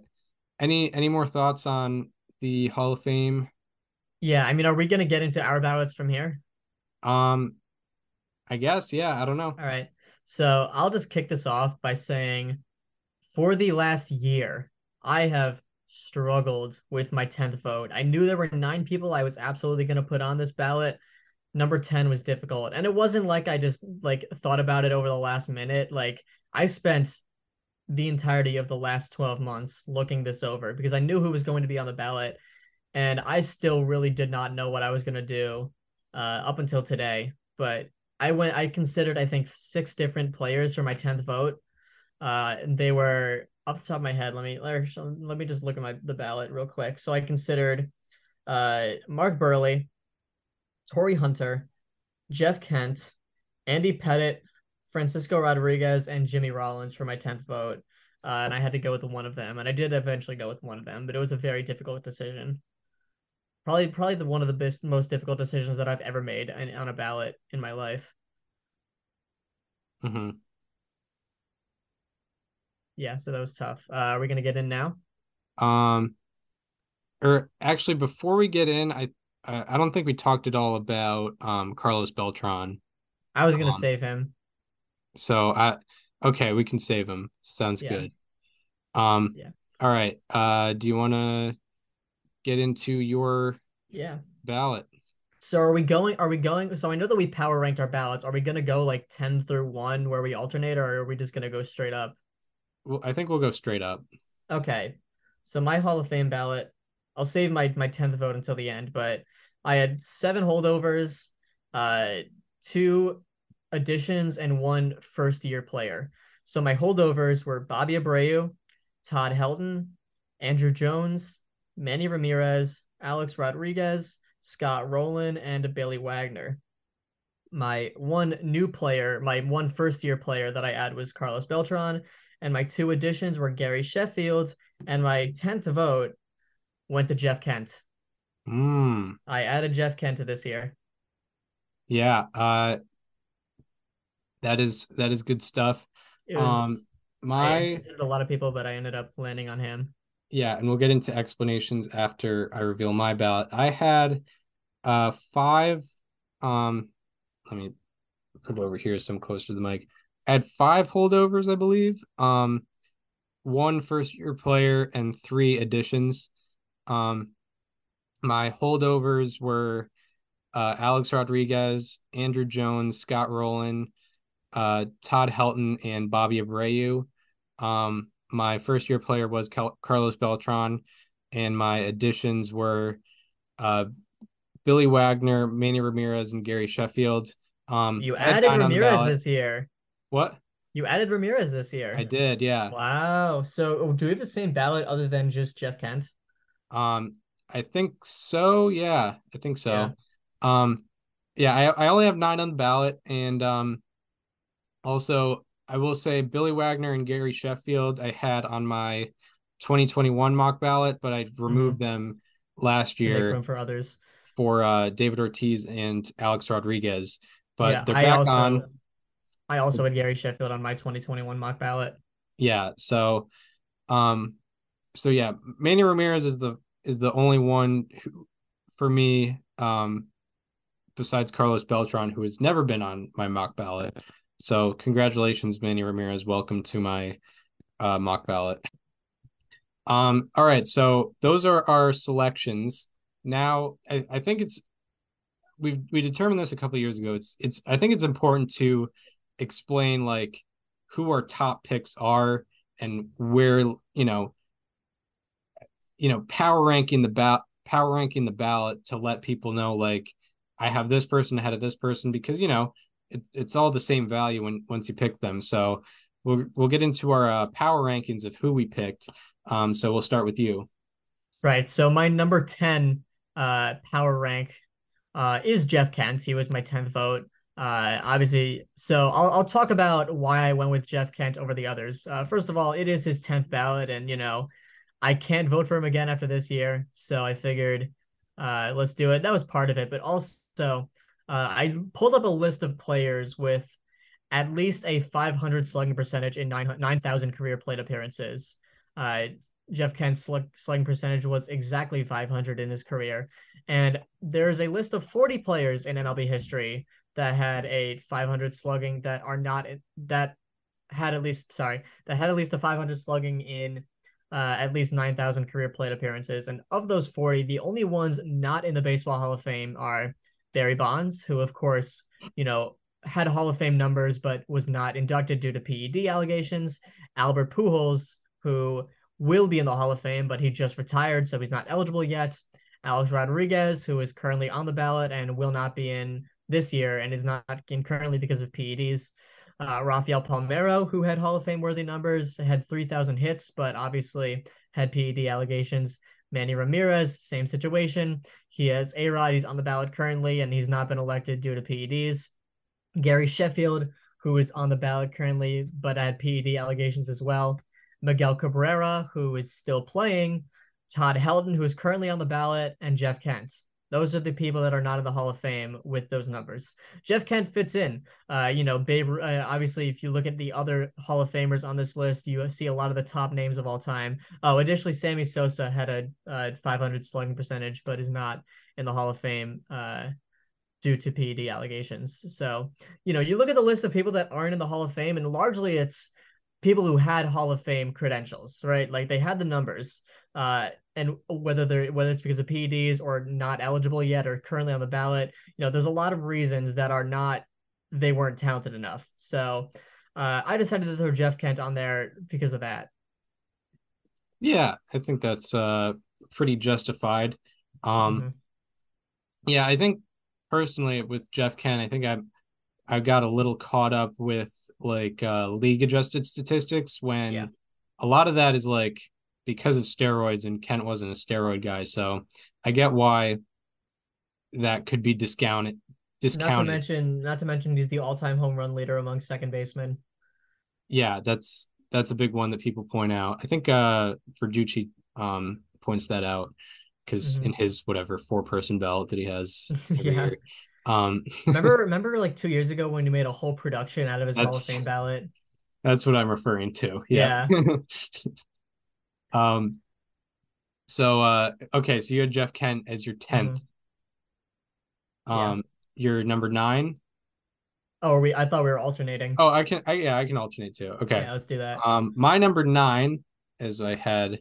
[SPEAKER 3] any any more thoughts on the hall of fame?
[SPEAKER 2] Yeah i mean are we gonna get into our ballots from here?
[SPEAKER 3] Um i guess yeah i don't know.
[SPEAKER 2] All right so I'll just kick this off by saying for the last year, I have struggled with my 10th vote. I knew there were nine people I was absolutely going to put on this ballot. Number 10 was difficult. And it wasn't like I just like thought about it over the last minute. Like I spent the entirety of the last 12 months looking this over because I knew who was going to be on the ballot and I still really did not know what I was going to do uh, up until today. But I went. I considered. I think six different players for my tenth vote. Uh, and they were off the top of my head. Let me let, me just look at my the ballot real quick. So I considered, uh, Mark Buehrle, Torii Hunter, Jeff Kent, Andy Pettitte, Francisco Rodriguez, and Jimmy Rollins for my tenth vote. Uh, and I had to go with one of them, and I did eventually go with one of them, but it was a very difficult decision. Probably, probably the one of the best, most difficult decisions that I've ever made on, on a ballot in my life.
[SPEAKER 3] Hmm.
[SPEAKER 2] Yeah, so that was tough. Uh, are we gonna get in now?
[SPEAKER 3] Um, or actually, before we get in, I I don't think we talked at all about um Carlos Beltran.
[SPEAKER 2] I was gonna um, save him.
[SPEAKER 3] So I okay, we can save him. Sounds yeah. good. Um. Yeah. All right. Uh, do you want to get into your
[SPEAKER 2] yeah
[SPEAKER 3] ballot.
[SPEAKER 2] So are we going? Are we going? So I know that we power ranked our ballots. Are we gonna go like ten through one where we alternate, or are we just gonna go straight up?
[SPEAKER 3] Well, I think we'll go straight up.
[SPEAKER 2] Okay, so my Hall of Fame ballot, I'll save my my tenth vote until the end. But I had seven holdovers, uh, two additions, and one first year player. So my holdovers were Bobby Abreu, Todd Helton, Andruw Jones, Manny Ramirez, Alex Rodriguez, Scott Rolen, and Billy Wagner. My one new player, my one first year player that I add was Carlos Beltran, and my two additions were Gary Sheffield, and my 10th vote went to Jeff Kent.
[SPEAKER 3] Mm.
[SPEAKER 2] I added Jeff Kent to this year.
[SPEAKER 3] Yeah, uh that is that is good stuff. Was, um my
[SPEAKER 2] a lot of people, but I ended up landing on him
[SPEAKER 3] yeah, and we'll get into explanations after I reveal my ballot. I had uh five um let me put it over here so I'm closer to the mic. I had five holdovers, I believe. Um one first year player and three additions. Um my holdovers were uh Alex Rodriguez, Andruw Jones, Scott Rolen, uh Todd Helton, and Bobby Abreu. Um my first year player was Carlos Beltran, and my additions were uh, Billy Wagner, Manny Ramirez, and Gary Sheffield. Um,
[SPEAKER 2] you added Ramirez this year.
[SPEAKER 3] What?
[SPEAKER 2] You added Ramirez this year.
[SPEAKER 3] I did, yeah.
[SPEAKER 2] Wow. So, oh, do we have the same ballot other than just Jeff Kent?
[SPEAKER 3] Um, I think so. Yeah, I think so. Yeah. Um, yeah, I, I only have nine on the ballot, and um, also I will say Billy Wagner and Gary Sheffield I had on my 2021 mock ballot, but I removed mm-hmm. them last year
[SPEAKER 2] for others
[SPEAKER 3] for uh, David Ortiz and Alex Rodriguez. But yeah, they're
[SPEAKER 2] back
[SPEAKER 3] I also, on.
[SPEAKER 2] I also had Gary Sheffield on my 2021 mock ballot.
[SPEAKER 3] Yeah, so um so yeah, Manny Ramirez is the is the only one who, for me um besides Carlos Beltran who has never been on my mock ballot. So congratulations, Manny Ramirez. Welcome to my uh, mock ballot. Um, all right, so those are our selections. Now, I, I think it's we've we determined this a couple years ago. It's it's I think it's important to explain like who our top picks are and where you know you know power ranking the ballot power ranking the ballot to let people know like I have this person ahead of this person because you know it, it's all the same value when once you pick them. So we'll we'll get into our uh, power rankings of who we picked. Um, so we'll start with you.
[SPEAKER 2] Right. So my number ten uh, power rank uh, is Jeff Kent. He was my tenth vote. Uh, obviously, so I'll I'll talk about why I went with Jeff Kent over the others. Uh, first of all, it is his tenth ballot, and you know, I can't vote for him again after this year, so I figured, uh, let's do it. That was part of it, but also uh, I pulled up a list of players with at least a 500 slugging percentage in 9,000 career plate appearances. Uh, Jeff Kent's slugging percentage was exactly 500 in his career. And there's a list of 40 players in MLB history that had a 500 slugging that are not that had at least sorry that had at least a 500 slugging in uh, at least 9,000 career plate appearances. And of those 40, the only ones not in the Baseball Hall of Fame are Barry Bonds, who, of course, you know, had Hall of Fame numbers, but was not inducted due to PED allegations. Albert Pujols, who will be in the Hall of Fame, but he just retired, so he's not eligible yet. Alex Rodriguez, who is currently on the ballot and will not be in this year and is not in currently because of PEDs. Uh, Rafael Palmeiro, who had Hall of Fame worthy numbers, had 3,000 hits, but obviously had PED allegations. Manny Ramirez, same situation. He has A Rod. He's on the ballot currently, and he's not been elected due to PEDs. Gary Sheffield, who is on the ballot currently, but had PED allegations as well. Miguel Cabrera, who is still playing. Todd Helton, who is currently on the ballot, and Jeff Kent. Those are the people that are not in the Hall of Fame with those numbers. Jeff Kent fits in. Uh, you know, Babe. Uh, obviously, if you look at the other Hall of Famers on this list, you see a lot of the top names of all time. Oh, additionally, Sammy Sosa had a uh, 500 slugging percentage, but is not in the Hall of Fame uh, due to PED allegations. So, you know, you look at the list of people that aren't in the Hall of Fame, and largely it's people who had Hall of Fame credentials, right? Like they had the numbers. Uh, and whether they're whether it's because of PEDs or not eligible yet or currently on the ballot, you know, there's a lot of reasons that are not they weren't talented enough. So uh, I decided to throw Jeff Kent on there because of that.
[SPEAKER 3] Yeah, I think that's uh, pretty justified. Um, mm-hmm. Yeah, I think personally with Jeff Kent, I think I I got a little caught up with like uh, league adjusted statistics when yeah. a lot of that is like because of steroids, and Kent wasn't a steroid guy. So I get why that could be discounted. Discounted.
[SPEAKER 2] Not to mention, not to mention, he's the all-time home run leader among second basemen.
[SPEAKER 3] Yeah, that's that's a big one that people point out. I think uh Verducci um points that out because mm-hmm. in his whatever four-person belt that he has. [LAUGHS] yeah. Year. Um,
[SPEAKER 2] remember, [LAUGHS] remember, like two years ago when he made a whole production out of his Hall of Fame ballot.
[SPEAKER 3] That's what I'm referring to. Yeah. yeah. [LAUGHS] Um, so uh, okay, so you had Jeff Kent as your 10th mm-hmm. Um, yeah. your number nine.
[SPEAKER 2] Oh, are we? I thought we were alternating.
[SPEAKER 3] Oh, I can. I, yeah, I can alternate too. Okay.
[SPEAKER 2] Yeah, let's do that.
[SPEAKER 3] Um, my number nine is I had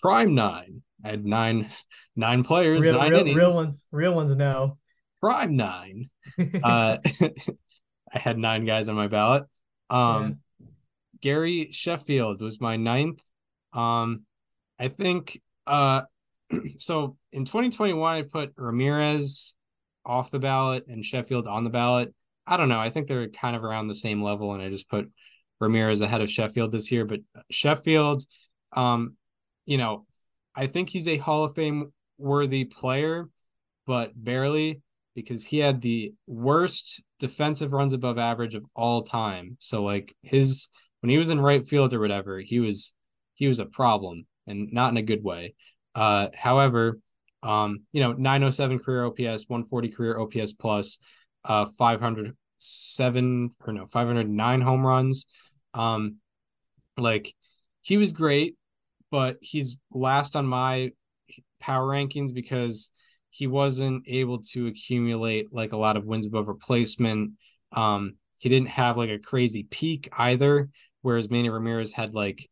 [SPEAKER 3] prime nine. I had nine, nine players,
[SPEAKER 2] real,
[SPEAKER 3] nine
[SPEAKER 2] real,
[SPEAKER 3] innings.
[SPEAKER 2] Real ones, real ones. No.
[SPEAKER 3] Prime nine. [LAUGHS] uh, [LAUGHS] I had nine guys on my ballot. Um, yeah. Gary Sheffield was my ninth. Um, I think uh, [CLEARS THROAT] so in 2021, I put Ramirez off the ballot and Sheffield on the ballot. I don't know. I think they're kind of around the same level, and I just put Ramirez ahead of Sheffield this year. But Sheffield, um, you know, I think he's a Hall of Fame worthy player, but barely because he had the worst defensive runs above average of all time. So like his when he was in right field or whatever, he was he was a problem and not in a good way. Uh, however, um, you know, 907 career OPS, 140 career OPS plus, uh, 507 or no, 509 home runs. Um, like he was great, but he's last on my power rankings because he wasn't able to accumulate like a lot of wins above replacement. Um, he didn't have like a crazy peak either, whereas Manny Ramirez had like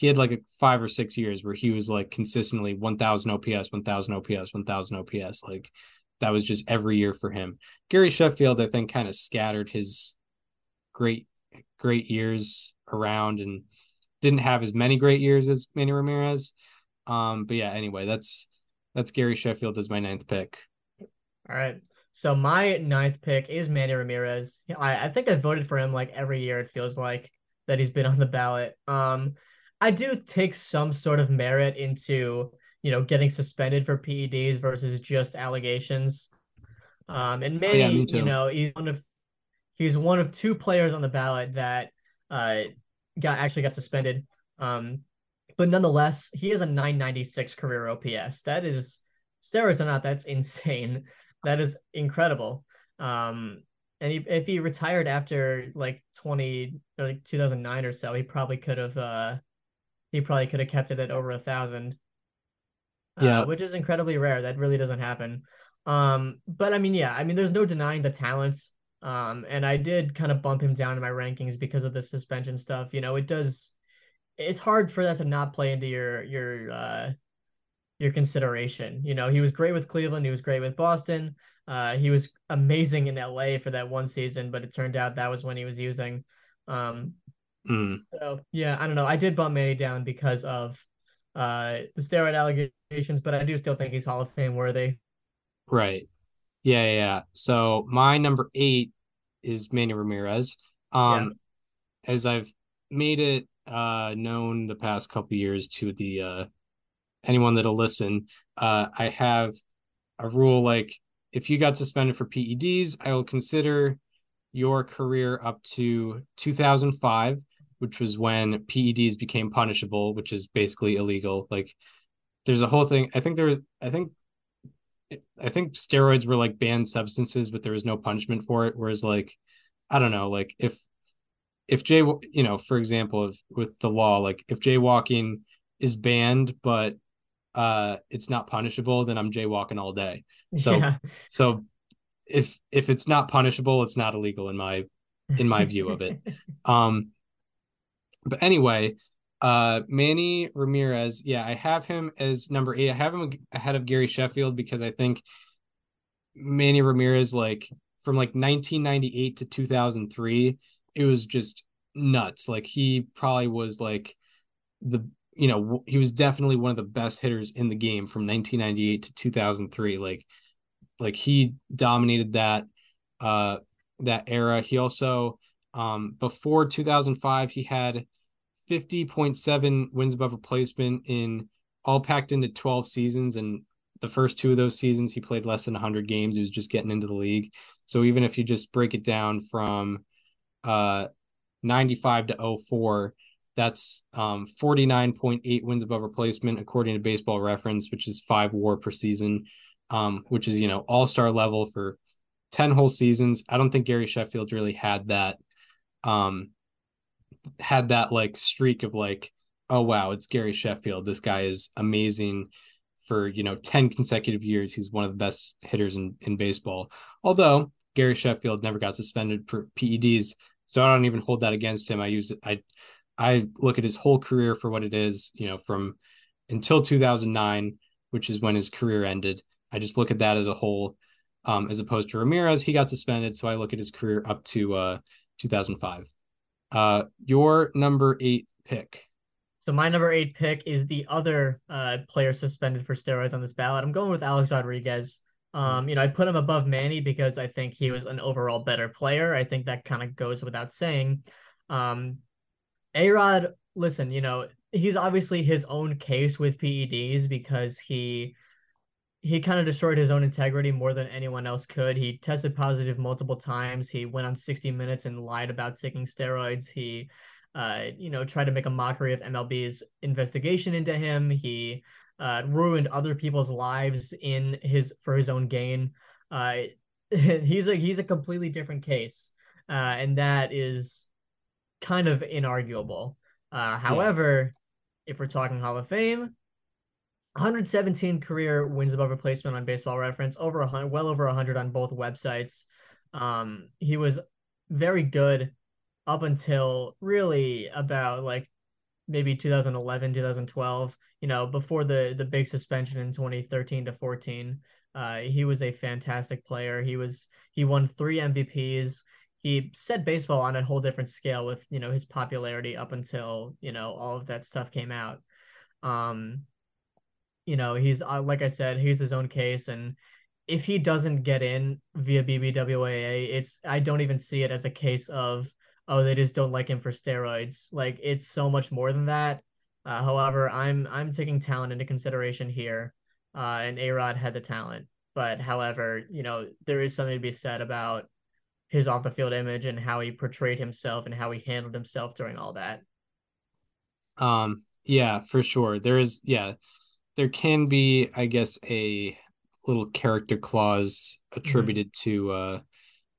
[SPEAKER 3] he had like five or six years where he was like consistently 1000 OPS, 1000 OPS, 1000 OPS. Like that was just every year for him. Gary Sheffield, I think, kind of scattered his great, great years around and didn't have as many great years as Manny Ramirez. Um, but yeah, anyway, that's that's Gary Sheffield as my ninth pick.
[SPEAKER 2] All right. So my ninth pick is Manny Ramirez. I, I think I voted for him like every year. It feels like that he's been on the ballot. Um, I do take some sort of merit into you know getting suspended for PEDs versus just allegations. Um, and maybe oh, yeah, you know he's one of he's one of two players on the ballot that uh got actually got suspended. Um, but nonetheless, he has a 996 career OPS. That is steroids or not, that's insane. [LAUGHS] That is incredible. Um, and he, if he retired after like 20 like 2009 or so, he probably could have uh he probably could have kept it at over a thousand. Uh, yeah, which is incredibly rare. That really doesn't happen. Um, but I mean, yeah, I mean, there's no denying the talents. Um, and I did kind of bump him down in my rankings because of the suspension stuff. You know, it does. It's hard for that to not play into your your uh your consideration. You know, he was great with Cleveland. He was great with Boston. Uh, he was amazing in LA for that one season, but it turned out that was when he was using. Um,
[SPEAKER 3] Mm.
[SPEAKER 2] So yeah, I don't know. I did bump Manny down because of uh the steroid allegations, but I do still think he's Hall of Fame worthy.
[SPEAKER 3] Right. Yeah, yeah. yeah. So my number eight is Manny Ramirez. Um yeah. as I've made it uh known the past couple years to the uh anyone that'll listen, uh I have a rule like if you got suspended for PEDs, I will consider your career up to 2005 which was when PEDs became punishable, which is basically illegal. Like there's a whole thing. I think there was, I think, I think steroids were like banned substances, but there was no punishment for it. Whereas like, I don't know, like if, if Jay, you know, for example, if with the law, like if jaywalking is banned, but uh it's not punishable, then I'm jaywalking all day. [LAUGHS] So, yeah. so if if it's not punishable, it's not illegal in my in my view of it. [LAUGHS] Um but anyway, uh, Manny Ramirez, yeah, I have him as number eight. I have him ahead of Gary Sheffield because I think Manny Ramirez, like from like 1998 to 2003, it was just nuts. Like he probably was like the you know he was definitely one of the best hitters in the game from 1998 to 2003. Like like he dominated that uh that era. He also um, before 2005, he had 50.7 wins above replacement in all packed into 12 seasons. And the first two of those seasons, he played less than 100 games. He was just getting into the league. So even if you just break it down from uh, 95 to 04, that's um, 49.8 wins above replacement, according to baseball reference, which is five war per season, um, which is, you know, all star level for 10 whole seasons. I don't think Gary Sheffield really had that um had that like streak of like oh wow it's Gary Sheffield. This guy is amazing for you know 10 consecutive years. He's one of the best hitters in in baseball. Although Gary Sheffield never got suspended for PEDs so I don't even hold that against him. I use it I I look at his whole career for what it is you know from until 2009 which is when his career ended. I just look at that as a whole um, as opposed to Ramirez. He got suspended so I look at his career up to uh 2005. Uh, your number eight pick.
[SPEAKER 2] So my number eight pick is the other uh, player suspended for steroids on this ballot. I'm going with Alex Rodriguez. Um, you know, I put him above Manny because I think he was an overall better player. I think that kind of goes without saying. Um, A Rod, listen, you know, he's obviously his own case with PEDs because he he kind of destroyed his own integrity more than anyone else could. He tested positive multiple times. He went on 60 Minutes and lied about taking steroids. He, uh, you know, tried to make a mockery of MLB's investigation into him. He uh, ruined other people's lives in his for his own gain. Uh, [LAUGHS] he's a he's a completely different case, uh, and that is kind of inarguable. Uh, however, yeah. if we're talking Hall of Fame, 117 career wins above replacement on Baseball Reference, over a hundred, well over 100 on both websites. Um, he was very good up until really about like maybe 2011, 2012. You know, before the the big suspension in 2013 to 14. Uh, he was a fantastic player. He was he won three MVPs. He set baseball on a whole different scale with you know his popularity up until you know all of that stuff came out. Um, you know, he's uh, like I said, he's his own case, and if he doesn't get in via BBWAA, it's I don't even see it as a case of oh they just don't like him for steroids. Like it's so much more than that. Uh, however, I'm I'm taking talent into consideration here, uh, and A Rod had the talent, but however, you know there is something to be said about his off the field image and how he portrayed himself and how he handled himself during all that.
[SPEAKER 3] Um. Yeah, for sure. There is. Yeah there can be, I guess, a little character clause attributed mm-hmm. to uh,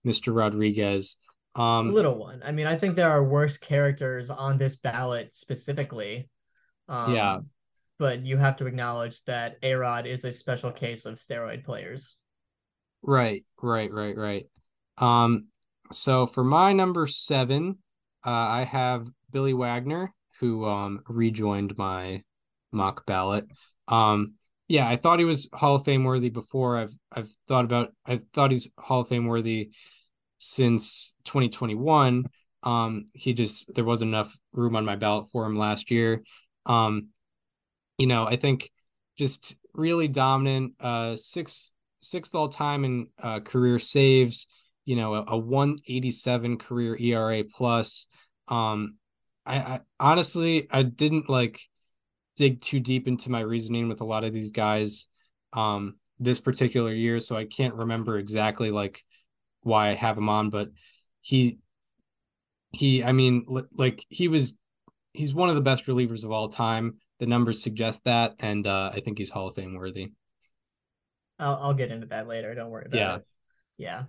[SPEAKER 3] Mr. Rodriguez. Um,
[SPEAKER 2] a little one. I mean, I think there are worse characters on this ballot specifically.
[SPEAKER 3] Um, yeah.
[SPEAKER 2] But you have to acknowledge that A Rod is a special case of steroid players.
[SPEAKER 3] Right, right, right, right. Um, so for my number seven, uh, I have Billy Wagner, who um rejoined my mock ballot. Um, yeah, I thought he was Hall of Fame worthy before. I've I've thought about I thought he's Hall of Fame worthy since 2021. Um, he just there wasn't enough room on my ballot for him last year. Um, you know, I think just really dominant. Uh, sixth sixth all time in uh, career saves. You know, a, a 187 career ERA plus. Um, I, I honestly I didn't like dig too deep into my reasoning with a lot of these guys um this particular year so i can't remember exactly like why i have him on but he he i mean like he was he's one of the best relievers of all time. The numbers suggest that and uh i think he's hall of fame worthy.
[SPEAKER 2] I'll, I'll get into that later. Don't worry about yeah. it. Yeah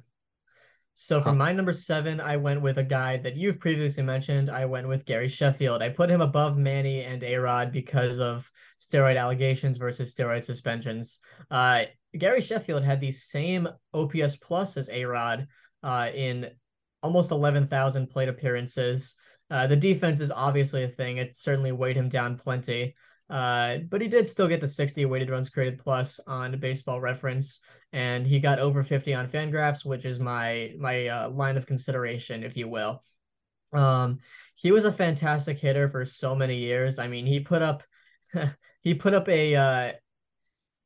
[SPEAKER 2] so for my number seven, I went with a guy that you've previously mentioned. I went with Gary Sheffield. I put him above Manny and Arod because of steroid allegations versus steroid suspensions. Uh, Gary Sheffield had the same OPS plus as Arod uh, in almost 11,000 plate appearances. Uh, the defense is obviously a thing. It certainly weighed him down plenty. Uh, but he did still get the 60 weighted runs created plus on baseball reference and he got over 50 on fangraphs which is my my uh, line of consideration if you will um he was a fantastic hitter for so many years i mean he put up [LAUGHS] he put up a uh,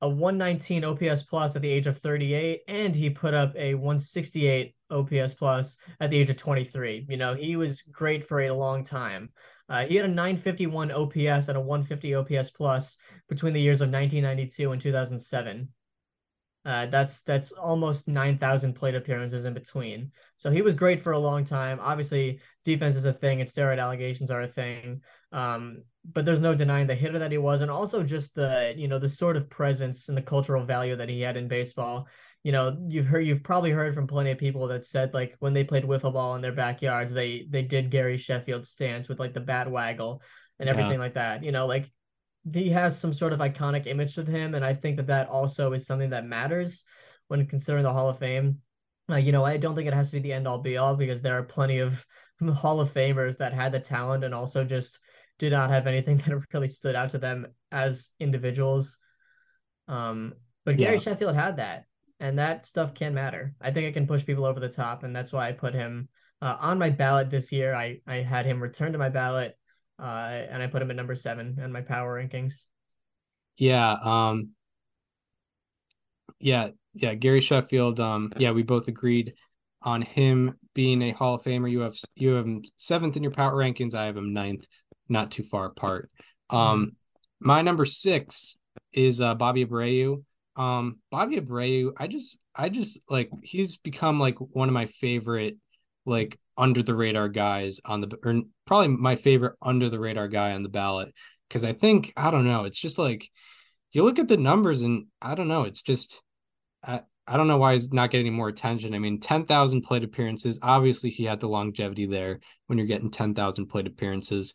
[SPEAKER 2] a 119 OPS plus at the age of 38, and he put up a 168 OPS plus at the age of 23. You know, he was great for a long time. Uh, he had a 951 OPS and a 150 OPS plus between the years of 1992 and 2007. Uh, that's that's almost 9,000 plate appearances in between. So he was great for a long time. Obviously, defense is a thing and steroid allegations are a thing. Um, but there's no denying the hitter that he was, and also just the you know the sort of presence and the cultural value that he had in baseball. You know, you've heard you've probably heard from plenty of people that said like when they played wiffle ball in their backyards, they they did Gary Sheffield stance with like the bat waggle and everything yeah. like that. You know, like he has some sort of iconic image with him, and I think that that also is something that matters when considering the Hall of Fame. Uh, you know, I don't think it has to be the end all be all because there are plenty of [LAUGHS] Hall of Famers that had the talent and also just did not have anything [LAUGHS] that really stood out to them as individuals. Um, but Gary yeah. Sheffield had that, and that stuff can matter. I think it can push people over the top, and that's why I put him uh, on my ballot this year. I I had him return to my ballot uh, and I put him at number seven in my power rankings.
[SPEAKER 3] Yeah, um, yeah, yeah. Gary Sheffield. Um, yeah, we both agreed on him being a Hall of Famer. You have you have him seventh in your power rankings. I have him ninth, not too far apart. Um, mm-hmm. my number six is uh, Bobby Abreu. Um, Bobby Abreu, I just, I just like he's become like one of my favorite, like under the radar guys on the, or probably my favorite under the radar guy on the ballot. Cause I think, I don't know, it's just like you look at the numbers and I don't know, it's just, I, I don't know why he's not getting more attention. I mean, 10,000 plate appearances. Obviously, he had the longevity there when you're getting 10,000 plate appearances.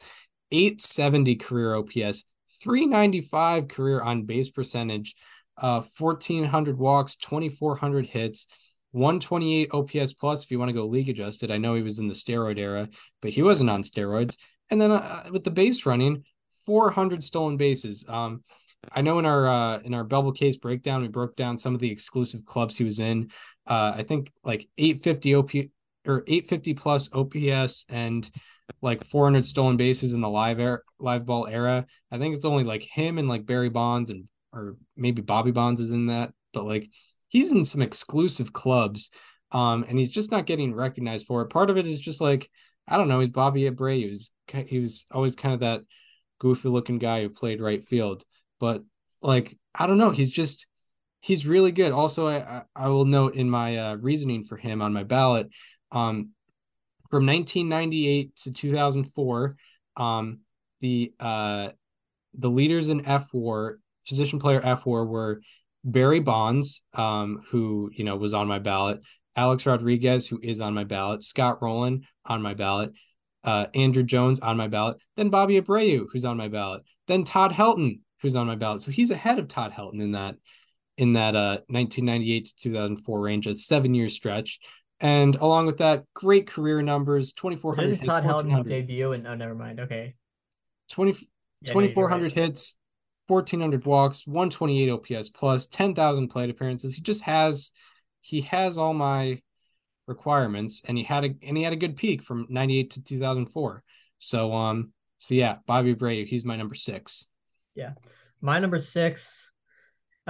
[SPEAKER 3] 870 career OPS, 395 career on base percentage, uh, 1,400 walks, 2,400 hits, 128 OPS plus if you want to go league adjusted. I know he was in the steroid era, but he wasn't on steroids. And then uh, with the base running, 400 stolen bases. Um, I know in our uh, in our Bubble case breakdown, we broke down some of the exclusive clubs he was in. Uh, I think like 850 OP or 850 plus OPS and like 400 stolen bases in the live air live ball era. I think it's only like him and like Barry Bonds and or maybe Bobby Bonds is in that, but like he's in some exclusive clubs. Um, and he's just not getting recognized for it. Part of it is just like I don't know. He's Bobby Abreu. He was he was always kind of that goofy looking guy who played right field but like I don't know, he's just he's really good. Also, I I will note in my uh, reasoning for him on my ballot, um, from 1998 to 2004, um, the uh, the leaders in fWAR, position player fWAR were Barry Bonds, um, who you know was on my ballot, Alex Rodriguez, who is on my ballot, Scott Rolen on my ballot, uh, Andruw Jones on my ballot, then Bobby Abreu, who's on my ballot, then Todd Helton, who's on my ballot. So he's ahead of Todd Helton in that in that uh 1998 to 2004 range, a seven year stretch. And along with that, great career numbers 2,400.
[SPEAKER 2] Todd Helton debut and oh, never mind. Okay.
[SPEAKER 3] 20, yeah, 2,400 right. hits, 1,400 walks, 128 OPS plus, 10,000 plate appearances. He just has, he has all my requirements and he had a, and he had a good peak from 98 to 2004. So, um, so yeah, Bobby Abreu, he's my number six.
[SPEAKER 2] Yeah. My number six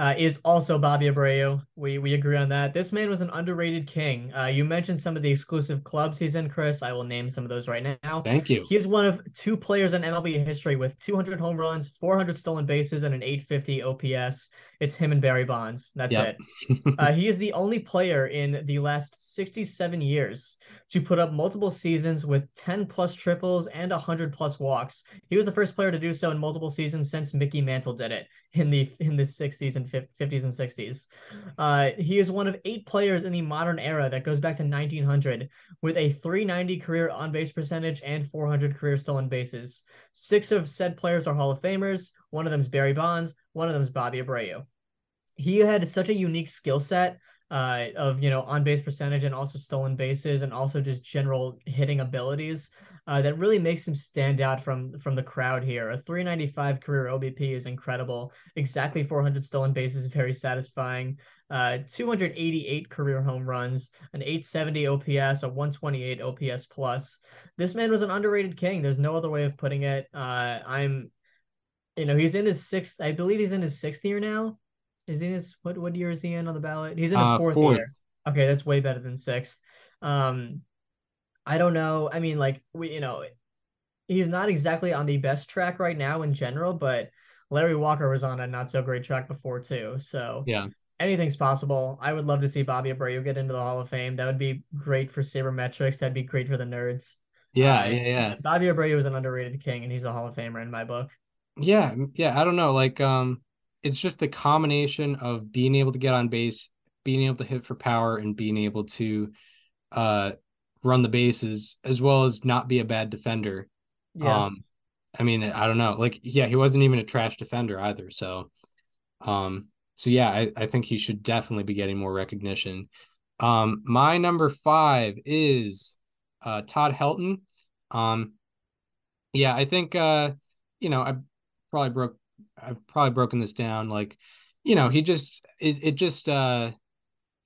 [SPEAKER 2] uh, is also Bobby Abreu. We we agree on that. This man was an underrated king. Uh, you mentioned some of the exclusive clubs he's in, Chris. I will name some of those right now.
[SPEAKER 3] Thank you.
[SPEAKER 2] He is one of two players in MLB history with 200 home runs, 400 stolen bases, and an 850 OPS. It's him and Barry Bonds. That's yep. it. [LAUGHS] uh, he is the only player in the last 67 years to put up multiple seasons with 10 plus triples and 100 plus walks. He was the first player to do so in multiple seasons since Mickey Mantle did it in the in the 60s and 50s and 60s. Uh, he is one of eight players in the modern era that goes back to 1900 with a 390 career on base percentage and 400 career stolen bases. Six of said players are Hall of Famers. One of them is Barry Bonds. One of them is Bobby Abreu. He had such a unique skill set uh, of you know on base percentage and also stolen bases and also just general hitting abilities uh, that really makes him stand out from from the crowd here. A 395 career OBP is incredible. Exactly 400 stolen bases, very satisfying. Uh, 288 career home runs, an 870 OPS, a 128 OPS plus. This man was an underrated king. There's no other way of putting it. Uh, I'm, you know, he's in his sixth. I believe he's in his sixth year now. Is he in his what? What year is he in on the ballot? He's in his uh, fourth, fourth year. Okay, that's way better than sixth. Um, I don't know. I mean, like we, you know, he's not exactly on the best track right now in general, but Larry Walker was on a not so great track before too. So
[SPEAKER 3] yeah,
[SPEAKER 2] anything's possible. I would love to see Bobby Abreu get into the Hall of Fame. That would be great for sabermetrics. That'd be great for the nerds.
[SPEAKER 3] Yeah, uh, yeah, yeah.
[SPEAKER 2] Bobby Abreu is an underrated king, and he's a Hall of Famer in my book.
[SPEAKER 3] Yeah, yeah. I don't know. Like, um, it's just the combination of being able to get on base, being able to hit for power, and being able to, uh, run the bases as well as not be a bad defender. Yeah. Um, I mean, I don't know. Like, yeah, he wasn't even a trash defender either. So, um, so yeah, I, I think he should definitely be getting more recognition. Um, my number five is uh Todd Helton. Um, yeah, I think uh, you know, I probably broke I've probably broken this down. Like, you know, he just it, it just uh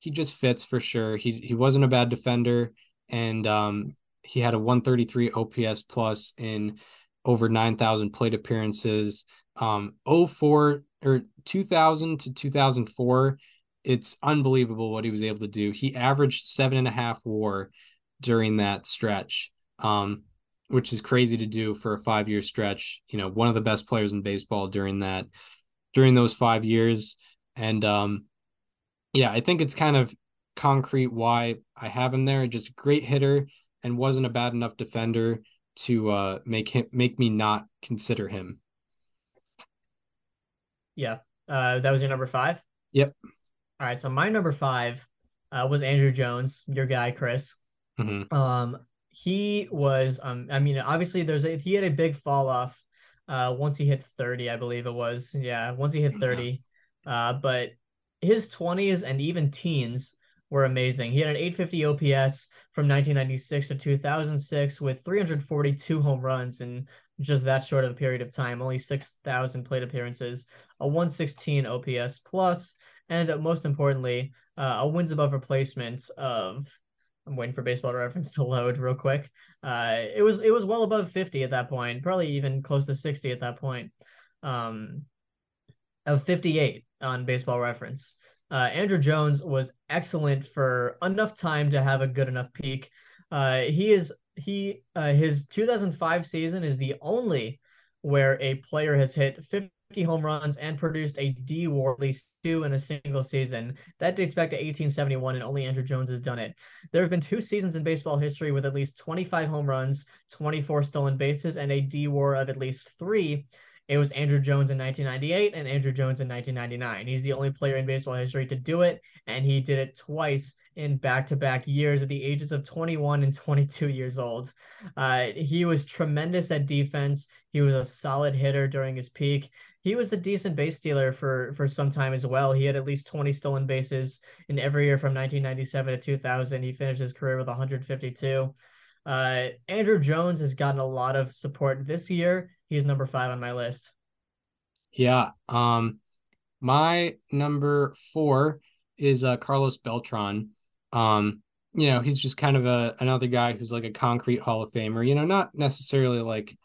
[SPEAKER 3] he just fits for sure. He he wasn't a bad defender and um, he had a 133 OPS plus in over 9,000 plate appearances. Um, 04 or 2000 to 2004, it's unbelievable what he was able to do. He averaged seven and a half WAR during that stretch, um, which is crazy to do for a five year stretch. You know, one of the best players in baseball during that during those five years. And um, yeah, I think it's kind of concrete why I have him there. Just a great hitter and wasn't a bad enough defender to uh, make him make me not consider him.
[SPEAKER 2] Yeah, uh, that was your number five.
[SPEAKER 3] Yep.
[SPEAKER 2] All right, so my number five uh, was Andruw Jones, your guy, Chris. Mm-hmm. Um, he was, um, I mean, obviously, there's a he had a big fall off uh, once he hit 30, I believe it was. Yeah, once he hit 30. Uh, but his 20s and even teens were amazing. He had an 850 OPS from 1996 to 2006 with 342 home runs in just that short of a period of time, only 6,000 plate appearances, a 116 OPS plus, and most importantly, uh, a wins above replacement of. I'm waiting for baseball reference to load real quick. Uh, it was it was well above 50 at that point, probably even close to 60 at that point. Um, of 58 on baseball reference. Uh, Andruw Jones was excellent for enough time to have a good enough peak. Uh, he is he uh, his 2005 season is the only where a player has hit 50 home runs and produced a D WAR at least two in a single season. That dates back to 1871, and only Andruw Jones has done it. There have been two seasons in baseball history with at least 25 home runs, 24 stolen bases, and a D WAR of at least three. It was Andruw Jones in 1998 and Andruw Jones in 1999. He's the only player in baseball history to do it, and he did it twice in back-to-back years at the ages of 21 and 22 years old. Uh, he was tremendous at defense. He was a solid hitter during his peak. He was a decent base stealer for for some time as well. He had at least 20 stolen bases in every year from 1997 to 2000. He finished his career with 152. Uh, Andruw Jones has gotten a lot of support this year he's number five on my list.
[SPEAKER 3] Yeah. Um, my number four is uh, Carlos Beltran. Um, you know, he's just kind of a another guy who's like a concrete Hall of Famer. You know, not necessarily like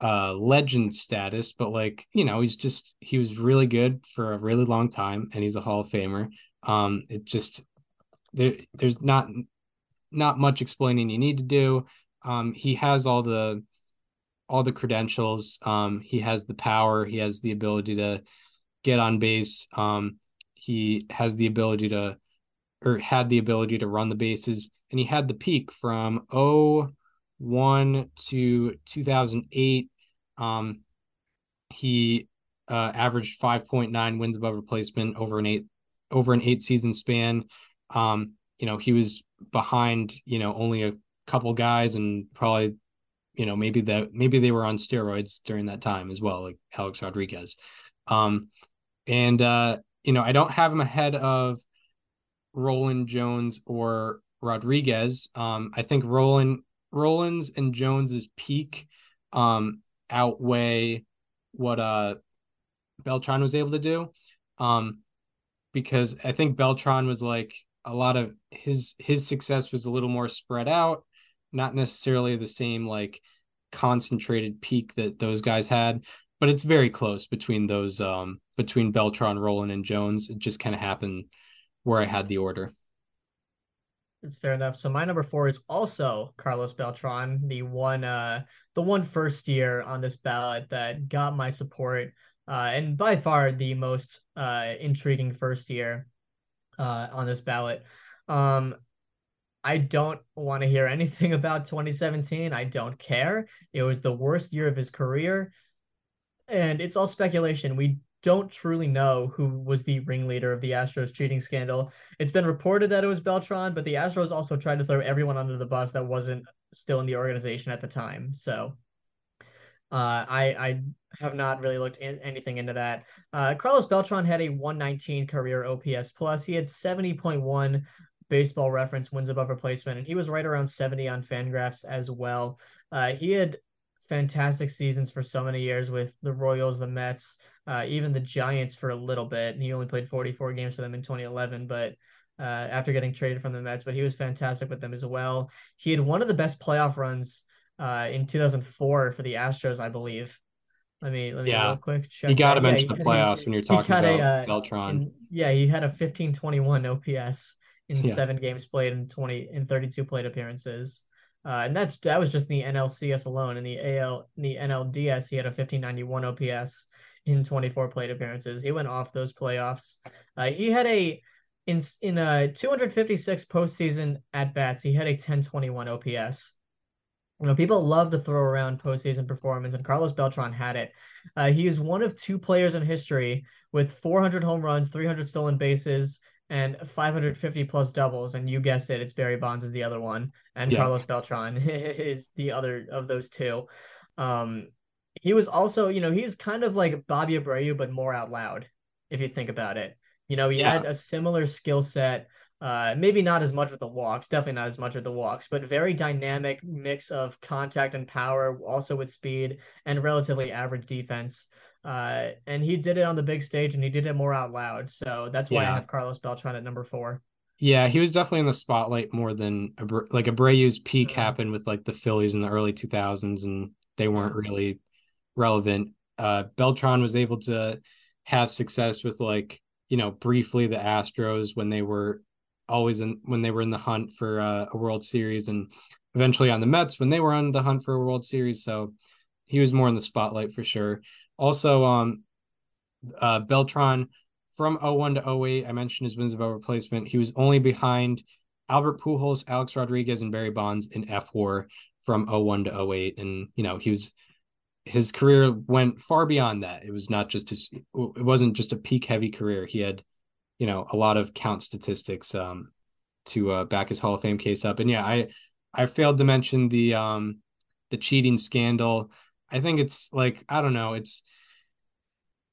[SPEAKER 3] uh legend status, but like you know, he's just he was really good for a really long time, and he's a Hall of Famer. Um, it just there there's not not much explaining you need to do. Um, he has all the all the credentials. Um, he has the power. He has the ability to get on base. Um, he has the ability to, or had the ability to run the bases, and he had the peak from 01 to 2008. Um, he uh, averaged 5.9 wins above replacement over an eight over an eight season span. Um, you know, he was behind, you know, only a couple guys and probably you know maybe that maybe they were on steroids during that time as well like alex rodriguez um and uh you know i don't have him ahead of rolen jones or rodriguez um i think Rolen rolen's and jones's peak um outweigh what uh beltran was able to do um because i think beltran was like a lot of his his success was a little more spread out not necessarily the same like concentrated peak that those guys had, but it's very close between those um between Beltran, Rolen, and Jones. It just kind of happened where I had the order.
[SPEAKER 2] That's fair enough. So my number four is also Carlos Beltran, the one uh the one first year on this ballot that got my support, uh, and by far the most uh intriguing first year uh on this ballot. Um I don't want to hear anything [LAUGHS] about 2017. I don't care. It was the worst year of his career. And it's all speculation. We don't truly know who was the ringleader of the Astros cheating scandal. It's been reported that it was Beltran, but the Astros also tried to throw everyone under the bus that wasn't still in the organization at the time. So uh, I I have not really looked in, anything into that. Uh, Carlos Beltran had a 119 career OPS plus. He had 70.1 baseball reference wins above replacement, and he was right around 70 on Fangraphs as well. Uh, he had fantastic seasons for so many years with the Royals, the Mets, uh, even the Giants for a little bit. And he only played 44 games for them in 2011, but uh, after getting traded from the Mets, but he was fantastic with them as well. He had one of the best playoff runs uh, in 2004 for the Astros, I believe. Let me let me
[SPEAKER 3] yeah.
[SPEAKER 2] real quick
[SPEAKER 3] check. You got to mention yeah, the playoffs he, when you're talking about a, uh, Beltran.
[SPEAKER 2] In, yeah, he had a 15-21 OPS in yeah. seven games played and 20 in 32 plate appearances. Uh, and that's that was just the NLCS alone. In the AL, in the NLDS, he had a 1591 OPS. in 24 plate appearances. He went off those playoffs. Uh, he had a in in a 256 postseason at bats. He had a 1021 OPS. You know, people love to throw around postseason performance, and Carlos Beltran had it. Uh, he is one of two players in history with 400 home runs, 300 stolen bases, and 550 plus doubles. And you guess it, it's Barry Bonds is the other one, and yeah. Carlos Beltran [LAUGHS] is the other of those two. Um, he was also, you know, he's kind of like Bobby Abreu, but more out loud, if you think about it. You know, he yeah. had a similar skill set. Uh, maybe not as much with the walks, definitely not as much with the walks, but very dynamic mix of contact and power, also with speed and relatively average defense. Uh, and he did it on the big stage and he did it more out loud. So that's why yeah. I have Carlos Beltran at number four.
[SPEAKER 3] Yeah, he was definitely in the spotlight more than like Abreu's peak mm-hmm. happened with like the Phillies in the early 2000s and they weren't really relevant. Uh, Beltran was able to have success with like you know briefly the Astros when they were always in when they were in the hunt for uh, a World Series and eventually on the Mets when they were on the hunt for a World Series. So he was more in the spotlight for sure. Also, um, uh, Beltran from 01 to 08, I mentioned his wins above replacement. He was only behind Albert Pujols, Alex Rodriguez, and Barry Bonds in fWAR from 01 to 08. And, you know, he was his career went far beyond that. It was not just his it wasn't just a peak heavy career. He had, you know, a lot of count statistics um to uh, back his Hall of Fame case up. And yeah, I I failed to mention the um the cheating scandal. I think it's like I don't know, it's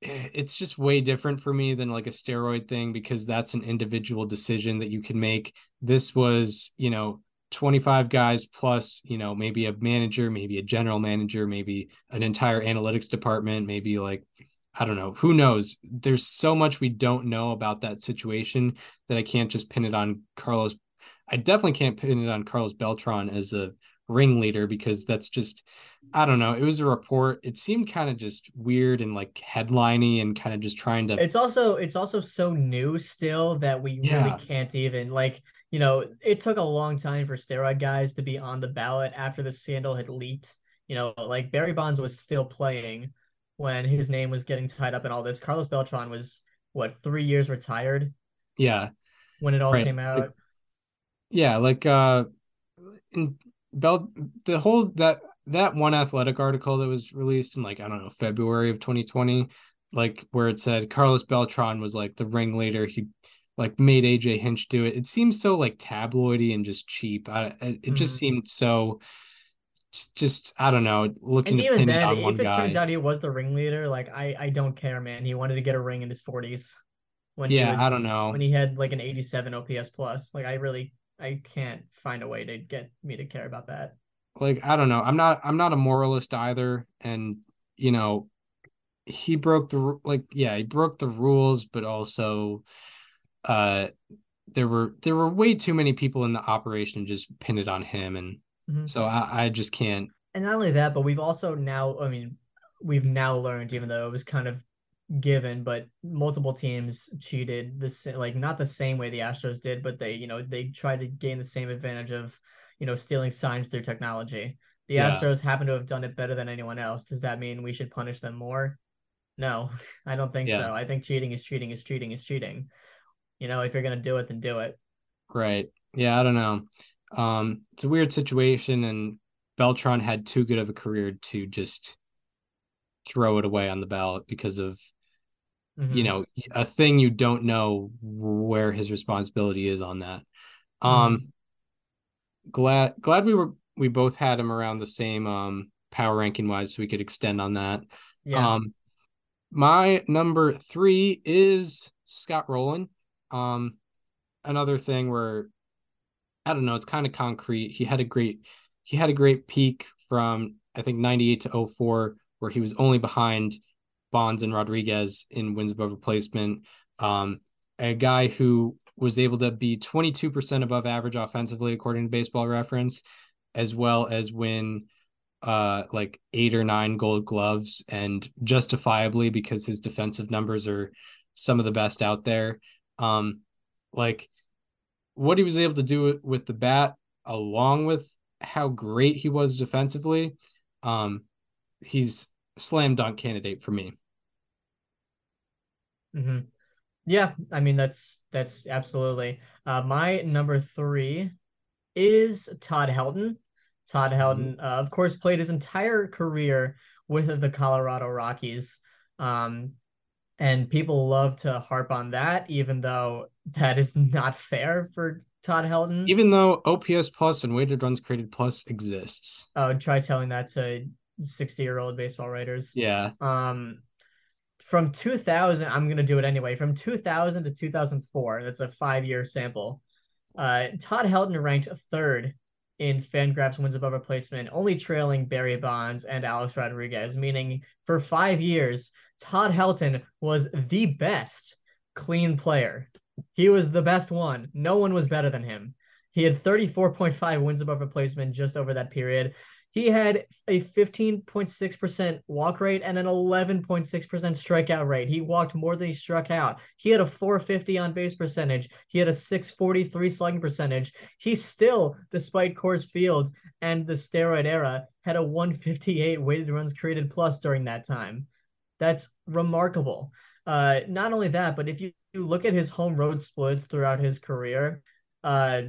[SPEAKER 3] eh, it's just way different for me than like a steroid thing because that's an individual decision that you can make. This was, you know, 25 guys plus, you know, maybe a manager, maybe a general manager, maybe an entire analytics department, maybe like I don't know, who knows. There's so much we don't know about that situation that I can't just pin it on Carlos. I definitely can't pin it on Carlos Beltran as a ringleader because that's just I don't know. It was a report. It seemed kind of just weird and like headliney and kind of just trying to
[SPEAKER 2] It's also it's also so new still that we yeah. really can't even like you know, it took a long time for steroid guys to be on the ballot after the scandal had leaked. You know, like Barry Bonds was still playing when his name was getting tied up in all this. Carlos Beltran was what three years retired.
[SPEAKER 3] Yeah,
[SPEAKER 2] when it all right. came out.
[SPEAKER 3] Like, yeah, like uh, in Bel the whole that that one athletic article that was released in like I don't know February of 2020, like where it said Carlos Beltran was like the ringleader. He like made AJ Hinch do it. It seems so like tabloidy and just cheap. I, it mm-hmm. just seemed so just I don't know, looking
[SPEAKER 2] and even then, if it guy. turns out he was the ringleader, like I I don't care, man. He wanted to get a ring in his forties.
[SPEAKER 3] When yeah, was, I don't know
[SPEAKER 2] when he had like an eighty-seven OPS plus. Like I really I can't find a way to get me to care about that.
[SPEAKER 3] Like I don't know. I'm not I'm not a moralist either, and you know, he broke the like yeah he broke the rules, but also uh there were there were way too many people in the operation just pinned it on him and mm-hmm. so I, I just can't
[SPEAKER 2] and not only that but we've also now i mean we've now learned even though it was kind of given but multiple teams cheated this like not the same way the astros did but they you know they tried to gain the same advantage of you know stealing signs through technology the yeah. astros happen to have done it better than anyone else does that mean we should punish them more no [LAUGHS] i don't think yeah. so i think cheating is cheating is cheating is cheating you know, if you're gonna do it, then do it.
[SPEAKER 3] Right. Yeah, I don't know. Um, it's a weird situation, and Beltran had too good of a career to just throw it away on the ballot because of mm-hmm. you know a thing you don't know where his responsibility is on that. Mm-hmm. Um, glad glad we were we both had him around the same um power ranking wise, so we could extend on that. Yeah. Um, my number three is Scott Rolen. Um, another thing where I don't know, it's kind of concrete. He had a great he had a great peak from I think 98 to 04 where he was only behind Bonds and Rodriguez in wins above replacement. Um, a guy who was able to be 22% above average offensively according to baseball reference as well as win uh like eight or nine gold gloves and justifiably because his defensive numbers are some of the best out there um, like what he was able to do with the bat, along with how great he was defensively, um, he's slam dunk candidate for me.
[SPEAKER 2] Mm-hmm. Yeah, I mean that's that's absolutely. Uh, my number three is Todd Helton. Todd mm-hmm. Helton, uh, of course, played his entire career with the Colorado Rockies. Um, and people love to harp on that, even though that is not fair for Todd Helton.
[SPEAKER 3] Even though OPS plus and weighted runs created plus exists.
[SPEAKER 2] Oh, try telling that to 60 year old baseball writers.
[SPEAKER 3] Yeah.
[SPEAKER 2] Um, from 2000, I'm going to do it anyway. From 2000 to 2004, that's a five year sample. Uh, Todd Helton ranked third in Fangraphs wins above replacement, only trailing Barry Bonds and Alex Rodriguez, meaning for five years, Todd Helton was the best clean player. He was the best one. No one was better than him. He had 34.5 wins above replacement just over that period. He had a 15.6% walk rate and an 11.6% strikeout rate. He walked more than he struck out. He had a 450 on base percentage. He had a 643 slugging percentage. He still, despite Coors Field and the steroid era, had a 158 weighted runs created plus during that time. That's remarkable. Uh, not only that, but if you, you look at his home road splits throughout his career, uh,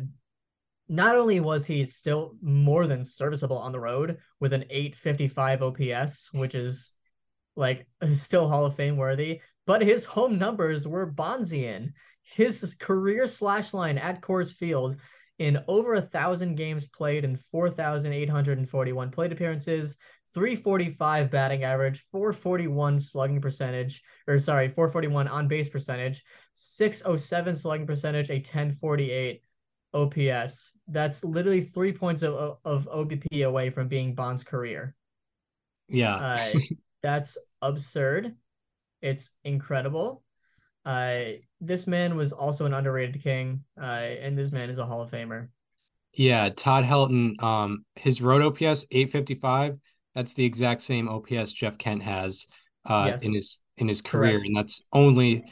[SPEAKER 2] not only was he still more than serviceable on the road with an 855 OPS, which is like still Hall of Fame worthy, but his home numbers were Bonzian. His career slash line at Coors Field in over a thousand games played and 4,841 plate appearances, 345 batting average, 441 slugging percentage, or sorry, 441 on base percentage, 607 slugging percentage, a 1048 OPS. That's literally three points of, of OBP away from being Bond's career.
[SPEAKER 3] Yeah.
[SPEAKER 2] uh, [LAUGHS] that's absurd. It's incredible. Uh, this man was also an underrated king, uh, and this man is a Hall of Famer.
[SPEAKER 3] Yeah, Todd Helton, um, his road OPS 855. That's the exact same OPS Jeff Kent has uh, yes. in his in his career, Correct. and that's only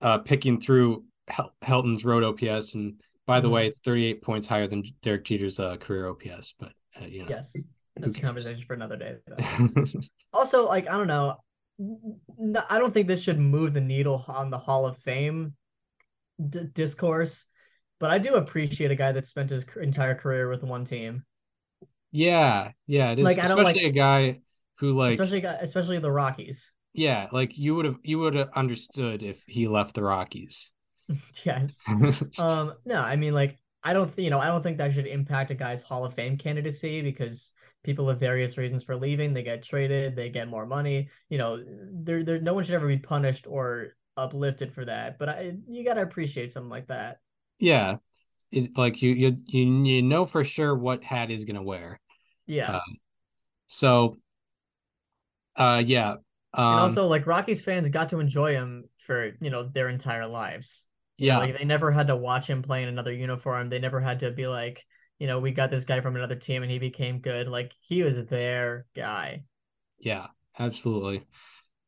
[SPEAKER 3] uh, picking through Hel- Helton's road OPS and by the mm-hmm. way, it's 38 points higher than Derek Jeter's uh, career OPS, but uh, you know.
[SPEAKER 2] Yes. That's a [LAUGHS] conversation for another day. [LAUGHS] also, like I don't know, I don't think this should move the needle on the Hall of Fame d- discourse, but I do appreciate a guy that spent his entire career with one team.
[SPEAKER 3] Yeah, yeah, it is. Like I don't like a guy who like
[SPEAKER 2] especially especially the Rockies.
[SPEAKER 3] Yeah, like you would have you would have understood if he left the Rockies. [LAUGHS]
[SPEAKER 2] yes. [LAUGHS] um, no, I mean, like, I don't, th- you know, I don't think that should impact a guy's Hall of Fame candidacy because people have various reasons for leaving. They get traded, they get more money. You know, there, there, no one should ever be punished or uplifted for that. But I, you gotta appreciate something like that.
[SPEAKER 3] Yeah, it, like you, you, you, you know for sure what hat is gonna wear.
[SPEAKER 2] Yeah.
[SPEAKER 3] Um, so, uh, yeah. Um,
[SPEAKER 2] and also, like Rockies fans got to enjoy him for you know their entire lives.
[SPEAKER 3] Yeah.
[SPEAKER 2] Like they never had to watch him play in another uniform. They never had to be like, you know, we got this guy from another team and he became good. Like he was their guy.
[SPEAKER 3] Yeah, absolutely.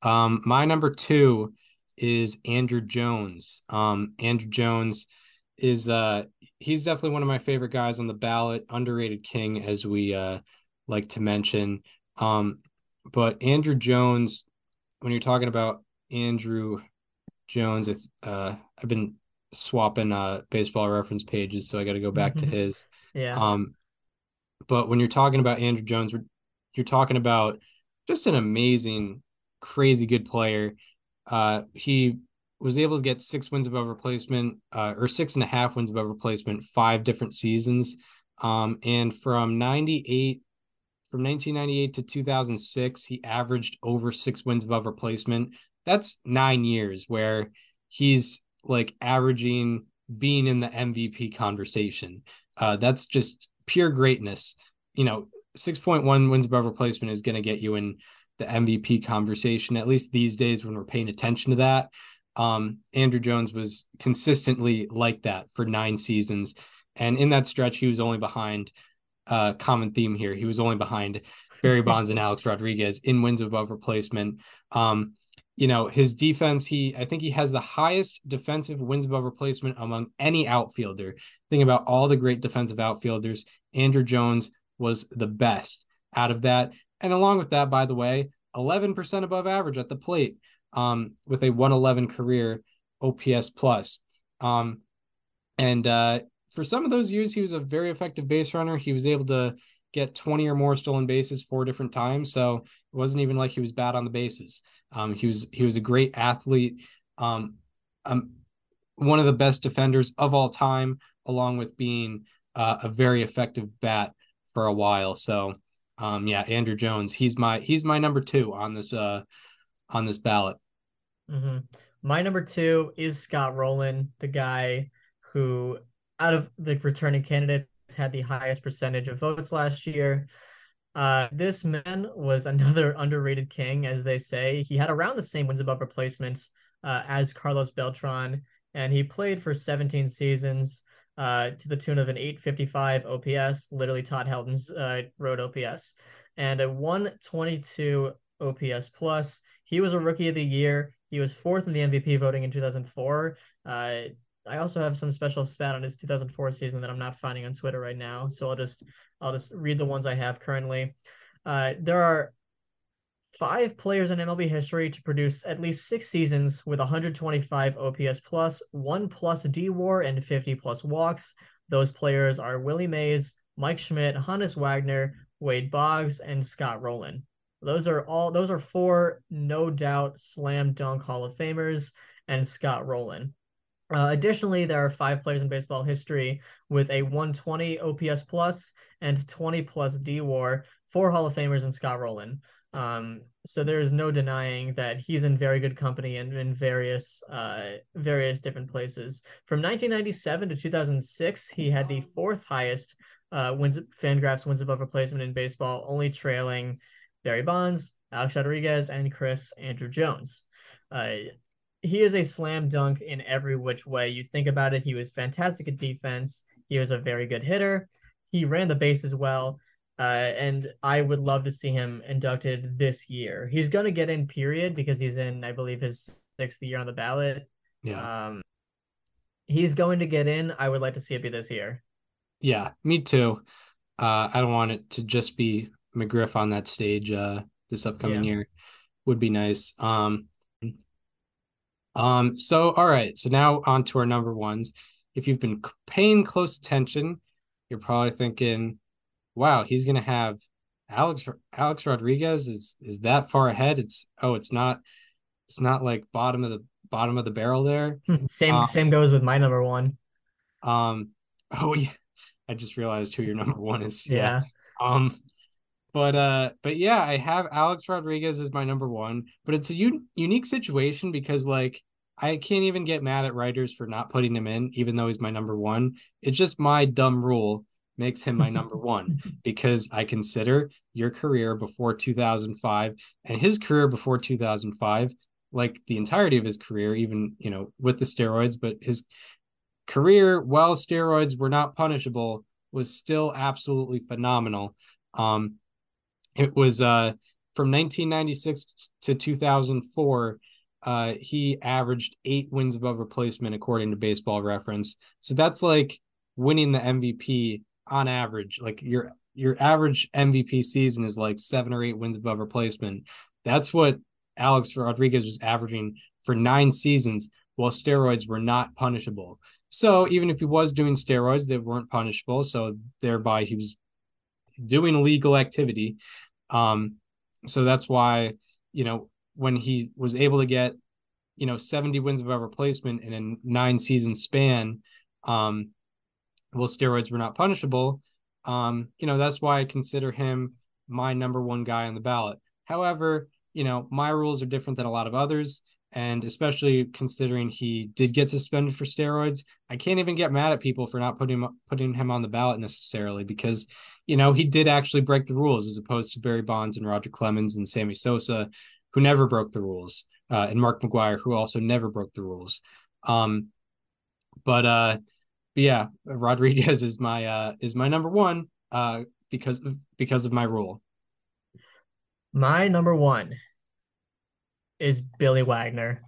[SPEAKER 3] Um, my number two is Andruw Jones. Um, Andruw Jones is uh he's definitely one of my favorite guys on the ballot, underrated king as we uh like to mention. Um, but Andruw Jones, when you're talking about Andruw Jones, uh, I've been swapping uh baseball reference pages, so I got to go back to his.
[SPEAKER 2] Yeah.
[SPEAKER 3] Um, but when you're talking about Andruw Jones, you're talking about just an amazing, crazy good player. Uh, he was able to get six wins above replacement, uh, or six and a half wins above replacement, five different seasons. Um, and from 98, from 1998 to 2006, he averaged over six wins above replacement. That's nine years where he's like averaging being in the MVP conversation. Uh, that's just pure greatness. You know, 6.1 wins above replacement is going to get you in the MVP conversation, at least these days when we're paying attention to that. Um, Andruw Jones was consistently like that for nine seasons. And in that stretch, he was only behind uh common theme here. He was only behind Barry Bonds and [LAUGHS] Alex Rodriguez in wins above replacement. Um, you know, his defense, he I think he has the highest defensive wins above replacement among any outfielder. Think about all the great defensive outfielders. andruw Jones was the best out of that. And along with that, by the way, 11% above average at the plate. um, with a 111 career OPS plus. Um, and uh, for some of those years, he was a very effective base runner. He was able to get 20 or more stolen bases four different times. So it wasn't even like he was bad on the bases. Um, he was he was a great athlete. Um, um, one of the best defenders of all time, along with being uh, a very effective bat for a while. So um, yeah, Andruw Jones, he's my he's my number two on this uh on this ballot.
[SPEAKER 2] Mm-hmm. My number two is Scott Rolen, the guy who, out of the returning candidates, had the highest percentage of votes last year. Uh, this man was [LAUGHS] another underrated king, as they say. He had around the same wins above replacements uh, as Carlos Beltran, and he played for 17 seasons uh, to the tune of an 855 OPS, literally Todd Helton's uh, road OPS, and a 122 OPS plus. He was a rookie of the year. He was fourth in the MVP voting in 2004. I also have some special spat on his 2004 season that I'm not finding on Twitter right now, so I'll just I'll just read the ones I have currently. Uh, there are five players in MLB history to produce at least six seasons with 125 OPS plus, one plus D WAR, and 50 plus walks. Those players are Willie Mays, Mike Schmidt, Honus Wagner, Wade Boggs, and Scott Rolen. Those are all. Those are four no doubt slam dunk Hall of Famers, and Scott Rolen. Uh, additionally, there are five players in baseball history with a 120 OPS plus and 20 plus D WAR, four Hall of Famers and Scott Rolen. Um, so there's no denying that he's in very good company and in various uh, various different places. From 1997 to 2006, he had the fourth highest uh, wins Fangraphs wins above replacement in baseball, only trailing Barry Bonds, Alex Rodriguez, and Chris Andruw Jones. Uh, he is a slam dunk in every which way you think about it. He was fantastic at defense. He was a very good hitter. He ran the bases well. Uh, and I would love to see him inducted this year. He's going to get in, period, because he's in, I believe, his sixth year on the ballot.
[SPEAKER 3] Yeah.
[SPEAKER 2] Um, he's going to get in. I would like to see it be this year.
[SPEAKER 3] Yeah, me too. Uh, I don't want it to just be McGriff on that stage uh, this upcoming yeah. year. Would be nice. Um, um, so all right, so now on to our number ones. If you've been paying close attention, you're probably thinking, wow, he's gonna have Alex Alex Rodriguez is is that far ahead. It's oh, it's not it's not like bottom of the bottom of the barrel there. [LAUGHS]
[SPEAKER 2] same um, same goes with my number one.
[SPEAKER 3] Um oh yeah. I just realized who your number one is.
[SPEAKER 2] Yeah. yeah.
[SPEAKER 3] Um but uh but yeah, I have Alex Rodriguez as my number one, but it's a un- unique situation because like I can't even get mad at writers for not putting him in, even though he's my number one. It's just my dumb rule makes him my number one [LAUGHS] because I consider your career before 2005 and his career before 2005, like the entirety of his career, even, you know, with the steroids, but his career, while steroids were not punishable, was still absolutely phenomenal. Um, it was uh, from 1996 to 2004. Uh, he averaged eight wins above replacement according to Baseball Reference. So that's like winning the MVP on average. Like your your average MVP season is like seven or eight wins above replacement. That's what Alex Rodriguez was averaging for nine seasons while steroids were not punishable. So even if he was doing steroids, they weren't punishable. So thereby he was doing illegal activity. Um, so that's why, you know, when he was able to get, you know, 70 wins above replacement in a nine season span, um, well, steroids were not punishable. Um, you know, that's why I consider him my number one guy on the ballot. However, you know, my rules are different than a lot of others. And especially considering he did get suspended for steroids, I can't even get mad at people for not putting him, putting him on the ballot necessarily because, you know, he did actually break the rules as opposed to Barry Bonds and Roger Clemens and Sammy Sosa, who never broke the rules, uh, and Mark McGwire, who also never broke the rules. Um, but uh, yeah, Rodriguez is my uh is my number one uh because of because of my rule.
[SPEAKER 2] My number one is Billy Wagner.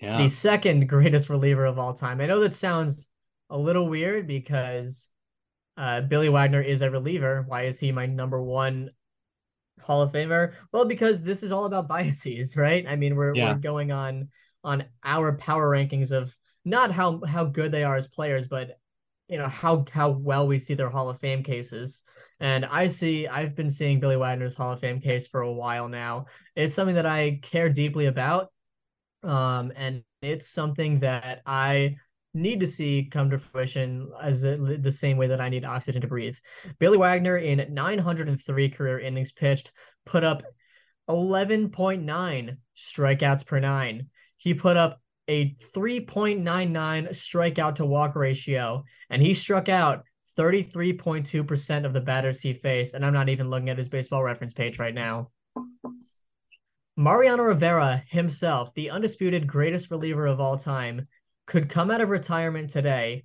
[SPEAKER 3] Yeah.
[SPEAKER 2] The second [LAUGHS] greatest reliever of all time. I know that sounds a little weird because uh, Billy Wagner is a reliever. Why is he my number one Hall of Famer? Well, because this is all about [LAUGHS] biases, right? I mean, we're yeah. we're going on on our power rankings of not how how good they are as players, but you know how how well we see their Hall of Fame cases. And I see I've been seeing Billy Wagner's Hall of Fame case for a while now. It's something that I care deeply about. Um, and it's something that I need to see come to fruition as the same way that I need oxygen to breathe. Billy Wagner in 903 career innings pitched put up 11.9 strikeouts per nine. He put up a 3.99 strikeout to walk ratio, and he struck out 33.2% of the batters he faced. And I'm not even looking at his baseball reference page right now. Mariano Rivera himself, the undisputed greatest reliever of all time, could come out of retirement today,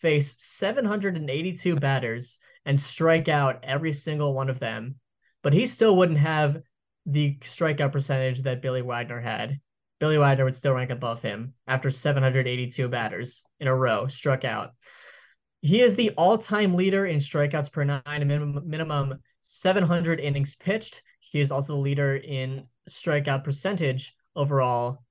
[SPEAKER 2] face 782 batters, and strike out every single one of them, but he still wouldn't have the strikeout percentage that Billy Wagner had. Billy Wagner would still rank above him after 782 batters in a row struck out. He is the all-time leader in strikeouts per nine, minimum, minimum 700 innings pitched. He is also the leader in strikeout percentage overall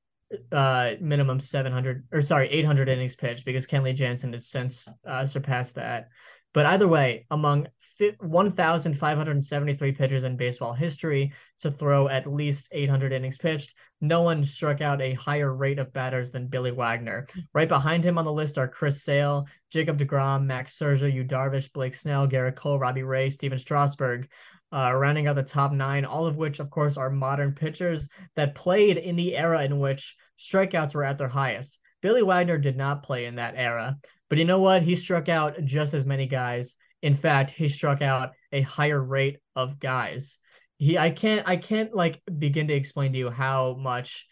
[SPEAKER 2] uh minimum 700 or sorry 800 innings pitched because Kenley Jansen has since uh, surpassed that. But either way, among 1,573 pitchers in baseball history to throw at least 800 innings pitched, no one struck out a higher rate of batters than Billy Wagner. Right behind him on the list are Chris Sale, Jacob DeGrom, Max Scherzer, Yu Darvish, Blake Snell, Gerrit Cole, Robbie Ray, Stephen Strasburg uh, rounding out the top nine, all of which, of course, are modern pitchers that played in the era in which strikeouts were at their highest. Billy Wagner did not play in that era, but you know what? He struck out just as many guys. In fact, he struck out a higher rate of guys. He, I can't, I can't like begin to explain to you how much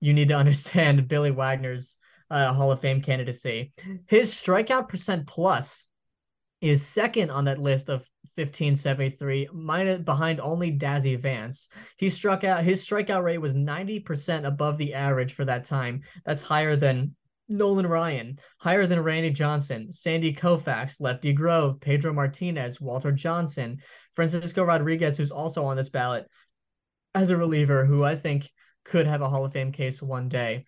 [SPEAKER 2] you need to [LAUGHS] understand Billy Wagner's uh, Hall of Fame candidacy. His strikeout percent plus is second on that list of 1573, minus behind only Dazzy Vance. He struck out his strikeout rate was 90% above the average for that time. That's higher than Nolan Ryan, higher than Randy Johnson, Sandy Koufax, Lefty Grove, Pedro Martinez, Walter Johnson, Francisco Rodriguez, who's also on this ballot as a reliever, who I think could have a Hall of Fame case one day.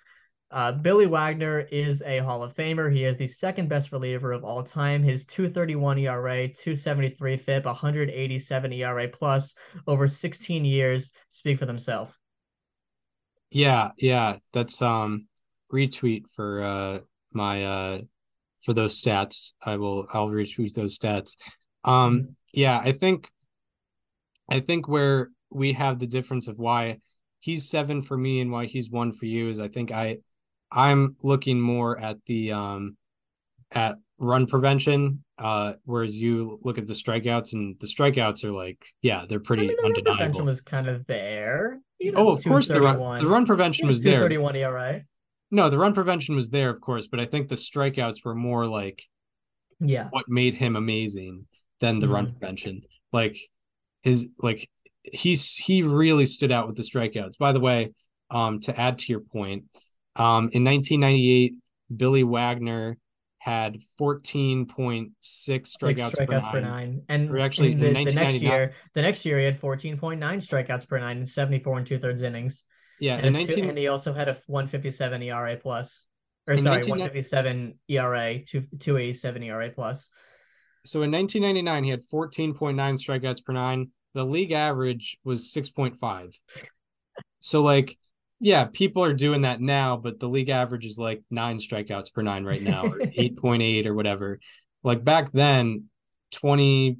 [SPEAKER 2] Uh, Billy Wagner is a Hall of Famer. He is the second best reliever of all time. His 231 ERA, 273 FIP, 187 ERA plus over 16 years speak for themselves.
[SPEAKER 3] Yeah, yeah, that's um retweet for uh my uh for those stats. I will I'll retweet those stats. Um mm-hmm. yeah, I think I think where we have the difference of why he's seven for me and why he's one for you is I think I I'm looking more at the um at run prevention, uh, whereas you look at the strikeouts and the strikeouts are like, yeah, they're pretty I mean, the undeniable. Run prevention
[SPEAKER 2] was kind of there.
[SPEAKER 3] You know, oh, of course the run the run prevention was there.
[SPEAKER 2] Thirty one ERA.
[SPEAKER 3] No, the run prevention was there, of course, but I think the strikeouts were more like,
[SPEAKER 2] yeah,
[SPEAKER 3] what made him amazing than the mm-hmm. run prevention. Like his like he's he really stood out with the strikeouts. By the way, um, to add to your point, um, in 1998, Billy Wagner had 14.6 strikeouts, strikeouts per, nine. per nine.
[SPEAKER 2] And or actually, the, the, next year, the next year he had 14.9 strikeouts per nine in 74 and two thirds innings.
[SPEAKER 3] Yeah,
[SPEAKER 2] and, 19... and he also had a 157 ERA plus, or in sorry, 157 ERA, two 287 ERA plus.
[SPEAKER 3] So in 1999, he had 14.9 strikeouts per nine. The league average was 6.5. So like yeah, people are doing that now, but the league average is like nine strikeouts per nine right now, or [LAUGHS] 8.8 or whatever. Like back then, 20,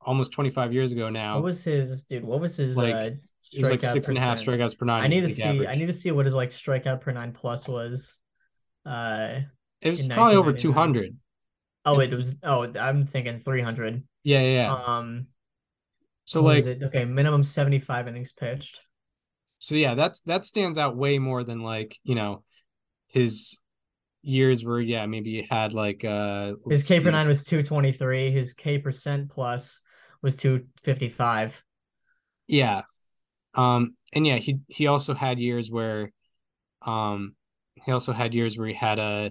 [SPEAKER 3] almost 25 years ago now.
[SPEAKER 2] What was his, dude? What was his,
[SPEAKER 3] like, uh, it was like six and a half strikeouts per nine.
[SPEAKER 2] I need to see, average. I need to see what his like strikeout per nine plus was. Uh,
[SPEAKER 3] it was probably over 200.
[SPEAKER 2] Oh, it was, oh, I'm thinking 300.
[SPEAKER 3] Yeah, yeah. yeah.
[SPEAKER 2] Um,
[SPEAKER 3] so like,
[SPEAKER 2] okay, minimum 75 innings pitched.
[SPEAKER 3] So yeah, that's that stands out way more than like, you know, his years where yeah, maybe he had like uh
[SPEAKER 2] his K per nine was 223, his K percent plus was 255.
[SPEAKER 3] Yeah. Um and yeah, he he also had years where um he also had years where he had a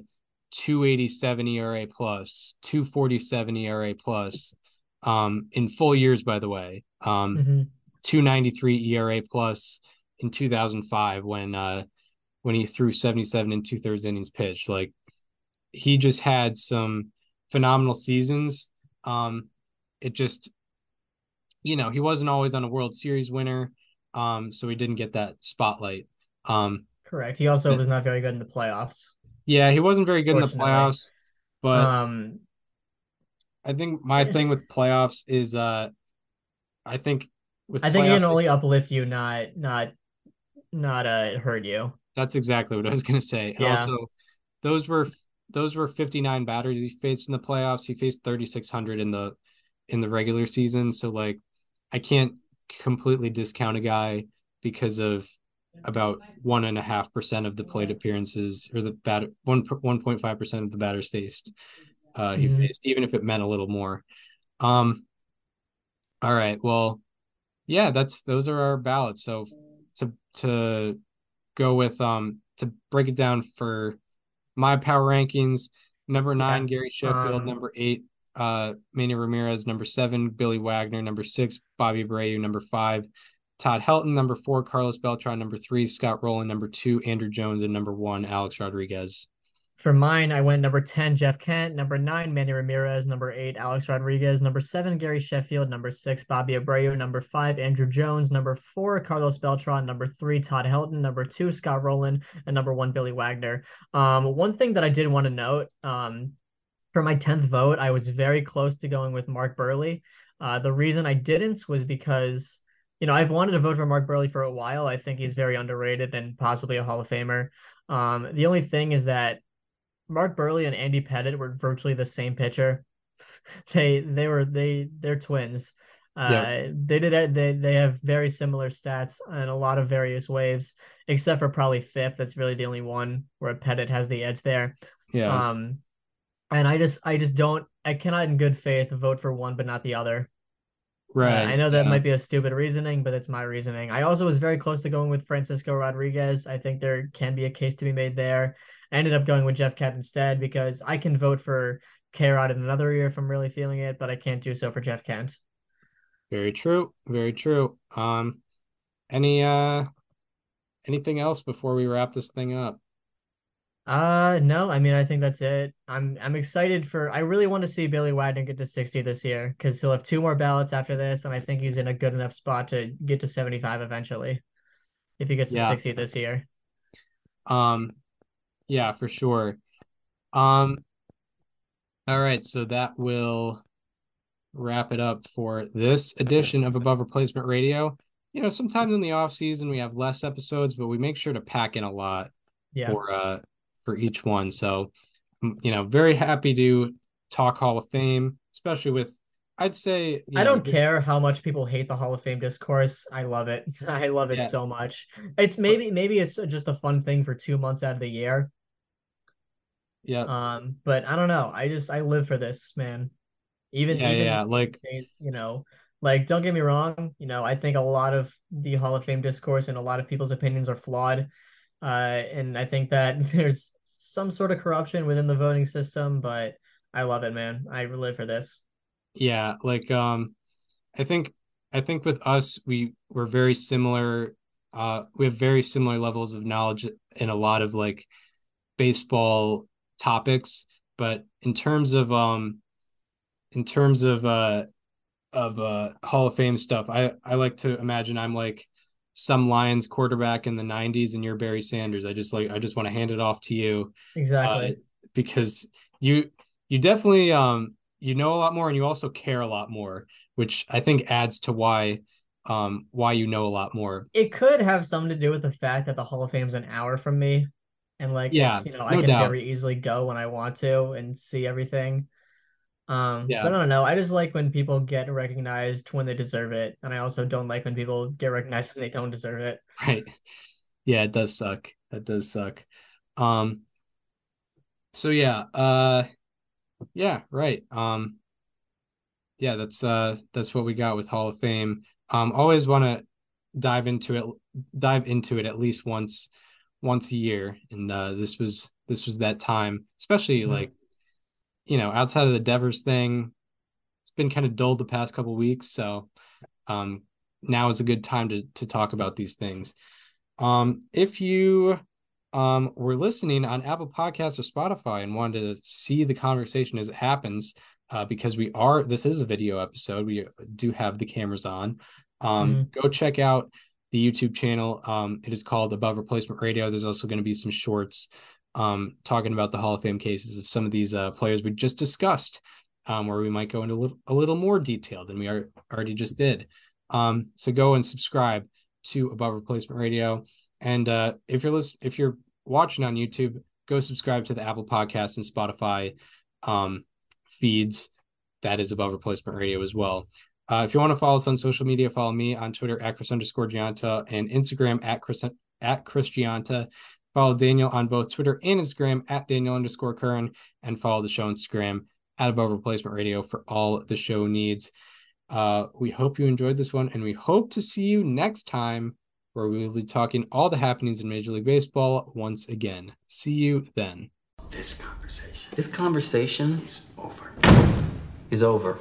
[SPEAKER 3] 287 ERA plus, 247 ERA plus um in full years by the way. Um mm-hmm. 293 ERA plus in 2005 when uh when he threw 77 and two thirds innings pitched. Like he just had some phenomenal seasons. Um, it just, you know, he wasn't always on a World Series winner, um, so he didn't get that spotlight. Um,
[SPEAKER 2] Correct. He also but, was not very good in the playoffs.
[SPEAKER 3] Yeah, he wasn't very good in the playoffs, but um, I think my thing with playoffs is, uh, I think with
[SPEAKER 2] I think playoffs, he can only uplift you, not not not uh hurt you.
[SPEAKER 3] That's exactly what I was gonna say. And yeah. also, those were those were 59 batters he faced in the playoffs. He faced 3600 in the in the regular season. So like I can't completely discount a guy because of about one and a half percent of the plate appearances or the bat one one point five percent of the batters faced. Uh, he mm-hmm. faced even if it meant a little more. Um, all right, well, yeah, that's those are our ballots. So to go with um to break it down for my power rankings. Number nine. Gary Sheffield. Um, number eight, uh, Manny Ramirez. Number seven, Billy Wagner. Number six, Bobby Abreu. Number five, Todd Helton. Number four, Carlos Beltran. Number three, Scott Rolen. Number two, Andruw Jones. And number one, Alex Rodriguez.
[SPEAKER 2] For mine, I went number 10, Jeff Kent. Number nine, Manny Ramirez. Number eight, Alex Rodriguez. Number seven, Gary Sheffield. Number six, Bobby Abreu. Number five, Andruw Jones. Number four, Carlos Beltran. Number three, Todd Helton. Number two, Scott Rolen. And number one, Billy Wagner. Um, one thing that I did want to note um, for my 10th vote, I was very close to going with Mark Buehrle. Uh, the reason I didn't was because you know, I've wanted to vote for Mark Buehrle for a while. I think he's very underrated and possibly a Hall of Famer. Um, the only thing is that Mark Buehrle and Andy Pettitte were virtually the same pitcher. [LAUGHS] they they were they they're twins. Uh, yeah. they did they they have very similar stats in a lot of various ways, except for probably FIP. That's really the only one where Pettitte has the edge there.
[SPEAKER 3] Yeah.
[SPEAKER 2] Um, and I just I just don't I cannot in good faith vote for one but not the other.
[SPEAKER 3] Right.
[SPEAKER 2] Uh, I know that yeah. might be a stupid reasoning, but it's my reasoning. I also was very close to going with Francisco Rodriguez. I think there can be a case to be made there. I ended up going with Jeff Kent instead because I can vote for K-Rod in another year if I'm really feeling it, but I can't do so for Jeff Kent.
[SPEAKER 3] Very true. Very true. Um, any uh, anything else before we wrap this thing up?
[SPEAKER 2] Uh no, I mean I think that's it. I'm I'm excited for I really want to see Billy Wagner get to 60 this year because he'll have two more ballots after this, and I think he's in a good enough spot to get to 75 eventually. If he gets to yeah. 60 this year.
[SPEAKER 3] Um yeah, for sure. Um all right, so that will wrap it up for this edition of Above Replacement Radio. You know, sometimes in the off season we have less episodes, but we make sure to pack in a lot
[SPEAKER 2] yeah.
[SPEAKER 3] for uh for each one. So, you know, very happy to talk Hall of Fame, especially with I'd say
[SPEAKER 2] I don't care how much people hate the Hall of Fame discourse. I love it. [LAUGHS] I love it yeah. so much. It's maybe maybe it's just a fun thing for two months out of the year.
[SPEAKER 3] Yeah.
[SPEAKER 2] Um, but I don't know. I just I live for this, man. Even
[SPEAKER 3] yeah,
[SPEAKER 2] even
[SPEAKER 3] yeah, like
[SPEAKER 2] you know, like don't get me wrong. You know, I think a lot of the Hall of Fame discourse and a lot of people's opinions are flawed. Uh, and I think that [LAUGHS] there's some sort of corruption within the voting system, but I love it, man. I live for this.
[SPEAKER 3] Yeah, like um, I think I think with us we we're very similar. Uh, we have very similar levels of knowledge in a lot of like baseball topics, but in terms of um, in terms of uh, of uh Hall of Fame stuff, I I like to imagine I'm like some Lions quarterback in the 90s and you're Barry Sanders. I just like I just want to hand it off to you.
[SPEAKER 2] Exactly. Uh,
[SPEAKER 3] because you you definitely um you know a lot more and you also care a lot more, which I think adds to why um why you know a lot more.
[SPEAKER 2] It could have something to do with the fact that the Hall of Fame's an hour from me. And like
[SPEAKER 3] yeah,
[SPEAKER 2] you know, no I can doubt. very easily go when I want to and see everything. Um, yeah. but I don't know. I just like when people get recognized when they deserve it, and I also don't like when people get recognized when they don't deserve it. [LAUGHS]
[SPEAKER 3] Right. Yeah, it does suck. That does suck. Um. So yeah. Uh. Yeah. Right. Um. Yeah. That's uh. That's what we got with Hall of Fame. Um. Always want to dive into it. Dive into it at least once. Once a year, and uh, this was this was that time, especially mm-hmm. like you know, outside of the Devers thing, it's been kind of dull the past couple weeks. So, um, now is a good time to to talk about these things. Um, if you um, were listening on Apple Podcasts or Spotify and wanted to see the conversation as it happens, uh, because we are this is a video episode, we do have the cameras on. Um, mm-hmm. Go check out the YouTube channel. Um, it is called Above Replacement Radio. There's also going to be some shorts um, talking about the Hall of Fame cases of some of these uh, players we just discussed, um, where we might go into a little, a little more detail than we are, already just did. Um, so go and subscribe to Above Replacement Radio. And uh, if you're listening, if you're watching on YouTube, go subscribe to the Apple Podcasts and Spotify um, feeds. That is Above Replacement Radio as well. Uh, if you want to follow us on social media, follow me on Twitter at Chris underscore Gianta and Instagram at Chris at Chris Gianta. Follow Daniel on both Twitter and Instagram at Daniel underscore Curran, and follow the show on Instagram at Above Replacement Radio for all the show needs. Uh, we hope you enjoyed this one, and we hope to see you next time where we will be talking all the happenings in Major League Baseball once again. See you then.
[SPEAKER 4] This conversation. This conversation is over. Is over.